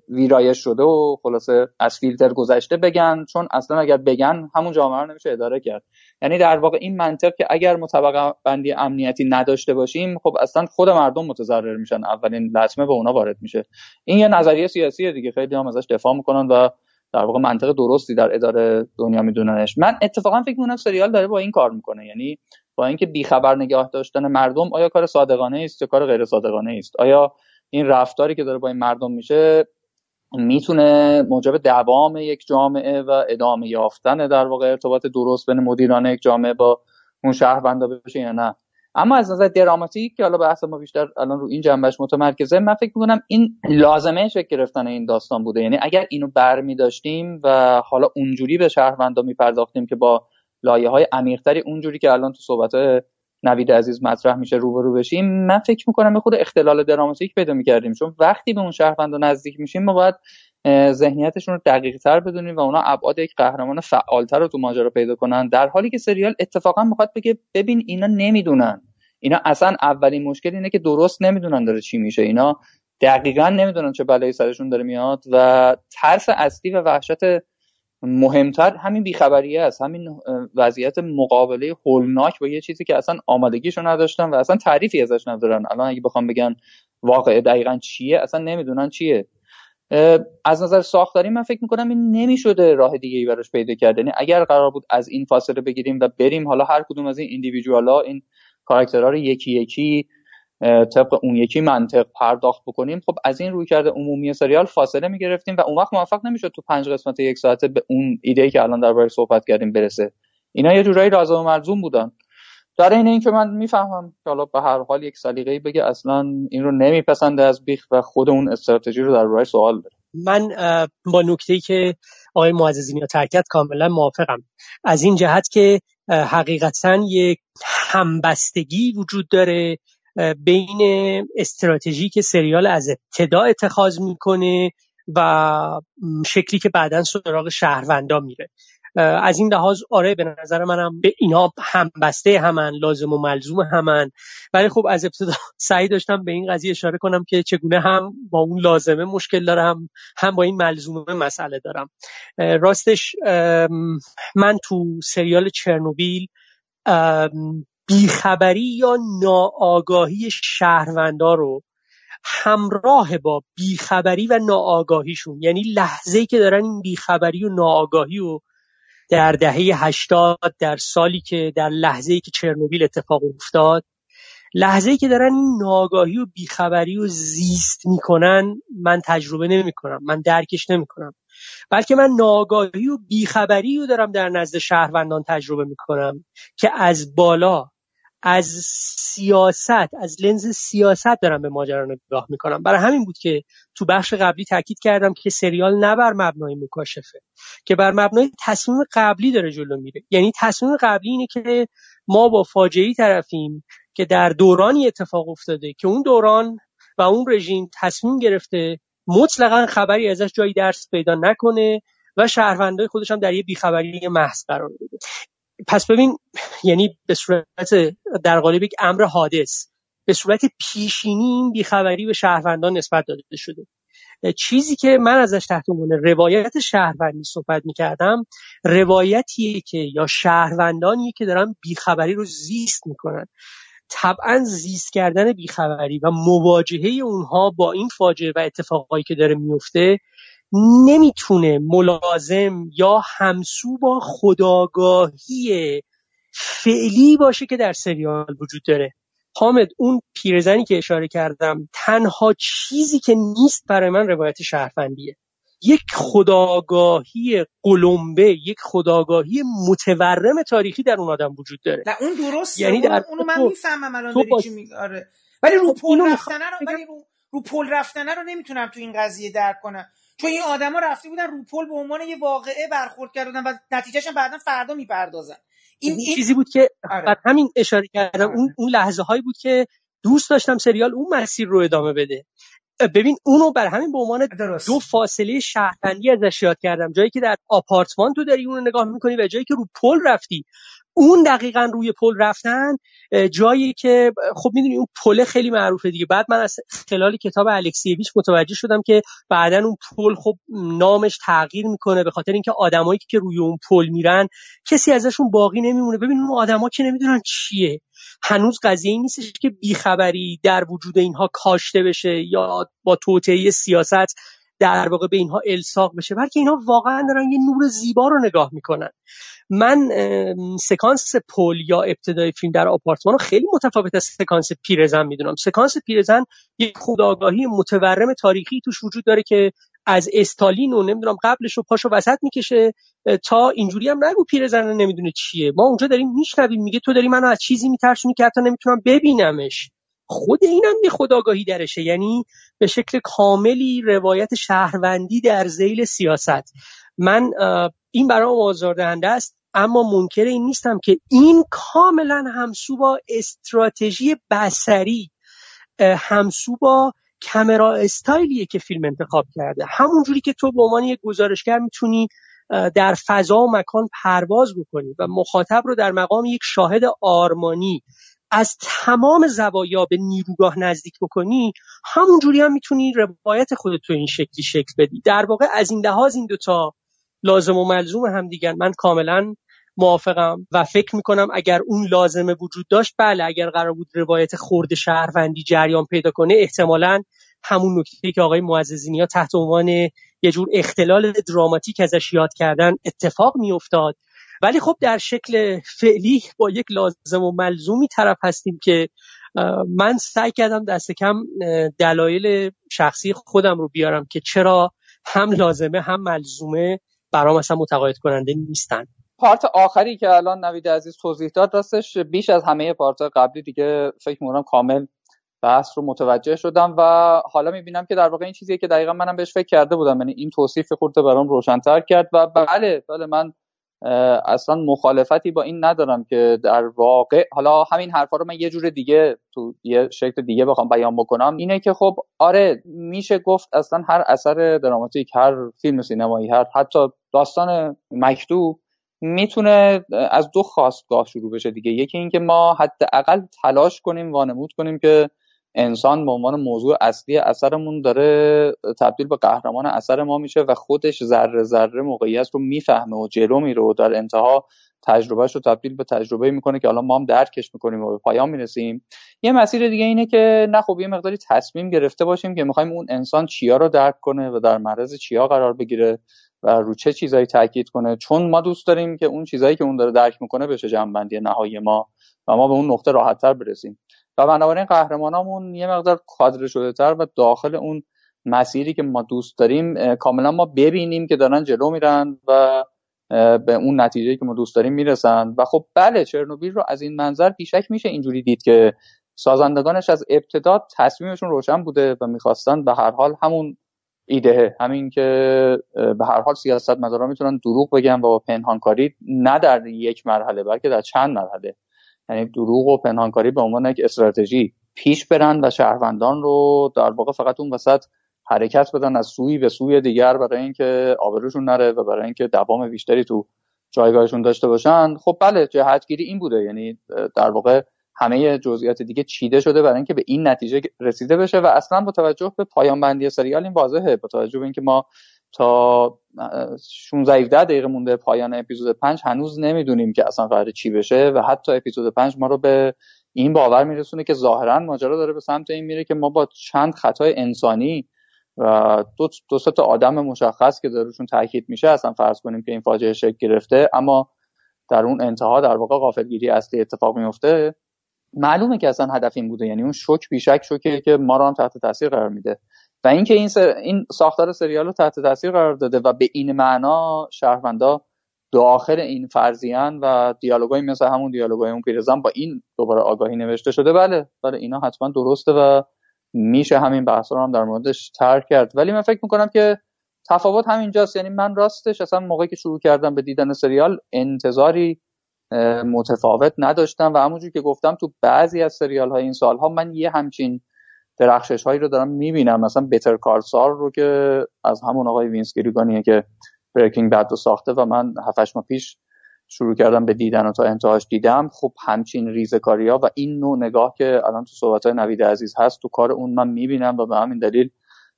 ویرایش شده و خلاصه از فیلتر گذشته بگن چون اصلا اگر بگن همون جامعه رو نمیشه اداره کرد. یعنی در واقع این منطق که اگر مطابقه بندی امنیتی نداشته باشیم خب اصلا خود مردم متضرر میشن اولین لطمه به اونا وارد میشه. این یه نظریه سیاسیه دیگه خیلی هم ازش دفاع می‌کنن و در واقع منطق درستی در اداره دنیا میدوننش. من اتفاقا فکر می‌کنم سریال داره با این کار می‌کنه یعنی با اینکه بیخبر نگاه داشتن مردم آیا کار صادقانه است یا کار غیر صادقانه است؟ آیا این رفتاری که داره با این مردم میشه می‌تونه موجب دوام یک جامعه و ادامه یافتن در واقع ارتباط درست بین مدیران یک جامعه با اون شهروندا بشه یا نه. اما از نظر دراماتیک که حالا بحث ما بیشتر الان رو این جنبش متمرکزه من فکر می‌کنم این لازمه شکل گرفتن این داستان بوده. یعنی اگر اینو برمی داشتیم و حالا اونجوری به شهروندا میپرداختیم که با لایه های عمیقتری اونجوری که الان تو صحبت نوید عزیز مطرح میشه روبرو بشیم. من فکر می‌کنم به خود اختلال دراماتیک پیدا می‌کردیم. چون وقتی به اون شهروند نزدیک میشیم ما باید ذهنیتشون رو دقیق تر بدونیم و اونا ابعاد یک قهرمان فعالتر رو تو ماجرا پیدا کنن. در حالی که سریال اتفاقا می‌خواد بگه ببین اینا نمی‌دونن. اینا اصلا اولین مشکل اینه که درست نمی‌دونن داره چی میشه. اینا دقیقا نمی‌دونن چه بلایی سرشون داره میاد و ترس اصلی و وحشت مهمتر همین بیخبریه است. همین وضعیت مقابله هولناک با یه چیزی که اصلا آمادگیشو نداشتن و اصلا تعریفی ازش ندارن. الان اگه بخوام بگن واقعه دقیقا چیه اصلا نمی‌دونن چیه. از نظر ساختاری من فکر می‌کنم این نمی‌شده راه دیگه ای براش پیدا کرد. یعنی اگر قرار بود از این فاصله بگیریم و بریم حالا هر کدوم از این ایندیویدوالا این کاراکترها رو یکی یکی طبق اون یکی منطق پرداخت بکنیم. خب از این روی کرده عمومی سریال فاصله می‌گرفتیم و اون وقت موفق نمی‌شد تو پنج قسمت یک ساعته به اون ایده که الان درباره صحبت کردیم برسه. اینا یه جورایی رازم و مرزوم بودن. در این اینکه من می‌فهمم که حالا به هر حال یک سلیقه بگه اصلا این رو نمیپسنده از بیخ و خود اون استراتژی رو در روی سوال داره. من با نکته که آقای معززینی ترکت کاملا موافقم. از این جهت که حقیقتا یک همبستگی وجود داره بین استراتژی که سریال از ابتدا اتخاذ می‌کنه و شکلی که بعدا سراغ شهروندا میره. از این لحاظ آره به نظر منم به اینا هم بسته همن لازم و ملزوم همن. ولی خب از ابتدا سعی داشتم به این قضیه اشاره کنم که چگونه هم با اون لازمه مشکل دارم هم با این ملزومه مسئله دارم. راستش من تو سریال چرنوبیل بیخبری یا ناآگاهی شهروندا رو همراه با بیخبری و ناآگاهیشون یعنی لحظه که دارن این بیخبری و ناآگاهی و در دهه هشتاد در سالی که در لحظه که چرنوبیل اتفاق افتاد لحظه که دارن این ناگاهی و بیخبری و زیست می‌کنن من تجربه نمی‌کنم من درکش نمی‌کنم. بلکه من ناگاهی و بیخبری رو دارم در نزد شهروندان تجربه می‌کنم که از بالا از سیاست از لنز سیاست دارم به ماجرا نگاه می‌کنم. برای همین بود که تو بخش قبلی تاکید کردم که سریال نه بر مبنای مکاشفه که بر مبنای تصمیم قبلی داره جلو میره. یعنی تصمیم قبلی اینه که ما با فاجعه طرفیم که در دورانی اتفاق افتاده که اون دوران و اون رژیم تصمیم گرفته مطلقا خبری ازش جایی درس پیدا نکنه و شهروندای خودش هم در یه بیخبری محض قرار بده. پس ببین یعنی به صورت در قالب یک امر حادث به صورت پیشینی این بیخبری به شهروندان نسبت داده شده. چیزی که من ازش تحت عنوان روایت شهروندی صحبت می‌کردم روایتیه که یا شهروندانیه که دارن بیخبری رو زیست می‌کنن. طبعا زیست کردن بیخبری و مواجهه اونها با این فاجعه و اتفاقایی که داره میفته نمی‌تونه ملازم یا همسو با خداگاهی فعلی باشه که در سریال وجود داره. حامد اون پیرزنی که اشاره کردم تنها چیزی که نیست برای من روایت شهروندیه. یک خداگاهی قلمبه یک خداگاهی متورم تاریخی در اون آدم وجود داره. نه اون درست یعنی در اونو من می‌فهمم الان داری چی میگه آره. ولی رو پل رفتنه رو ولی رو رو پل رفتنه رو نمی‌تونم تو این قضیه درک کنم. چون این آدما رفته بودن رو پل به عنوان یه واقعه برخورد کردن و نتیجهش بعدا فردا می‌پردازن این, این چیزی بود که آره. همین اشاره کردم آره. اون اون لحظه هایی بود که دوست داشتم سریال اون مسیر رو ادامه بده ببین اونو بر همین به عنوان دو فاصله شهروندی ازش یاد کردم جایی که در آپارتمان تو داری اونو نگاه می‌کنی و جایی که رو پل رفتی اون دقیقا روی پل رفتن جایی که خب می‌دونی اون پل خیلی معروفه دیگه. بعد من از خلال کتاب الکسیویچ متوجه شدم که بعدا اون پل خب نامش تغییر می‌کنه به خاطر اینکه آدمایی که روی اون پل میرن کسی ازشون باقی نمیمونه. ببین اون آدما که نمی‌دونن چیه. هنوز قضیه این نیستش که بیخبری در وجود اینها کاشته بشه یا با توطئه سیاست در واقع به اینها الساق بشه بلکه اینها واقعا دارن یه نور زیبا رو نگاه می‌کنن. من سکانس پل یا ابتدای فیلم در آپارتمان خیلی متفاوت از سکانس پیرزن می‌دونم. سکانس پیرزن یک خداگاهی متورم تاریخی توش وجود داره که از استالین و نمی‌دونم قبلش رو پاشو وسط می‌کشه تا اینجوری هم نگو پیرزن نمی‌دونه چیه. ما اونجا داریم میشنویم میگه تو داری منو از چیزی میترسونی که حتی نمی‌تونم ببینمش. خود اینم یه خداگاهی درشه. یعنی به شکل کاملی روایت شهروندی در زیل سیاست. من این برام آزاردهنده است اما منکر این نیستم که این کاملا همسو با استراتژی بسری همسو با کمرا استایلیه که فیلم انتخاب کرده. همونجوری که تو به عنوان یک گزارشگر می‌تونی در فضا و مکان پرواز بکنی و مخاطب رو در مقام یک شاهد آرمانی از تمام زوایا به نیروگاه نزدیک بکنی همونجوری هم می‌تونی روایت خودت تو این شکلی شکل بدی. در واقع از این لحاظ این دوتا لازم و ملزوم هم دیگر من کاملا موافقم و فکر می‌کنم اگر اون لازمه وجود داشت بله اگر قرار بود روایت خورد شهروندی جریان پیدا کنه احتمالا همون نکته که آقای معززینی ها تحت عنوان یه جور اختلال دراماتیک ازش یاد کردن اتفاق میافتاد. ولی خب در شکل فعلی با یک لازم و ملزومی طرف هستیم که من سعی کردم دست کم دلایل شخصی خودم رو بیارم که چرا هم لازمه هم ملزومه برام اصلا متقاعد کننده نیستن. پارت آخری که الان نوید عزیز توضیح داد راستش بیش از همه پارت قبلی دیگه فکر می‌کنم کامل بحث رو متوجه شدم و حالا می‌بینم که در واقع این چیزیه که دقیقا منم بهش فکر کرده بودم. یعنی این توصیف خورده برام روشنتر کرد و بله بله من اصلا مخالفتی با این ندارم که در واقع حالا همین حرفا رو من یه جور دیگه تو یه شکل دیگه بخوام بیان بکنم. اینه که خب آره میشه گفت اصلا هر اثر دراماتیک هر فیلم سینمایی هر حتی داستان مکتوب می‌تونه از دو خواستگاه شروع بشه دیگه. یکی اینکه ما حداقل تلاش کنیم وانمود کنیم که انسان به عنوان موضوع اصلی اثرمون داره تبدیل به قهرمان اثر ما میشه و خودش ذره ذره موقعیت رو می‌فهمه و جلو میره و در انتها تجربهش رو تبدیل به تجربه می‌کنه که حالا ما هم درکش می‌کنیم و به پایان می‌رسیم. یه مسیر دیگه اینه که نه خب یه مقداری تصمیم گرفته باشیم که می‌خوایم اون انسان چیا رو درک کنه و در معرض چیا قرار بگیره و رو چه چیزایی تاکید کنه. چون ما دوست داریم که اون چیزایی که اون داره درک می‌کنه بشه جنبندی نهایی ما و ما به اون نقطه راحتتر برسیم. و بنابراین قهرمانامون یه مقدار کادر شده تر و داخل اون مسیری که ما دوست داریم کاملا ما ببینیم که دارن جلو میرن و به اون نتیجه که ما دوست داریم می‌رسن. و خب بله چرنوبیل رو از این منظر بیشک میشه اینجوری دید که سازندگانش از ابتدا تصمیمشون روشن بوده و می‌خواستن به هر حال همون ایده همین که به هر حال سیاست مدارا می‌تونن دروغ بگن و با پنهانکاری نه در یک مرحله بلکه در چند مرحله. یعنی دروغ و پنهانکاری به عنوان یک استراتژی پیش برن و شهروندان رو در واقع فقط اون وسط حرکت بدن از سوی به سوی دیگر برای اینکه آبروشون نره و برای اینکه دوام بیشتری تو جایگاهشون داشته باشن. خب بله جهتگیری این بوده. یعنی در واقع همه جزئیات دیگه چیده شده برای اینکه به این نتیجه رسیده بشه و اصلا با توجه به پایان بندی سریال این واضحه. با توجه به اینکه ما تا 16 17 دقیقه مونده پایان اپیزود 5 هنوز نمی‌دونیم که اصلا قرار چی بشه و حتی اپیزود 5 ما رو به این باور میرسونه که ظاهرا ماجرا داره به سمت این میره که ما با چند خطای انسانی و دو, دو تا آدم مشخص که داروشون تاکید میشه اصلا فرض کنیم که این فاجعه شکل گرفته اما در اون انتها در واقع غافلگیری اصلی اتفاق میفته معلومه که اصلا هدف این بوده یعنی اون شوک بیشک شوکه که ما رو هم تحت تاثیر قرار میده. و اینکه این. این ساختار سریال رو تحت تاثیر قرار داده و به این معنا شهروندا داخل این فرضیان و دیالوگای مثل همون دیالوگای اون پیرزن با این دوباره آگاهی نوشته شده بله بله اینا حتما درسته و میشه همین بحث رو هم در موردش ترک کرد ولی من فکر می‌کنم که تفاوت همینجاست یعنی من راستش اصلا موقعی که شروع کردم به دیدن سریال انتظاری متفاوت نداشتم و همونجور که گفتم تو بعضی از سریال های این سالها من یه همچین درخشش هایی رو دارم می‌بینم. مثلا Better Call Saul رو که از همون آقای وینس گیلیگانیه که Breaking Bad رو ساخته و من 7 ماه پیش شروع کردم به دیدن و تا انتهاش دیدم. خب همچین ریزکاری ها و این نوع نگاه که الان تو صحبت های نوید عزیز هست تو کار اون من می‌بینم و به همین دلیل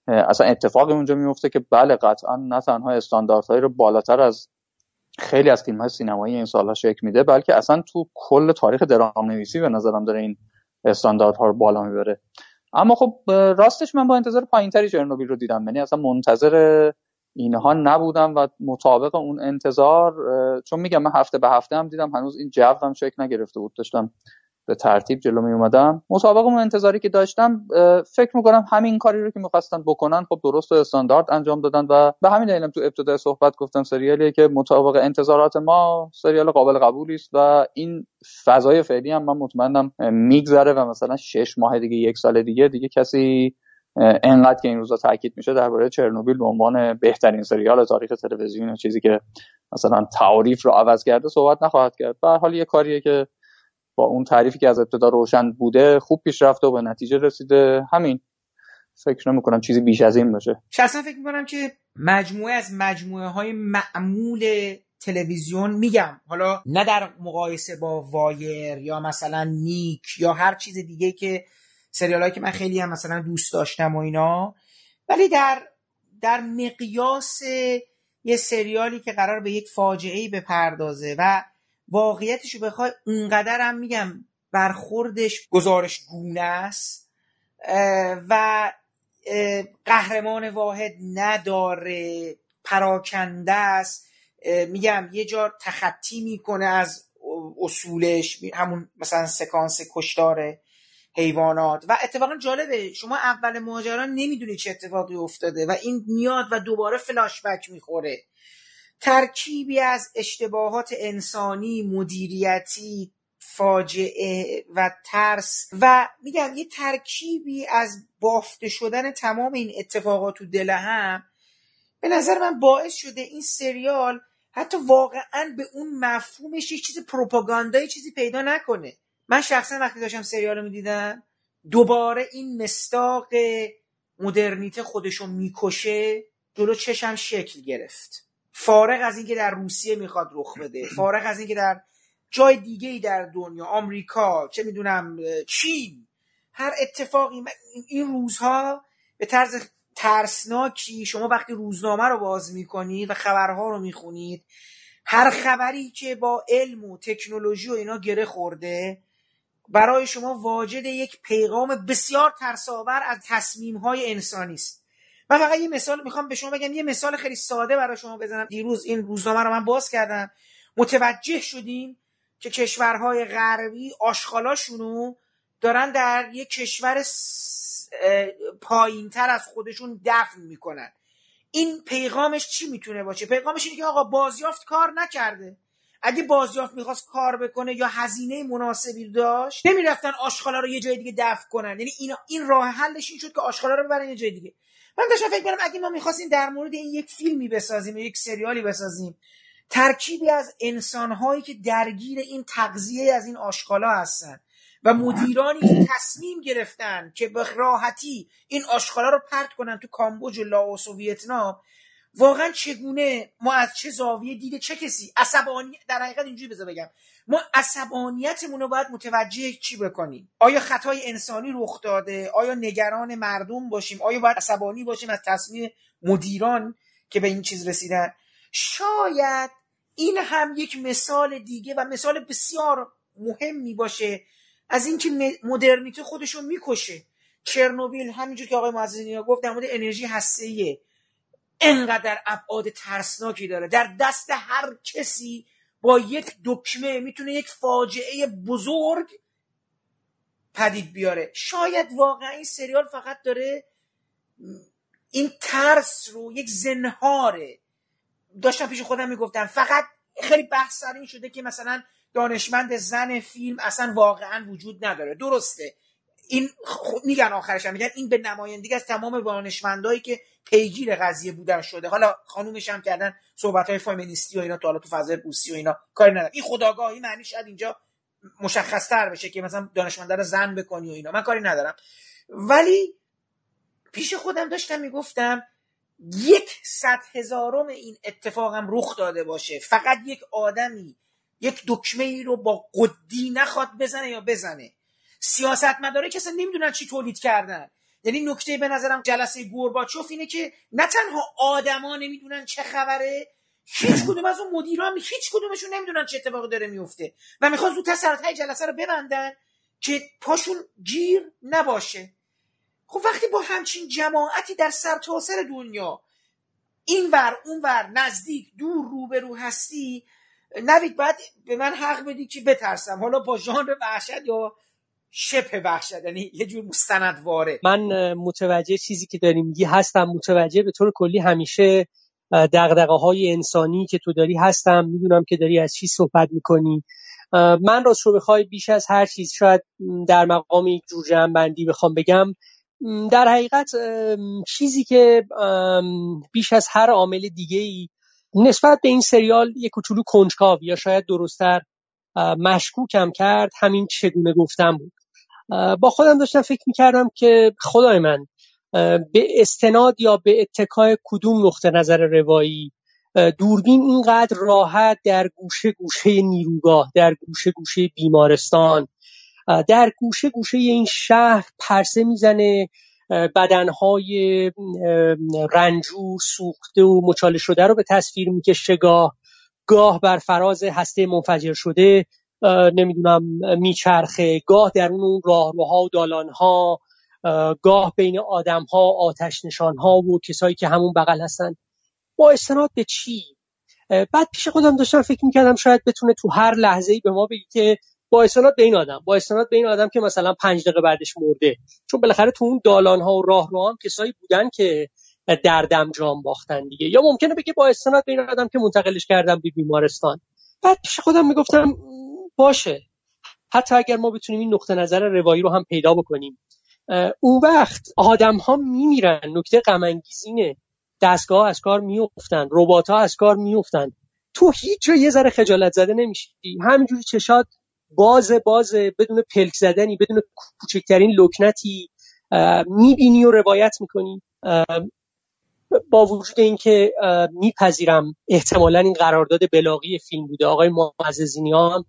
اصلا اتفاقی اونجا میفته که بله قطعا نه تنها استانداردهایی رو بالاتر از خیلی از فیلم های سینمایی این سالها شکل میده بلکه اصلا تو کل تاریخ درام نویسی به نظرم داره این استانداردها رو بالا می‌بره. اما خب راستش من با انتظار پایینتری چرنوبیل رو دیدم. یعنی اصلا منتظر اینها نبودم و مطابق اون انتظار چون میگم من هفته به هفته هم دیدم هنوز این جو هم شکل نگرفته بود. داشتم به ترتیب جلو می اومدم مطابق اون انتظاری که داشتم فکر می‌کنم همین کاری رو که می‌خواستن بکنن خب درست و استاندارد انجام دادن و به همین دلیلم تو ابتدای صحبت گفتم سریالی که مطابق انتظارات ما سریال قابل قبولی است و این فضای فعلی هم من مطمئنم میگذره و مثلا شش ماه دیگه یک سال دیگه دیگه کسی انقدر که این روزا تاکید میشه درباره چرنوبیل به عنوان بهترین سریال تاریخ تلویزیون چیزی که مثلا تعریف رو عوض کرده صحبت نخواهد کرد. به حال یه کاریه که با اون تعریفی که از ابتدا روشن بوده خوب پیش رفته و به نتیجه رسیده. همین. فکر نمی کنم چیزی بیش از این باشه. شخصا فکر می‌کنم که مجموعه از مجموعه های معمول تلویزیون میگم. حالا نه در مقایسه با وایر یا مثلا نیک یا هر چیز دیگه که سریال که من خیلی هم مثلا دوست داشتم و اینا ولی در در مقیاس یه سریالی که قرار به یک فاجعه ای بپردازه و واقعیتش رو بخوای اونقدر هم میگم برخوردش گزارش گونه است و قهرمان واحد نداره پراکنده است. میگم یه جا تخطی می‌کنه از اصولش همون مثلا سکانس کشتار حیوانات. و اتفاقا جالبه شما اول ماجرا نمی‌دونی چه اتفاقی افتاده و این میاد و دوباره فلاشبک می‌خوره. ترکیبی از اشتباهات انسانی مدیریتی فاجعه و ترس و میگم یه ترکیبی از بافته شدن تمام این اتفاقات تو دل هم به نظر من باعث شده این سریال حتی واقعا به اون مفهومش یه چیز پروپاگاندایی چیزی پیدا نکنه. من شخصا وقتی داشتم سریال رو می‌دیدم دوباره این مستاق مدرنیته خودشو می‌کشه جلو چشم شکل گرفت. فارغ از اینکه در روسیه می‌خواد رخ بده فارغ از اینکه در جای دیگه ای در دنیا آمریکا چه می‌دونم چین هر اتفاقی این روزها به طرز ترسناکی شما وقتی روزنامه رو باز می‌کنید و خبرها رو می‌خونید هر خبری که با علم و تکنولوژی و اینا گره خورده برای شما واجد یک پیغام بسیار ترساور از تصمیم های انسانی است. من فقط یه مثال می‌خوام به شما بگم یه مثال خیلی ساده برای شما بزنم. دیروز این روزنامه رو من باز کردم. متوجه شدیم که کشورهای غربی آشغالاشونو دارن در یک کشور تر از خودشون دفن می‌کنن. این پیغامش چی می‌تونه باشه؟ پیغامش اینه که آقا بازیافت کار نکرده. اگه بازیافت می‌خواست کار بکنه یا هزینه مناسبی داشت نمی‌رفتن آشغالا رو یه جای دیگه دفن کنن. یعنی این این راه حلش این شد که آشغالا رو ببرن یه جای دیگه. من داشتم فکر کنم اگه ما می‌خواستیم در مورد این یک فیلمی بسازیم یک سریالی بسازیم ترکیبی از انسانهایی که درگیر این تغذیه از این آشغالا هستن و مدیرانی که تصمیم گرفتن که به راحتی این آشغالا رو پرت کنن تو کامبوج و لاوس و ویتنام واقعا چگونه ما از چه زاویه دیده چه کسی؟ عصبانی در حقیقت اینجوری بذار بگم. ما عصبانیتمون رو باید متوجه چی بکنیم؟ آیا خطای انسانی رخ داده؟ آیا نگران مردم باشیم؟ آیا باید عصبانی باشیم از تصمیم مدیران که به این چیز رسیدن؟ شاید این هم یک مثال دیگه و مثال بسیار مهمی باشه از اینکه مدرنیته خودشو می‌کشه. چرنوبیل همینجور که آقای معززینی گفت در مورد انرژی هسته‌ایه انقدر ابعاد ترسناکی داره. در دست هر کسی با یک دکمه می‌تونه یک فاجعه بزرگ پدید بیاره. شاید واقعا این سریال فقط داره این ترس رو یک زنهاره. داشتم پیش خودم می‌گفتم فقط خیلی بحث سر این شده که مثلا دانشمند زن فیلم اصلا واقعا وجود نداره. درسته. این میگن آخرش هم میگن این به نمایندگی از تمام دانشمندایی که پیگیر قضیه بودن شده. حالا خانومش هم کردن صحبت های فمینیستی و اینا تو حالا تو فضای بوسی و اینا کاری ندارم این خداگاهی معنی شاید اینجا مشخص تر بشه که مثلا دانشمنده رو زن بکنی و اینا. من کاری ندارم. ولی پیش خودم داشتم می‌گفتم یک صد هزارم این اتفاقم رخ داده باشه. فقط یک آدمی یک دکمه ای رو با قدی نخواد بزنه یا بزنه. سیاست مداره کسی نمی‌دونن چی تولید کردن. یعنی نکته به نظرم جلسه گورباچوف اینه که نه تنها آدما نمی‌دونن چه خبره هیچ کدوم از اون مدیران هیچ کدومشون نمی‌دونن چه اتفاقی داره میفته و می‌خوان زودتر سرتای جلسه رو ببندن که پاشون گیر نباشه. خب وقتی با همچین جماعتی در سرتاسر دنیا این ور اون ور نزدیک دور روبرو هستی نوید باید به من حق بدی که بترسم. حالا با ژانر وحشت یا شبه وحشت یعنی یه جور مستندواره. من متوجه چیزی که داری میگی هستم متوجه به طور کلی همیشه دقدقه های انسانی که تو داری هستم. می‌دونم که داری از چی صحبت می‌کنی. من راست رو بخوای بیش از هر چیز شاید در مقام یک جور جمع بخوام بگم در حقیقت چیزی که بیش از هر عامل دیگه ای نسبت به این سریال یک کوچولو کنجکاو یا شاید درستتر مشکوکم کرد همین چگونه گفتم بود. با خودم داشتم فکر می‌کردم که خدای من به استناد یا به اتکای کدوم نقطه نظر روایی؟ دوربین اینقدر راحت در گوشه گوشه نیروگاه در گوشه گوشه بیمارستان در گوشه گوشه این شهر پرسه می‌زنه بدنهای رنجور سوخته و مچاله شده رو به تصویر می‌کشه گاه گاه بر فراز هسته منفجر شده. نمی‌دونم میچرخه. گاه در اون راهروها و دالانها گاه بین آدمها آتش نشانها و کسایی که همون بغل هستن. با استناد به چی؟ بعد پیش خودم داشتم فکر می‌کردم شاید بتونه تو هر لحظه ای به ما بگی که با استناد به این آدم با استناد به این آدم که مثلا پنج دقیقه بعدش مرده. چون بالاخره تو اون دالان ها و راه رو هم کسایی بودن که دردم جام باختن دیگه. یا ممکنه بگه با استناد به این آدم که منتقلش کردم به بیمارستان. بعد پیش خودم می‌گفتم باشه. حتی اگر ما بتونیم این نقطه نظر روایی رو هم پیدا بکنیم اون وقت آدم ها میمیرن. نکته غم اینه. دستگاه از کار میفتن ربات ها از کار میفتن تو هیچ جا یه ذره خجالت زده نمیشی. همینجوری چشات باز باز بدون پلک زدنی بدون کوچکترین لکنتی می‌بینی و روایت می‌کنی. با وجود اینکه میپذیرم احتمالا این قرارداد بلاغی فیلم بوده. آقای معززینیان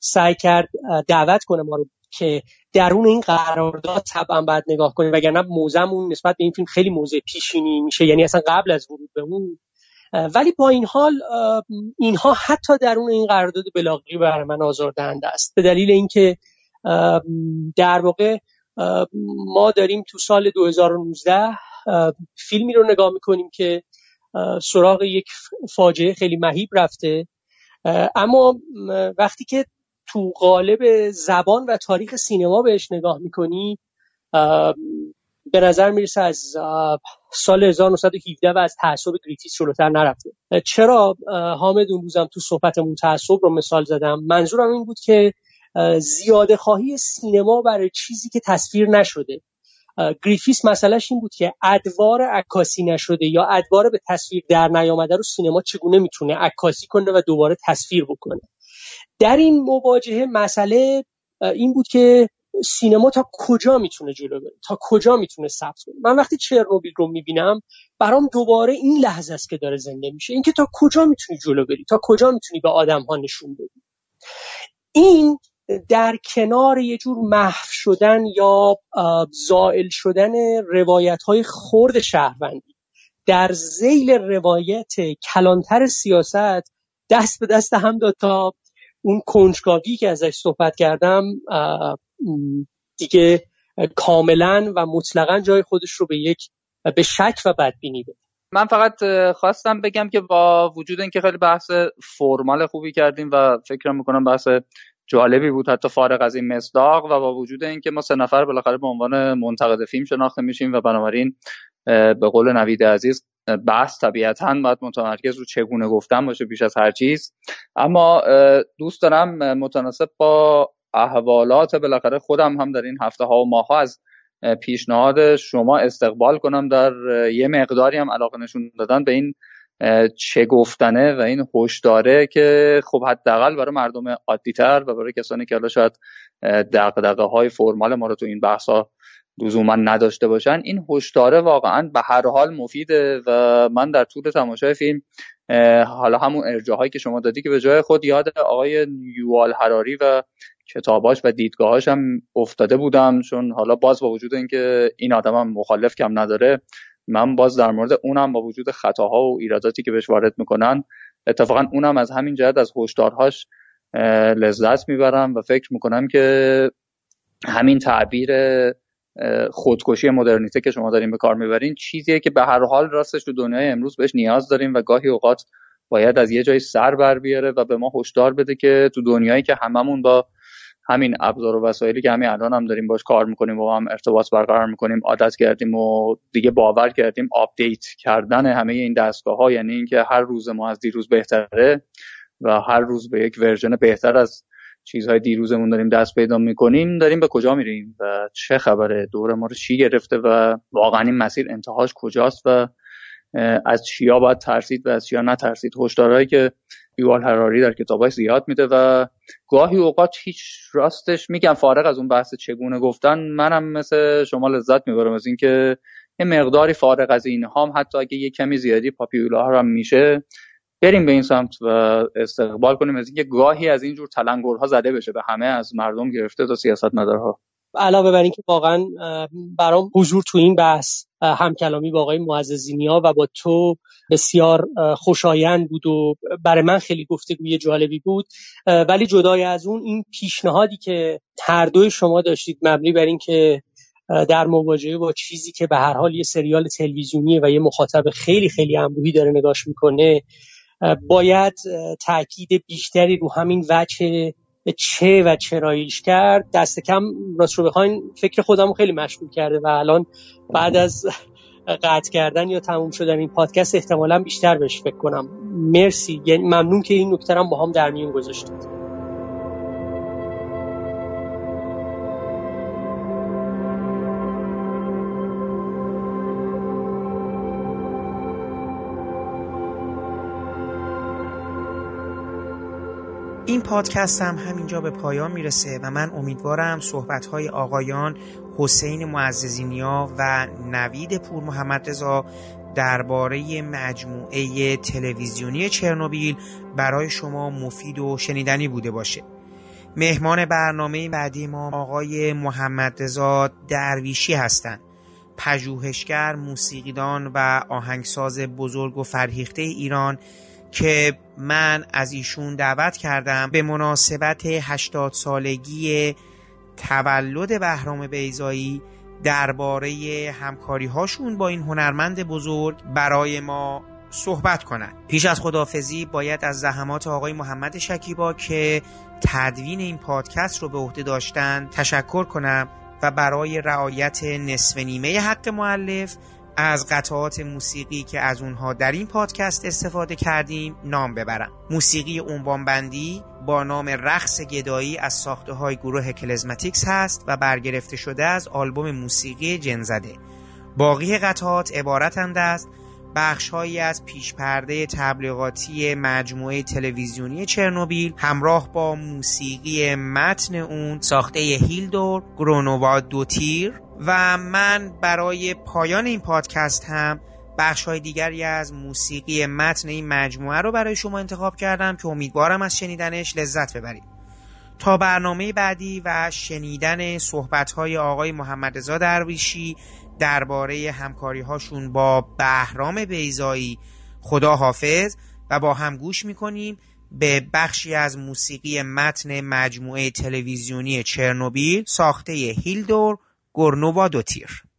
سعی کرد دعوت کنه ما رو که درون این قرارداد طبعا بعد نگاه کنیم. وگرنه موزمون نسبت به این فیلم خیلی موضع پیشینی میشه یعنی اصلا قبل از ورود به اون. ولی با این حال اینها حتی درون این قرارداد بلاغی برای من آزاردهنده است. به دلیل اینکه در واقع ما داریم تو سال 2019 فیلمی رو نگاه می‌کنیم که سراغ یک فاجعه خیلی مهیب رفته. اما وقتی که تو قالب زبان و تاریخ سینما بهش نگاه می‌کنی به نظر می‌رسه از سال 1917 و از تعصب گریفیس جلوتر نرفته. چرا حامد اون روزم تو صحبتمون تعصب رو مثال زدم؟ منظورم این بود که زیاده خواهی سینما برای چیزی که تصویر نشده. گریفیس مسئلهش این بود که ادوار عکاسی نشده یا ادوار به تصویر در نیامده رو سینما چگونه می‌تونه عکاسی کنه و دوباره تصویر بکنه؟ در این مواجهه مسئله این بود که سینما تا کجا می‌تونه جلو بره؟ تا کجا می‌تونه ثبت کنه؟ من وقتی چرنوبیل رو می‌بینم برام دوباره این لحظه است که داره زنده میشه. اینکه تا کجا می‌تونی جلو بری؟ تا کجا می‌تونی به آدم ها نشون بدی؟ این در کنار یه جور محو شدن یا زائل شدن روایت های خرد شهروندی. در زیل روایت کلانتر سیاست دست به دست هم داد تا اون کنجکاوی که ازش صحبت کردم دیگه کاملا و مطلقا جای خودش رو به یک به شک و بدبینی بده. من فقط خواستم بگم که با وجود اینکه خیلی بحث فرمال خوبی کردیم و فکر می‌کنم بحث جالبی بود حتی فارغ از این مصداق و با وجود اینکه ما سه نفر بالاخره به عنوان منتقد فیلم شناخته میشیم و بنابراین به قول نوید عزیز بحث طبیعتا باید متمرکز رو چگونه گفتن باشه بیش از هر چیز. اما دوست دارم متناسب با احوالات بالاخره خودم هم در این هفته ها و ماه ها از پیشنهاد شما استقبال کنم. در یه مقداری هم علاقه نشون دادن به این چه گفتنه و این هشداره که خب حداقل برای مردم عادیتر و برای کسانی که حالا شاید دغدغه های فرمال ما رو تو این بحث ها لزوما نداشته باشن این هشداره واقعا به هر حال مفیده و من در طول تماشای فیلم حالا همون ارجاهایی که شما دادی که به جای خود یاد آقای یوال حراری و کتاباش و دیدگاهاش هم افتاده بودم چون حالا باز با وجود اینکه این آدم هم مخالف کم نداره من باز در مورد اونم با وجود خطاها و ایراداتی که بهش وارد می‌کنن اتفاقا اونم از همین جهت از هشدارهاش لذت می‌برم و فکر می‌کنم که همین تعبیر خودکشی مدرنیته که شما دارین به کار می‌برین چیزیه که به هر حال راستش تو دنیای امروز بهش نیاز داریم و گاهی اوقات باید از یه جایی سر بر بیاره و به ما هشدار بده که تو دنیایی که هممون با همین ابزار و وسایلی که همین الان هم داریم باش کار می‌کنیم و هم ارتباط برقرار می‌کنیم عادت کردیم و دیگه باور کردیم update کردن همه این دستگاه ها یعنی اینکه هر روز ما از دیروز بهتره و هر روز به یک version بهتر از چیزهای دیروزمون داریم دست پیدا می‌کنیم داریم به کجا میریم و چه خبره دور ما رو چی گرفته و واقعا این مسیر انتهاش کجاست و از چیا باید ترسید و از چیا نترسید. هشدارهایی که یوال هراری در کتاباش زیاد میده و گاهی اوقات هیچ راستش میگم فارغ از اون بحث چگونه گفتن منم مثل شما لذت می‌برم از اینکه یه مقداری فارغ از این هم حتی اگه یه کمی زیادی پاپیولا هم میشه بریم به این سمت و استقبال کنیم از اینکه گاهی از اینجور تلنگرها زده بشه به همه از مردم گرفته تا سیاست مدارها علاوه بر اینکه واقعا برام حضور تو این بحث همکلامی با آقای معززینیا و با تو بسیار خوشایند بود و برای من خیلی گفتگوی جالبی بود. ولی جدای از اون این پیشنهادی که هر دوی شما داشتید مبنی بر اینکه در مواجهه با چیزی که به هر حال یه سریال تلویزیونی و یه مخاطب خیلی خیلی انبوهی داره نگاش می‌کنه باید تاکید بیشتری رو همین وجه چه و چراییش کرد. دست کم راست رو بخواین فکر خودم خیلی مشغول کرده و الان بعد از قطع کردن یا تموم شدن این پادکست احتمالا بیشتر بهش فکر کنم. مرسی. یعنی ممنون که این نکته با هم در میون گذاشتید. این پادکست هم همینجا به پایان می‌رسه و من امیدوارم صحبت های آقایان حسین معززینیا و نوید پور محمد رضا درباره مجموعه تلویزیونی چرنوبیل برای شما مفید و شنیدنی بوده باشه. مهمان برنامه بعدی ما آقای محمد رضا درویشی هستند. پژوهشگر موسیقیدان و آهنگساز بزرگ و فرهیخته ایران که من از ایشون دعوت کردم به مناسبت 80 سالگی تولد بهرام بیزایی درباره همکاری هاشون با این هنرمند بزرگ برای ما صحبت کنند پیش از خداحافظی باید از زحمات آقای محمد شکیبا که تدوین این پادکست رو به عهده داشتن تشکر کنم و برای رعایت نصف نیمه حق معلف از قطعات موسیقی که از اونها در این پادکست استفاده کردیم نام ببرم. موسیقی بندی با نام رقص گدایی از ساخته های گروه کلزماتیکس هست و برگرفته شده از آلبوم موسیقی جنزده. باقی قطعات عبارتند از بخشهایی از پیشپرده تبلیغاتی مجموعه تلویزیونی چرنوبیل همراه با موسیقی متن اون ساخته هیلدور گرونووا دوتیر و من برای پایان این پادکست هم بخش های دیگری از موسیقی متن این مجموعه رو برای شما انتخاب کردم که امیدوارم از شنیدنش لذت ببرید. تا برنامه بعدی و شنیدن صحبت های آقای محمد رضا درویشی درباره همکاری هاشون با بهرام بیزایی خدا حافظ و با هم گوش می‌کنیم به بخشی از موسیقی متن مجموعه تلویزیونی چرنوبیل ساخته هیلدور گورنووا دوتیر